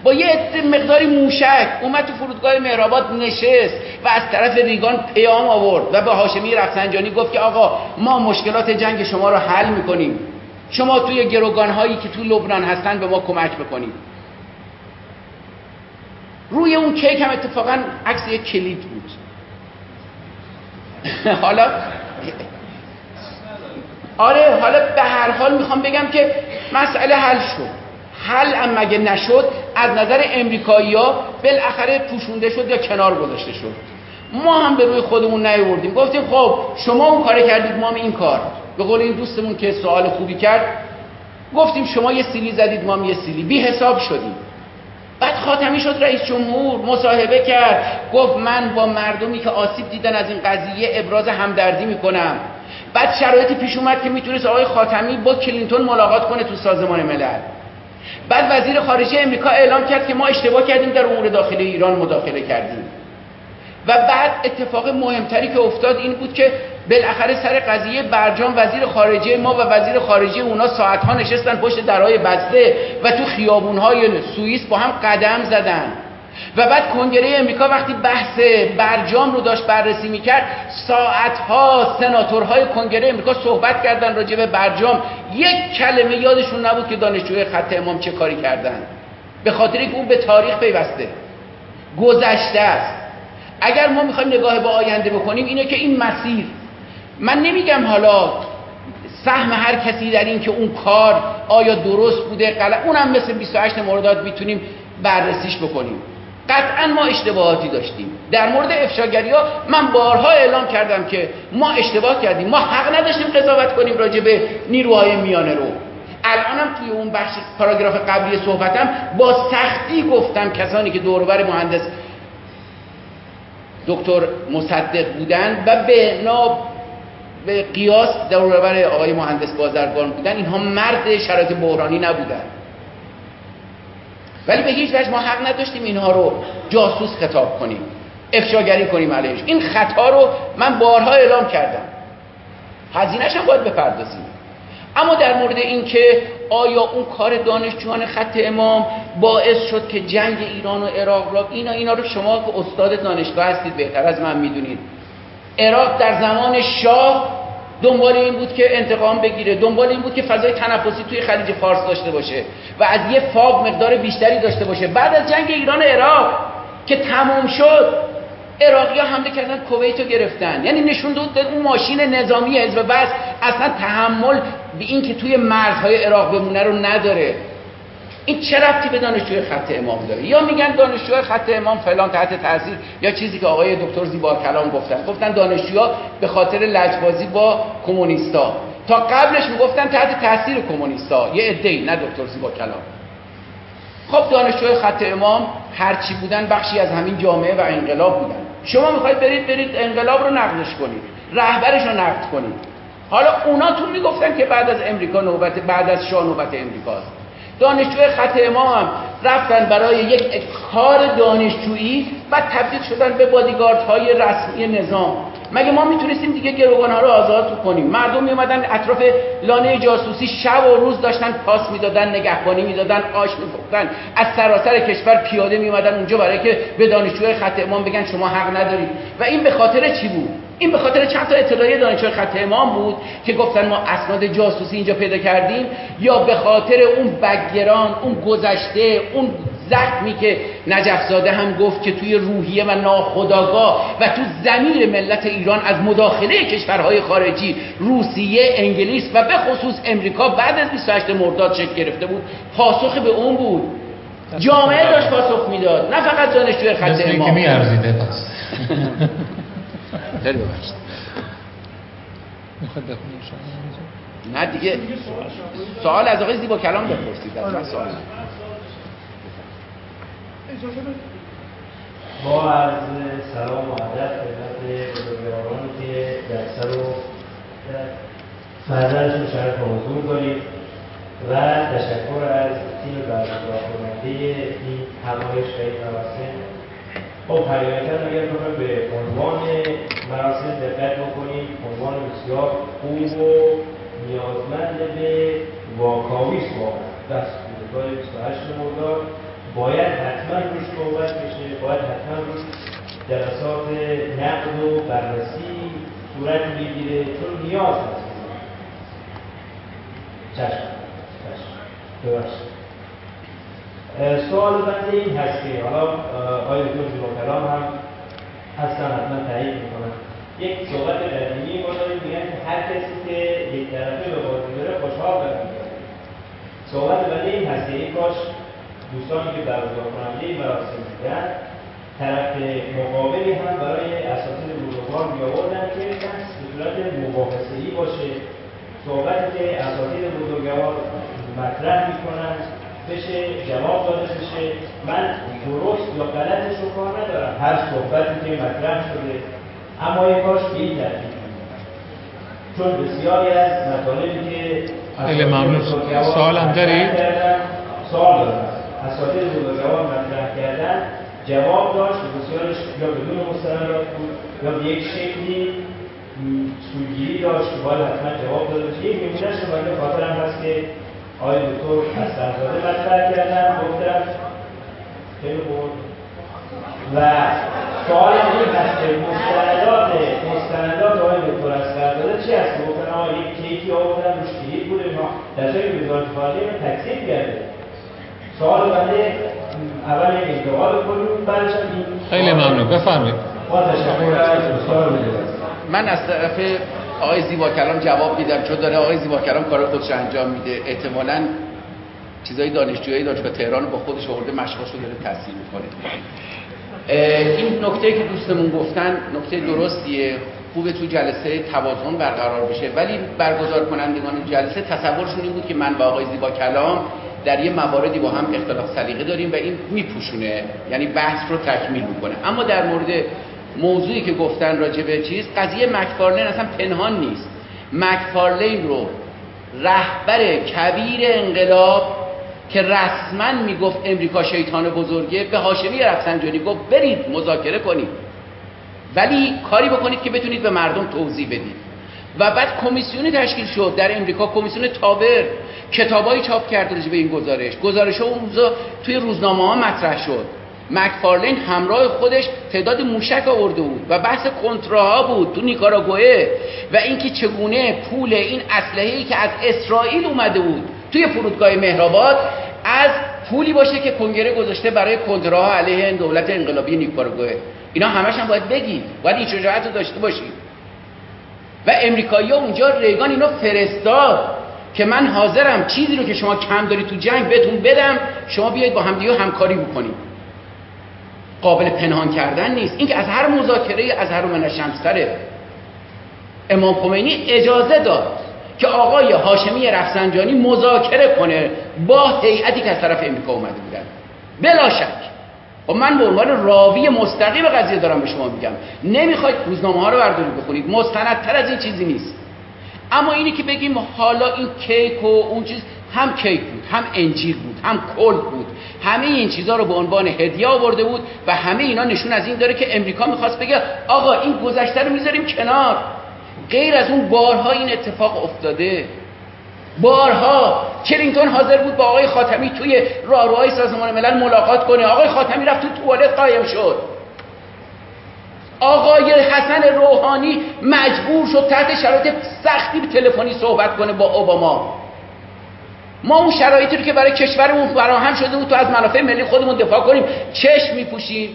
با یه مقداری موشک اومد تو فرودگاه مهرآباد نشست و از طرف ریگان پیام آورد و به هاشمی رفسنجانی گفت که آقا ما مشکلات جنگ شما رو حل می‌کنیم. شما توی گروگان هایی که تو لبنان هستن به ما کمک بکنید. روی اون کیک هم اتفاقا عکس یک کلید بود. حالا آره حالا به هر حال می‌خوام بگم که مسئله حل شد. حل هم مگه نشد؟ از نظر امریکایی ها بالاخره پوشونده شد یا کنار گذاشته شد. ما هم به روی خودمون نیاوردیم. گفتیم خب شما اون کار کردید ما هم این کار. به قول این دوستمون که سوال خوبی کرد گفتیم شما یه سیلی زدید ما هم یه سیلی. بی حساب شدیم. بعد خاتمی شد رئیس جمهور مصاحبه کرد. گفت من با مردمی که آسیب دیدن از این قضیه ابراز همدردی می‌کنم. بعد شرایطی پیش اومد که می‌تونست آقای خاتمی با کلینتون ملاقات کنه تو سازمان ملل. بعد وزیر خارجه امریکا اعلام کرد که ما اشتباه کردیم در امور داخلی ایران مداخله کردیم. و بعد اتفاق مهمتری که افتاد این بود که بالاخره سر قضیه برجام وزیر خارجه ما و وزیر خارجه اونا ساعتها نشستن پشت درهای بسته و تو خیابونهای سوئیس با هم قدم زدن. و بعد کنگره امریکا وقتی بحث برجام رو داشت بررسی می‌کرد ساعتها سناتورهای کنگره امریکا صحبت کردن راجع به برجام. یک کلمه یادشون نبود که دانشجوی خط امام چه کاری کردن. به خاطر که اون به تاریخ پیوسته. گذشته است. اگر ما می‌خوایم نگاه به آینده بکنیم اینه که این مسیر من نمیگم حالا سهم هر کسی در این که اون کار آیا درست بوده غلط اونم مثل 28 مرداد می‌تونیم بررسیش بکنیم. قطعا ما اشتباهاتی داشتیم. در مورد افشاگری ها من بارها اعلام کردم که ما اشتباه کردیم. ما حق نداشتیم قضاوت کنیم راجع به نیروهای میانه رو. الانم توی اون بخش پاراگراف قبلی صحبتم با سختی گفتم کسانی که دوربر مهندس دکتر مصدق بودن و به به قیاس دوربر آقای مهندس بازرگان بودن اینها مرد شرایط بحرانی نبودن. ولی به هیچ وجه ما حق نداشتیم اینها رو جاسوس خطاب کنیم افشاگری کنیم علیهش. این خطا رو من بارها اعلام کردم. هزینهش هم باید بپردازیم. اما در مورد اینکه آیا اون کار دانشجویان خط امام باعث شد که جنگ ایران و عراق را اینا اینا رو شما که استاد دانشگاه هستید بهتر از من می‌دونید. عراق در زمان شاه دنبال این بود که انتقام بگیره دنبال این بود که فضای تنفسی توی خلیج فارس داشته باشه و از یه فاق مقدار بیشتری داشته باشه. بعد از جنگ ایران و عراق که تموم شد عراقی ها حمله کردن کویت رو گرفتن. یعنی نشون داد اون ماشین نظامی حزب بس اصلا تحمل به این که توی مرزهای عراق بمونه رو نداره. این چه ربطی به دانشجوی خط امام داره؟ یا میگن دانشجوی خط امام فلان تحت تاثیر یا چیزی که آقای دکتر زیبا کلام گفتن. گفتن دانشجوها به خاطر لجبازی با کمونیستا. تا قبلش می‌گفتن تحت تاثیر کمونیستا. یه عده‌ای نه دکتر زیبا کلام. خب دانشجوی خط امام هرچی بودن بخشی از همین جامعه و انقلاب بودن. شما می‌خواید برید برید انقلاب رو نقدش کنید. رهبرش رو نقد کنید. حالا اونا تو می‌گفتن که بعد از امریکا نوبت بعد از شاه نوبت امریکاست. دانشجوی خط امام هم رفتن برای یک کار دانشجویی و تبدیل شدن به بادیگاردهای رسمی نظام. مگه ما می‌تونستیم دیگه گروگانها رو آزاد کنیم؟ مردم میومدن اطراف لانه جاسوسی شب و روز داشتن پاس می‌دادن نگهبانی می‌دادن آش میفروختن. از سراسر کشور پیاده میومدن اونجا برای که به دانشجوی خط امام بگن شما حق ندارید. و این به خاطر چی بود؟ این به خاطر چند تا اطلاعیه دانشجوی خط امام بود که گفتن ما اسناد جاسوسی اینجا پیدا کردیم یا به خاطر اون بگران اون گذشته اون زخمی که نجف زاده هم گفت که توی روحیه و ناخداگاه و تو زمیر ملت ایران از مداخله کشورهای خارجی روسیه انگلیس و به خصوص امریکا بعد از 28 مرداد شکل گرفته بود پاسخ به اون بود. جامعه داشت پاسخ می‌داد نه فقط دانشجوی خط امام. خیلی ببخشید. می‌خواد نه دیگه سوال از آقای زیبا کلام بپرسید از سوال ما از سلام و ادب خدمت بزرگوارانی که در سر و فرزندشون شرف حضور داریم و تشکر از تیم برگزار کننده این همایش و این مراسم خب حقیقتا اگر بخوایم به عنوان مراسم دقت بکنیم عنوان بسیار خوب و نیازمند به واکاویست واقعا. دست بوده 28 مرداد باید حتما روش صحبت بشه. باید حتما روش جلسات نقد و بررسی صورت بگیره. چون نیاز هست. چشم. چشم. سوال بعد این هست که حالا آقای دکتر کلام هم هستن حتما تایید می‌کنن یک صحبت قدیمی ما داریم میگن که هر کسی که یک طرفه به بازی داره خوشحال برمیگرده صحبت بعد این هست که کاش دوستانی که برگزار کننده این مراسم بودن طرف مقابلی هم برای اساتید بزرگوار بیاوردن که بحث به صورت ای باشه. صحبتی که اساتید بزرگوار مطرح می‌کنن بشه جواب داده بشه. من درست یا غلطش رو کار ندارم. هر صحبتی که مطرح شده. اما این کاش به این ترتیب چون بسیاری از مطالبی که خیلی ممنون. سوال هم داری؟ سوال دارم. اساتید بزرگوار مطرح کردن. جواب داشت بسیارش یا بدون مستندات بود یا به یک شکلی سوگیری داشت که باید حتما جواب داده یک نمونهش رو خاطرم هست که آقای دکتر اسلمزاده مطرح کردن گفتم خیلی بود و سوال این هست که مستندات مستندات آقای دکتر اسلمزاده چی هست؟ گفتن آقا یک کیکی آوردن روش کلید بوده ما در جایی که وزارت خارجه من تکذیب کرده. سوال بنده اول این انتقال کنیم بعدش این خیلی ممنون. بفرمایید. با تشکر از استاد من از طرف آقای زیبا کلام جواب میدم چون داره آقای زیبا کلام کار خودش انجام میده. احتمالاً چیزای دانشجویی دانشگاه تهران با خودش آورده مشقاشو داره تحصیل می‌کنه. این نکته که دوستمون گفتن نکته درستیه. خوبه تو جلسه توازن برقرار بشه. ولی برگزار کنندگان جلسه تصورشون این بود که من با آقای زیبا کلام در یه مواردی با هم اختلاف سلیقه داریم و این میپوشونه. یعنی بحث رو تکمیل می‌کنه. اما در مورد موضوعی که گفتن راجع به چیز قضیه مکفارلین اصلا پنهان نیست. مکفارلین رو رهبر کبیر انقلاب که رسما می‌گفت امریکا شیطان بزرگه به هاشمی رفسنجانی گفت برید مذاکره کنید. ولی کاری بکنید که بتونید به مردم توضیح بدید. و بعد کمیسیونی تشکیل شد در امریکا کمیسیون تاور کتابایی چاپ کرده به این گزارش. گزارش اون روزا توی روزنامه ها مطرح شد. مکفارلین همراه خودش تعداد موشک آورده بود و بحث کنتراها بود تو نیکاراگوئه. و اینکه چگونه پول این اسلحه‌ای که از اسرائیل اومده بود توی فرودگاه مهرآباد از پولی باشه که کنگره گذاشته برای کنتراها علیه دولت انقلابی نیکاراگوئه. اینا همش هم باید بگید باید این شجاعت رو داشته باشید و امریکایی اونجا ریگان اینو فرستاد که من حاضرم چیزی رو که شما کم داری تو جنگ بهتون بدم شما بیاید با همدیگه همکاری بکنید. قابل پنهان کردن نیست. اینکه از هر مذاکره از هر من شمستره. امام خمینی اجازه داد که آقای هاشمی رفسنجانی مذاکره کنه با هیئتی که از طرف امریکا اومده بودن. بلا شک. و خب من به عنوان راوی مستقیم قضیه دارم به شما میگم. نمی‌خواید روزنامه ها رو بردارید بخونید. مستندتر از این چیزی نیست. اما اینی که بگیم حالا این کیک و اون چیز هم کیک بود هم انجیر بود هم کل بود. همه این چیزها رو به عنوان هدیه آورده بود و همه اینا نشون از این داره که امریکا می‌خواست بگه آقا این گذشته رو می‌ذاریم کنار. غیر از اون بارها این اتفاق افتاده. بارها کلینتون حاضر بود با آقای خاتمی توی راهروهای سازمان ملل ملاقات کنه. آقای خاتمی رفت تو توالت قایم شد. آقای حسن روحانی مجبور شد تحت شرایط سختی به تلفنی صحبت کنه با اوباما. ما اون شرایطی رو که برای کشورمون فراهم شده بود تو از منافع ملی خودمون دفاع کنیم چشم میپوشیم.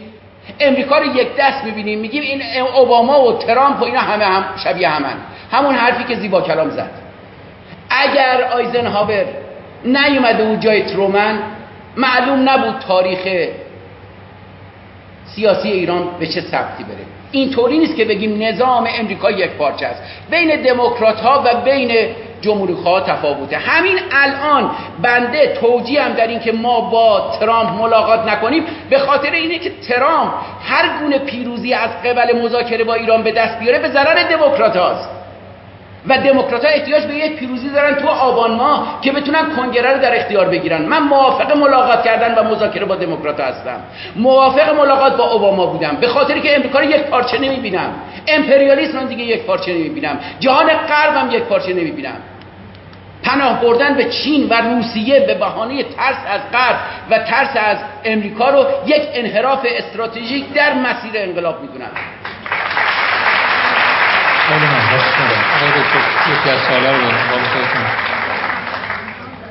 امریکا رو یک دست می‌بینیم میگیم این اوباما و ترامپ و اینا همه هم شبیه همن. همون حرفی که زیبا کلام زد. اگر آیزنهاور نیومده بود جای ترومن معلوم نبود تاریخ سیاسی ایران به چه سبتی بره. اینطوری نیست که بگیم نظام امریکا یک پارچه است. بین دموکرات ها و بین جمهوری خواه تفاوته. همین الان بنده توجیه هم در این که ما با ترامپ ملاقات نکنیم به خاطر اینه که ترامپ هر گونه پیروزی از قبل مذاکره با ایران به دست بیاره به ضرر دموکرات هاست. و دموکرات احتیاج به یک پیروزی دارن تو آبان ماه که بتونن کنگره رو در اختیار بگیرن. من موافق ملاقات کردن و مذاکره با دموکرات هستم. موافق ملاقات با اوباما بودم. به خاطر که امریکا رو یک پارچه نمی‌بینم. امپریالیسم دیگه یک پارچه نمی‌بینم. جهان غربم یک پارچه نمی‌بینم. پناه بردن به چین و روسیه به بهانه ترس از غرب و ترس از امریکا رو یک انحراف استراتژیک در مسیر انقلاب می‌دونم خیلی من باش ندارم آقای دکتر یکی از سوالا رو بالا خودتون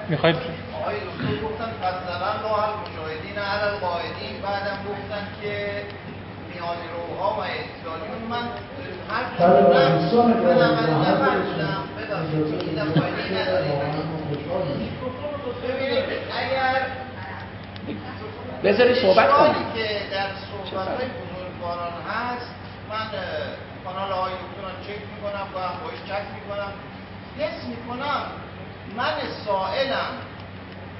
می‌خواید؟ آقای دکتر گفتن المجاهدین علی القاعدین بعدم گفتن که میان روها و احتجاجیون من هر چون من فایده ببینید اگر بذاری صحبت کنیم. که در صحبت های بزرگواران هست من کانال های دکتر رو چک می‌کنم با هم باش چک می‌کنم حس می‌کنم من سائلم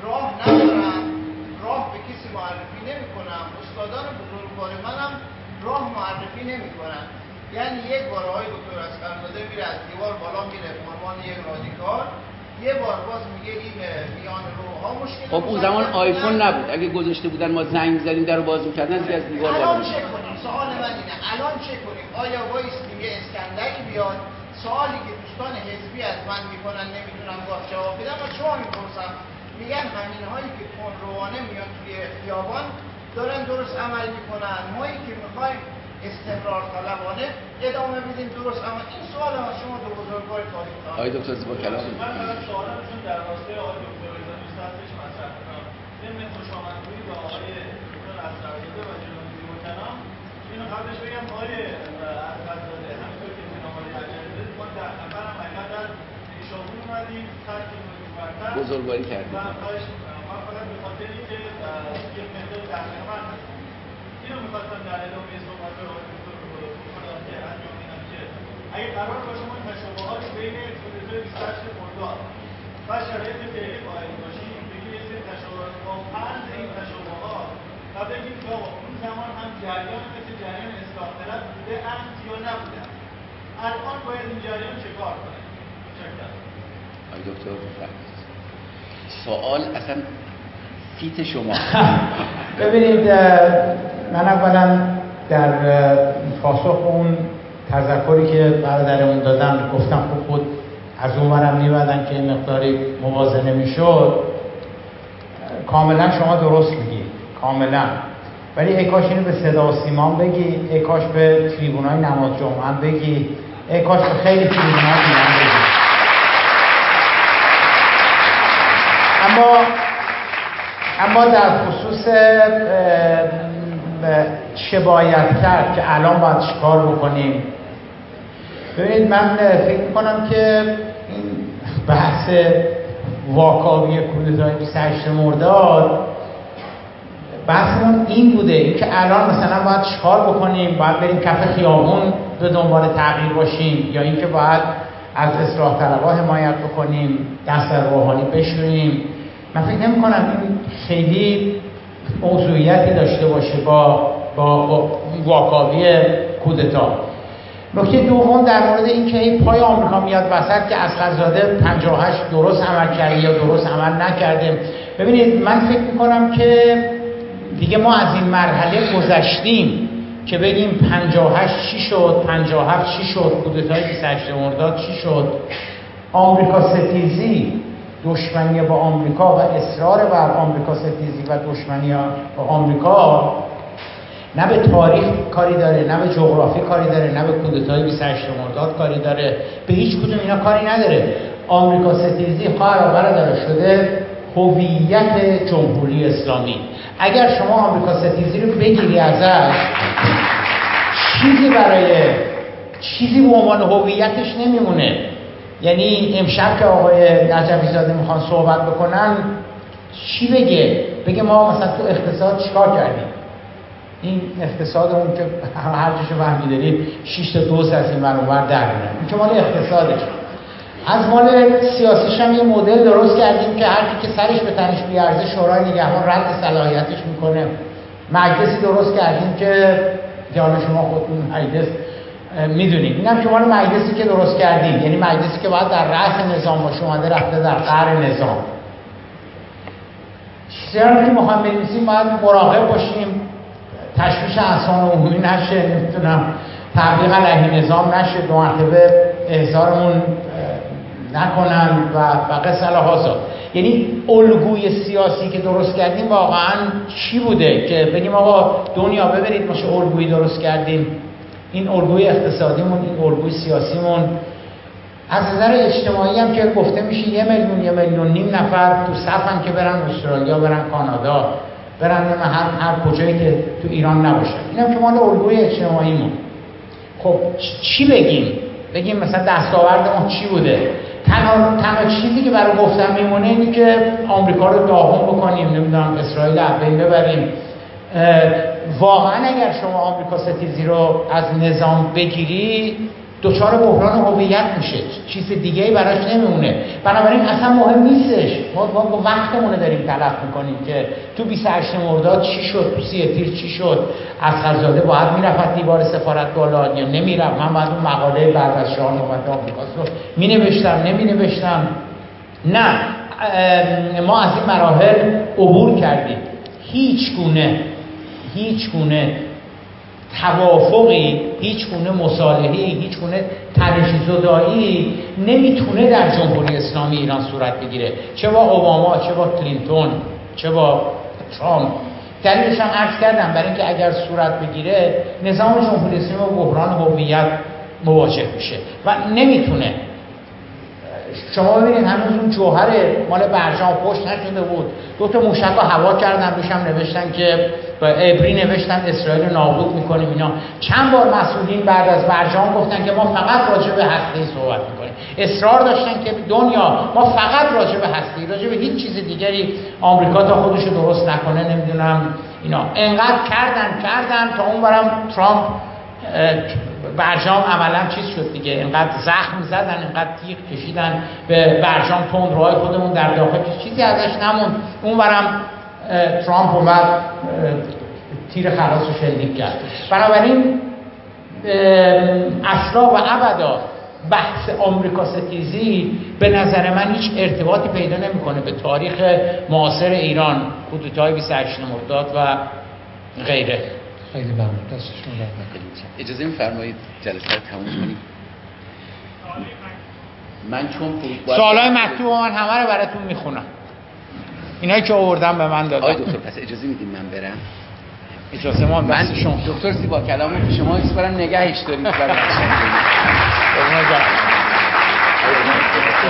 راه ندارم راه به کسی معرفی نمی کنم استادان بزرگوار منم راه معرفی نمی کنم یعنی یک بار های دکتر اسکرزاده میره از دیوار بالا میره عنوان یک رادیکال. یه بار باز میگه این میان روها مشکل خب اون زمان آیفون نبود. اگه گذاشته بودن ما زنگ زدیم در رو باز می‌کردن از دیوار بالا الان چه کنیم. سوال من اینه. الان چه کنیم. آیا وایستیم یه اسکندری بیاد؟ سوالی که دوستان حزبی از من می‌کنن نمی‌تونم گاه جواب بدم و شما می‌پرسم میگن همین هایی که کن روانه میان توی خیابان دارن درست عمل می‌کنن. مایی که می‌خوایم استمرار طلبانه. ادامه بدیم درست. اما این سوال از شما دو بزرگوار تاریخ آقای دکتر زیبا کلام من فقط سوالمشون در راسته آقای دکتر رضا دوست هستش مطرح کنم. ضمن خوش آمدگویی با آقای دکتر اسرائیلی و جناب کلام اینو قبلش بگم آقای اسرائیلی همینطور که جناب آقای عجلی ما در نفر هم در ایشابون اومدیم خط بزرگواری کردیم. من من فقط به خاطر اینکه یک مقدار در خدمت هستم اینو می‌خواستم در ادامه صحبت آقای دکتر بکنم که انجام میدم که اگه قرار باشه ما تشابهات بین کودتای 28 مرداد و شرایط فعلی قائل باشیم بگیم یه سری تشابهات. با فرض این تشابهات و بگیم که آقا اون زمان هم جریان مثل جریان اصلاح طلب بوده اند یا نبوده الان باید این جریان چه کار کنه؟ متشکرم. آقای دکتر سوال اصلا فیت شما. ببینید من اولا در پاسخ اون تذکری که برادرمون دادن گفتم خب خود از اون برم میبدن که مقداری موازنه می‌شد. کاملا شما درست میگید کاملا. ولی ای کاش اینو به صدا و سیمان بگی. ای کاش به تریبونای نماز جمعه بگی. ای کاش به خیلی تریبونای دیگه بگی. اما اما در خصوص چه باید کرد که الان باید چیکار بکنیم؟ ببینید من فکر می‌کنم که این بحث واکاوی کودتای 28 مرداد بحثمون این بوده. اینکه الان مثلا باید چیکار بکنیم؟ باید بریم کف خیابون به دنبال تغییر باشیم یا اینکه باید از اصلاح طلبها حمایت بکنیم دست روحانی بشوریم. من فکر نمی کنم این خیلی موضوعیتی داشته باشه با با, با واکاوی کودتا. نکته دوم در مورد اینکه این پای آمریکا میاد وسط که از قرزاده 58 درست عمل کرده یا درست عمل نکرده. ببینید من فکر می‌کنم که دیگه ما از این مرحله گذشتیم که بگیم 58 چی شد 57 چی شد کودتای 28 مرداد چی شد. آمریکا ستیزی دشمنی با آمریکا و اصرار بر آمریکا ستیزی و دشمنی با آمریکا نه به تاریخ کاری داره نه به جغرافی کاری داره نه به کودتای 28 مرداد کاری داره. به هیچ کدوم اینا کاری نداره. آمریکا ستیزی خواهر برادر شده هویت جمهوری اسلامی. اگر شما آمریکا ستیزی رو بگیری ازش چیزی برای چیزی به عنوان هویتش نمیمونه. یعنی امشب که آقای نجفی زاده می‌خوان صحبت بکنن چی بگه؟ بگه ما مثلا تو اقتصاد چیکار کردیم؟ این اقتصادمون که هر چیشو فهمی داریم 6 تا دوست از این برابر در این که مال اقتصادش. از مال سیاسیش هم یه مدل درست کردیم که هر که سرش به تنش بیارزه شورای نگهبان رد صلاحیتش می‌کنه. مجلسی درست کردیم که حالا شما خودتون مجلس می‌دونیم اینم که مال مجلسی که درست کردیم. یعنی مجلسی که باید در رأس نظام باشه اومده رفته در قهر نظام. چیزی که می‌خوام بنویسیم باید مراقب باشیم. تشویش احسان عمومی نشه نمی‌تونم تبلیغ علیه نظام نشه دو مرتبه احضارمون نکنن و و قصه یعنی الگوی سیاسی که درست کردیم واقعا چی بوده که بگیم آقا دنیا ببرید ما چه الگویی درست کردیم؟ این الگوی اقتصادیمون این الگوی سیاسیمون. از نظر اجتماعی هم که گفته میشه یه میلیون یه میلیون نیم نفر تو صفن که برن استرالیا برن کانادا. برن هر هر کجایی که تو ایران نباشن اینم که مال الگوی اجتماعیمون خب چی بگیم؟ بگیم مثلا دستاورد ما چی بوده؟ تنها, تنها چیزی که برای گفتن میمونه اینی که آمریکا رو داغون بکنیم نمی‌دونم اسرائیل بین ببریم. واقعا اگر شما آمریکا ستیزی رو از نظام بگیری دچار بحران هویت میشه. چیز دیگه ای براش نمیمونه. بنابراین اصلا مهم نیستش. ما با وقتمونه داریم تلف می‌کنیم که تو 28 مرداد چی شد تو سی تیر چی شد از خزاده باید می‌رفت دیوار سفارت بالا یا نمی‌رفت؟ من باید اون مقاله بعد از شاه نوبت آمریکاست رو مینوشتم نمینوشتم. نه ما از این مراحل عبور کردیم. هیچ گونه هیچ گونه توافقی هیچ گونه مصالحی هیچ گونه تنش زدایی نمی‌تونه در جمهوری اسلامی ایران صورت بگیره. چه با اوباما چه با کلینتون چه با ترامپ. دلیلش هم عرض کردم برای اینکه اگر صورت بگیره نظام جمهوری اسلامی با بحران هویت مواجه میشه و نمی‌تونه شما ببینید هنوز اون جوهر مال برجام پشت نشده بود. دو تا موشک هوا کردن روش هم نوشتن که ابری نوشتن اسرائیل نابود می‌کنیم اینا. چند بار مسئولین بعد از برجام گفتن که ما فقط راجع به هسته صحبت می‌کنیم. اصرار داشتن که دنیا ما فقط راجع به هسته راجع به هیچ چیز دیگری آمریکا تا خودش درست نکنه نمی‌دونم اینا. انقدر کردن کردن تا اون برم ترامپ برجام عملا چیز شد دیگه. اینقدر زخم زدن اینقدر تیغ کشیدن به برجام تون روهای خودمون در داخل چیزی ازش نمون اون برم ترامپ اومد تیر خلاص رو شلیک کرد. بنابراین اصلا و ابدا بحث آمریکا ستیزی به نظر من هیچ ارتباطی پیدا نمی‌کنه به تاریخ معاصر ایران کودتای 28 مرداد و غیره. خیلی ممنون دست شما اجازه میفرمایید جلسه رو تموم کنیم. من چون سوالای مکتوب من همه رو براتون می‌خونم. اینایی که آوردم به من دادن. آقای دکتر پس اجازه میدین من برم؟ اجازه ما من شما دکتر زیبا کلامو که شما هیچ برم نگهش دارید برای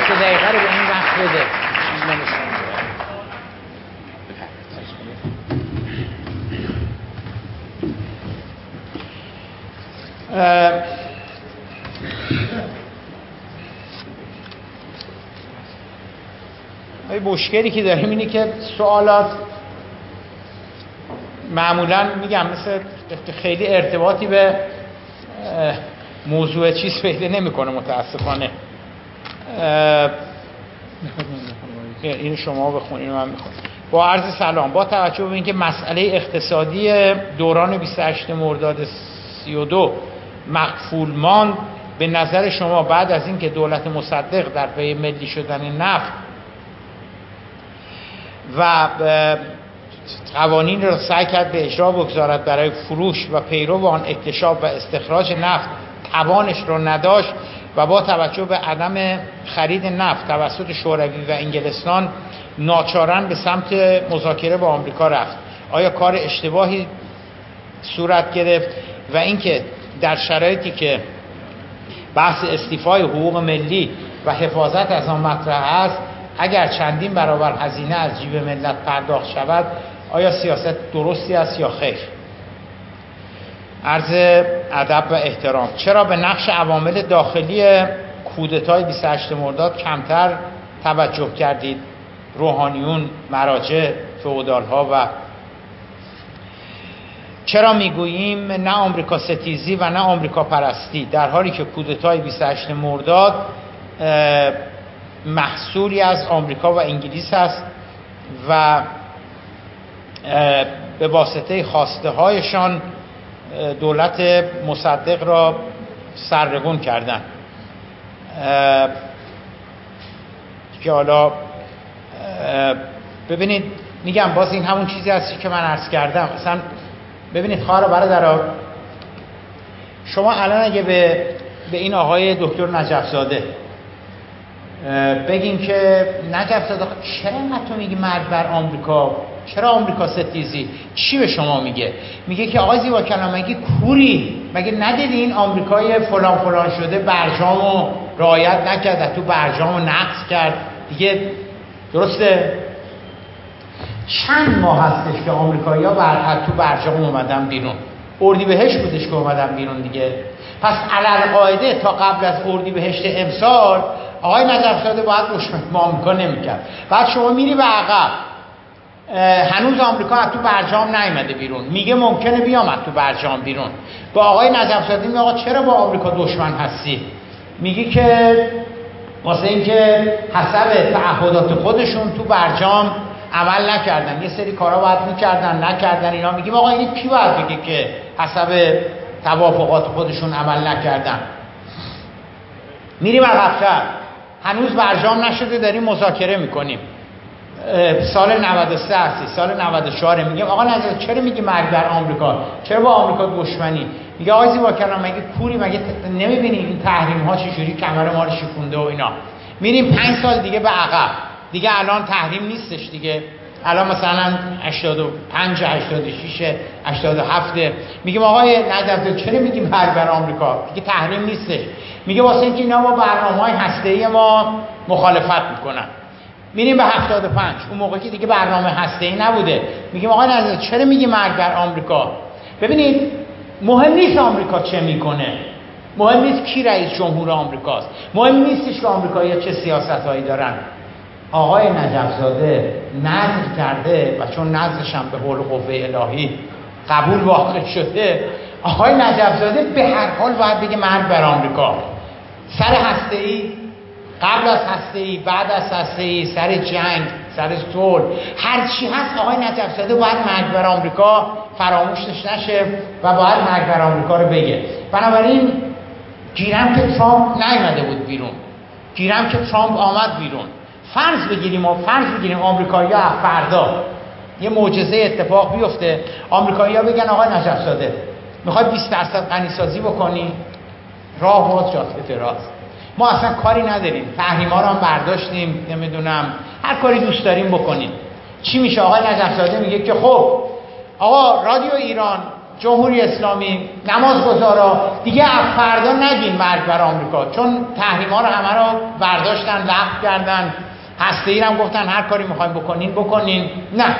سه دقیقه رو به این وقت بده. مشکلی که داریم اینه که سوالات معمولا میگم مثل خیلی ارتباطی به موضوع چیز پیدا نمی‌کنه متاسفانه. این شما بخونین من می‌خونم. با عرض سلام با توجه به اینکه مسئله اقتصادی دوران 28 مرداد 32 مقفول ماند. به نظر شما بعد از اینکه دولت مصدق در پی ملی شدن نفت و قوانین را سعی کرد به اجرا بگذارد برای فروش و پیرو آن اکتشاف و استخراج نفت توانش را نداشت و با توجه به عدم خرید نفت توسط شوروی و انگلستان ناچارن به سمت مذاکره با آمریکا رفت. آیا کار اشتباهی صورت گرفت؟ و اینکه در شرایطی که بحث استیفای حقوق ملی و حفاظت از آن مطرح است اگر چندین برابر هزینه از جیب ملت پرداخت شود آیا سیاست درستی است یا خیر؟ عرض ادب و احترام. چرا به نقش عوامل داخلی کودتای 28 مرداد کمتر توجه کردید؟ روحانیون مراجع فئودال ها و چرا می‌گوییم نه آمریکا ستیزی و نه آمریکا پرستی؟ در حالی که کودتای 28 مرداد محصولی از آمریکا و انگلیس است و به واسطه خواسته هایشان دولت مصدق را سرنگون کردن که حالا ببینید میگم باز این همون چیزی هستی که من عرض کردم. مثلا ببینید خواهر برادرها شما الان اگه به به این آقای دکتر نجف زاده بگین که نجف زاده چرا تو میگی مرد بر آمریکا؟ چرا آمریکا ستیزی؟ چی به شما میگه؟ میگه که آقای زیبا کلام مگه کوری؟ مگه ندیدین آمریکای فلان فلان شده برجامو رعایت نکرد تو برجامو نقص کرد؟ دیگه درسته؟ چند ماه هستش که آمریکایی‌ها بر تو برجام اومدن بیرون. اردی بهش بودش که اومدن بیرون دیگه. پس علل قاعده تا قبل از اردی بهشت امسال آقای نجف زاده باید مشکل با آمریکا نمی‌کرد. بعد شما میری به عقب. هنوز آمریکا از تو برجام نیومده بیرون. میگه ممکنه بیام از تو برجام بیرون. با آقای نجف زاده میگه آقا چرا با آمریکا دشمن هستی؟ میگی که واسه اینکه حسب تعهدات خودشون تو برجام عمل نکردن. یه سری کارا باید می‌کردن نکردن اینا. میگیم آقا این کی باید بگه که حسب توافقات خودشون عمل نکردن؟ میریم عقبتر هنوز برجام نشده داریم مذاکره می‌کنیم. سال 93 هستی سال 94 میگم آقا نظر چرا میگی مرگ بر آمریکا؟ چرا با آمریکا دشمنی؟ میگه آقا زیبا کلام مگه کوری؟ مگه نمی‌بینی این تحریم ها چجوری کمر ما رو شکونده و اینا؟ میریم پنج سال دیگه به عقب. دیگه الان تحریم نیستش دیگه. الان مثلا 85 86 87 میگیم آقای نجف چرا میگیم مرگ بر آمریکا؟ دیگه تحریم نیستش. میگه واسه اینکه اینا با برنامه‌های هسته‌ای ما مخالفت می‌کنن. میریم به 75 اون موقع که دیگه برنامه هسته نبوده. میگیم آقای نظر چرا میگی مرگ بر آمریکا؟ ببینید مهم نیست آمریکا چه می‌کنه. مهم نیست کی رئیس جمهور آمریکاست. مهم نیستش که آمریکایی‌ها چه سیاستهایی دارن. آقای نجفزاده نظر کرده و چون نظرش هم به حول قوه الهی قبول واقع شده آقای نجفزاده به هر حال باید بگه مرگ بر آمریکا. سر هسته ای قبل از هسته ای بعد از هسته ای سر جنگ سر صلح هر چی هست آقای نجف زاده باید مرگ بر آمریکا فراموشش نشه و باید مرگ بر آمریکا رو بگه. بنابراین گیرم که ترامپ نیومده بود بیرون. گیرم که ترامپ آمد بیرون. فرض بگیریم و فرض بگیریم آمریکایی ها فردا. یه معجزه اتفاق بیفته. آمریکایی ها بگن آقای نجف زاده می‌خوای 20 درصد غنی سازی بکنی؟ راه باز جاده دراز ما اصلا کاری نداریم. تحریما رو هم برداشتیم نمی‌دونم. هر کاری دوست داریم بکنیم. چی میشه؟ آقای نجف میگه که خب آقا رادیو ایران جمهوری اسلامی نماز گذارا دیگه فردا نگین مرگ بر آمریکا. چون تحریما رو همه رو برداشتن لغو کردن. هسته ای هم گفتن هر کاری می‌خوایم بکنین بکنین نه.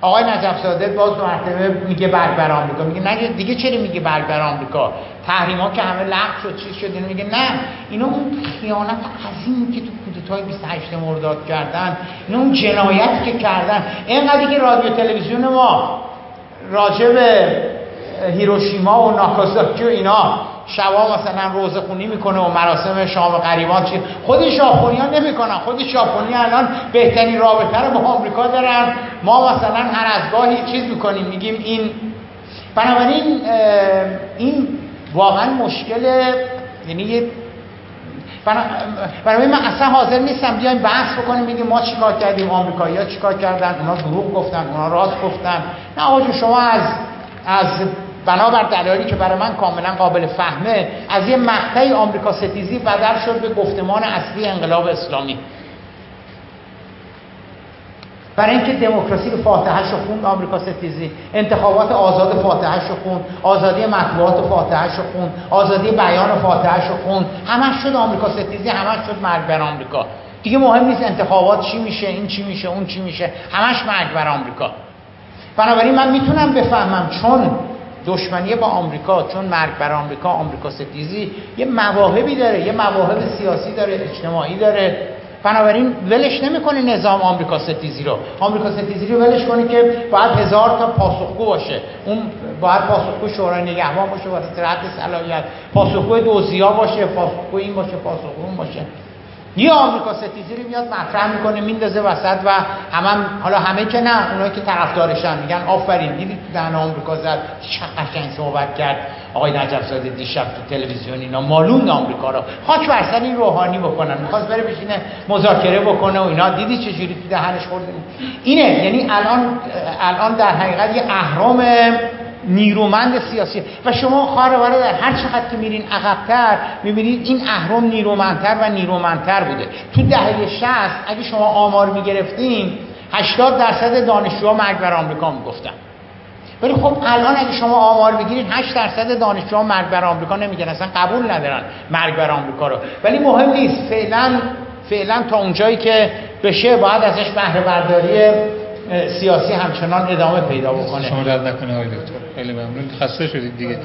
آقای نجف زاده باز مرتبه میگه برگ بر آمریکا. میگه نه دیگه چرا میگه برگ بر آمریکا؟ تحریما که همه لغو شد چیز شد اینو میگه نه. اینا اون خیانت عظیمی که تو کودتای 28 مرداد کردن. اینا اون جنایتی که کردن. اینقدر که رادیو تلویزیون ما راجع به هیروشیما و ناکازاکی و اینا شبا مثلا روزه خونی می‌کنه و مراسم شام غریبان چی؟ خود ژاپنی نمی‌کنن. خود ژاپنی الان بهترین رابطه رو با آمریکا دارن. ما مثلا هر از گاهی چیز می‌کنیم میگیم این. بنابراین این واقعا مشکل یعنی برای من اصلا حاضر نیستم بیایم بحث بکنیم میگیم ما چیکار کردیم آمریکایی‌ها چیکار کردن؟ اونا دروغ گفتن اونا راست گفتن. نه آقا شما از از بنابر دلایلی که برای من کاملا قابل فهمه از یه مقطعی آمریکا ستیزی بدل شد به گفتمان اصلی انقلاب اسلامی. برای اینکه دموکراسی رو فاتحه شو خوند آمریکا ستیزی. انتخابات آزاد فاتحه شو خوند. آزادی مطبوعات فاتحه شو خوند. آزادی بیان فاتحه شو خوند. همش شد آمریکا ستیزی همش شد مرگ بر آمریکا. دیگه مهم نیست انتخابات چی میشه این چی میشه اون چی میشه. همش مرگ بر آمریکا. بنابراین من می‌تونم بفهمم چون دشمنی با آمریکا چون مرگ بر آمریکا آمریکا ستیزی یه مواهبی داره یه مواهب سیاسی داره اجتماعی داره. بنابراین ولش نمی‌کنه نظام آمریکا ستیزی رو. آمریکا ستیزی رو ولش کنه که باید هزار تا پاسخگو باشه. اون باید پاسخگو شورای نگهبان باشه رد صلاحیت. پاسخگو دوزیا باشه پاسخگو این باشه پاسخگو اون باشه. یه آمریکا ستیزی رو میاد مطرح می‌کنه میندازه وسط و هم, حالا همه که نه اونایی که طرفدارشن میگن آفرین دیدی تو دهن آمریکا زد چه قشنگ صحبت کرد. آقای نجف زاده دیشب تو تلویزیون اینا مالون آمریکا رو. خاک بر سر این روحانی بکنن. می‌خواست بره بشینه مذاکره بکنه و اینا. دیدی چه جوری تو دهنش خورد اینه یعنی الان الان در حقیقت یه اهرام نیرومند سیاسی. و شما خواهر در هر چقدر که میرین عقبتر می‌بینید این اهرام نیرومندتر و نیرومندتر بوده. تو دهه 60 اگه شما آمار می‌گرفتین 80 درصد دانشجوها مرگ بر آمریکا می‌گفتن. ولی خب الان اگه شما آمار بگیرید 8 درصد دانشجوها مرگ بر آمریکا نمیگن اصلا قبول ندارن مرگ بر آمریکا رو. ولی مهم نیست فعلا فعلا تا اونجایی که بشه باید ازش بهره برداری سیاسی همچنان ادامه پیدا بکنه. شما درد نکنه آقای دکتر. خیلی ممنون. خسته شدید دیگه.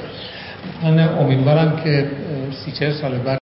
من امیدوارم که سی چهر سال بعد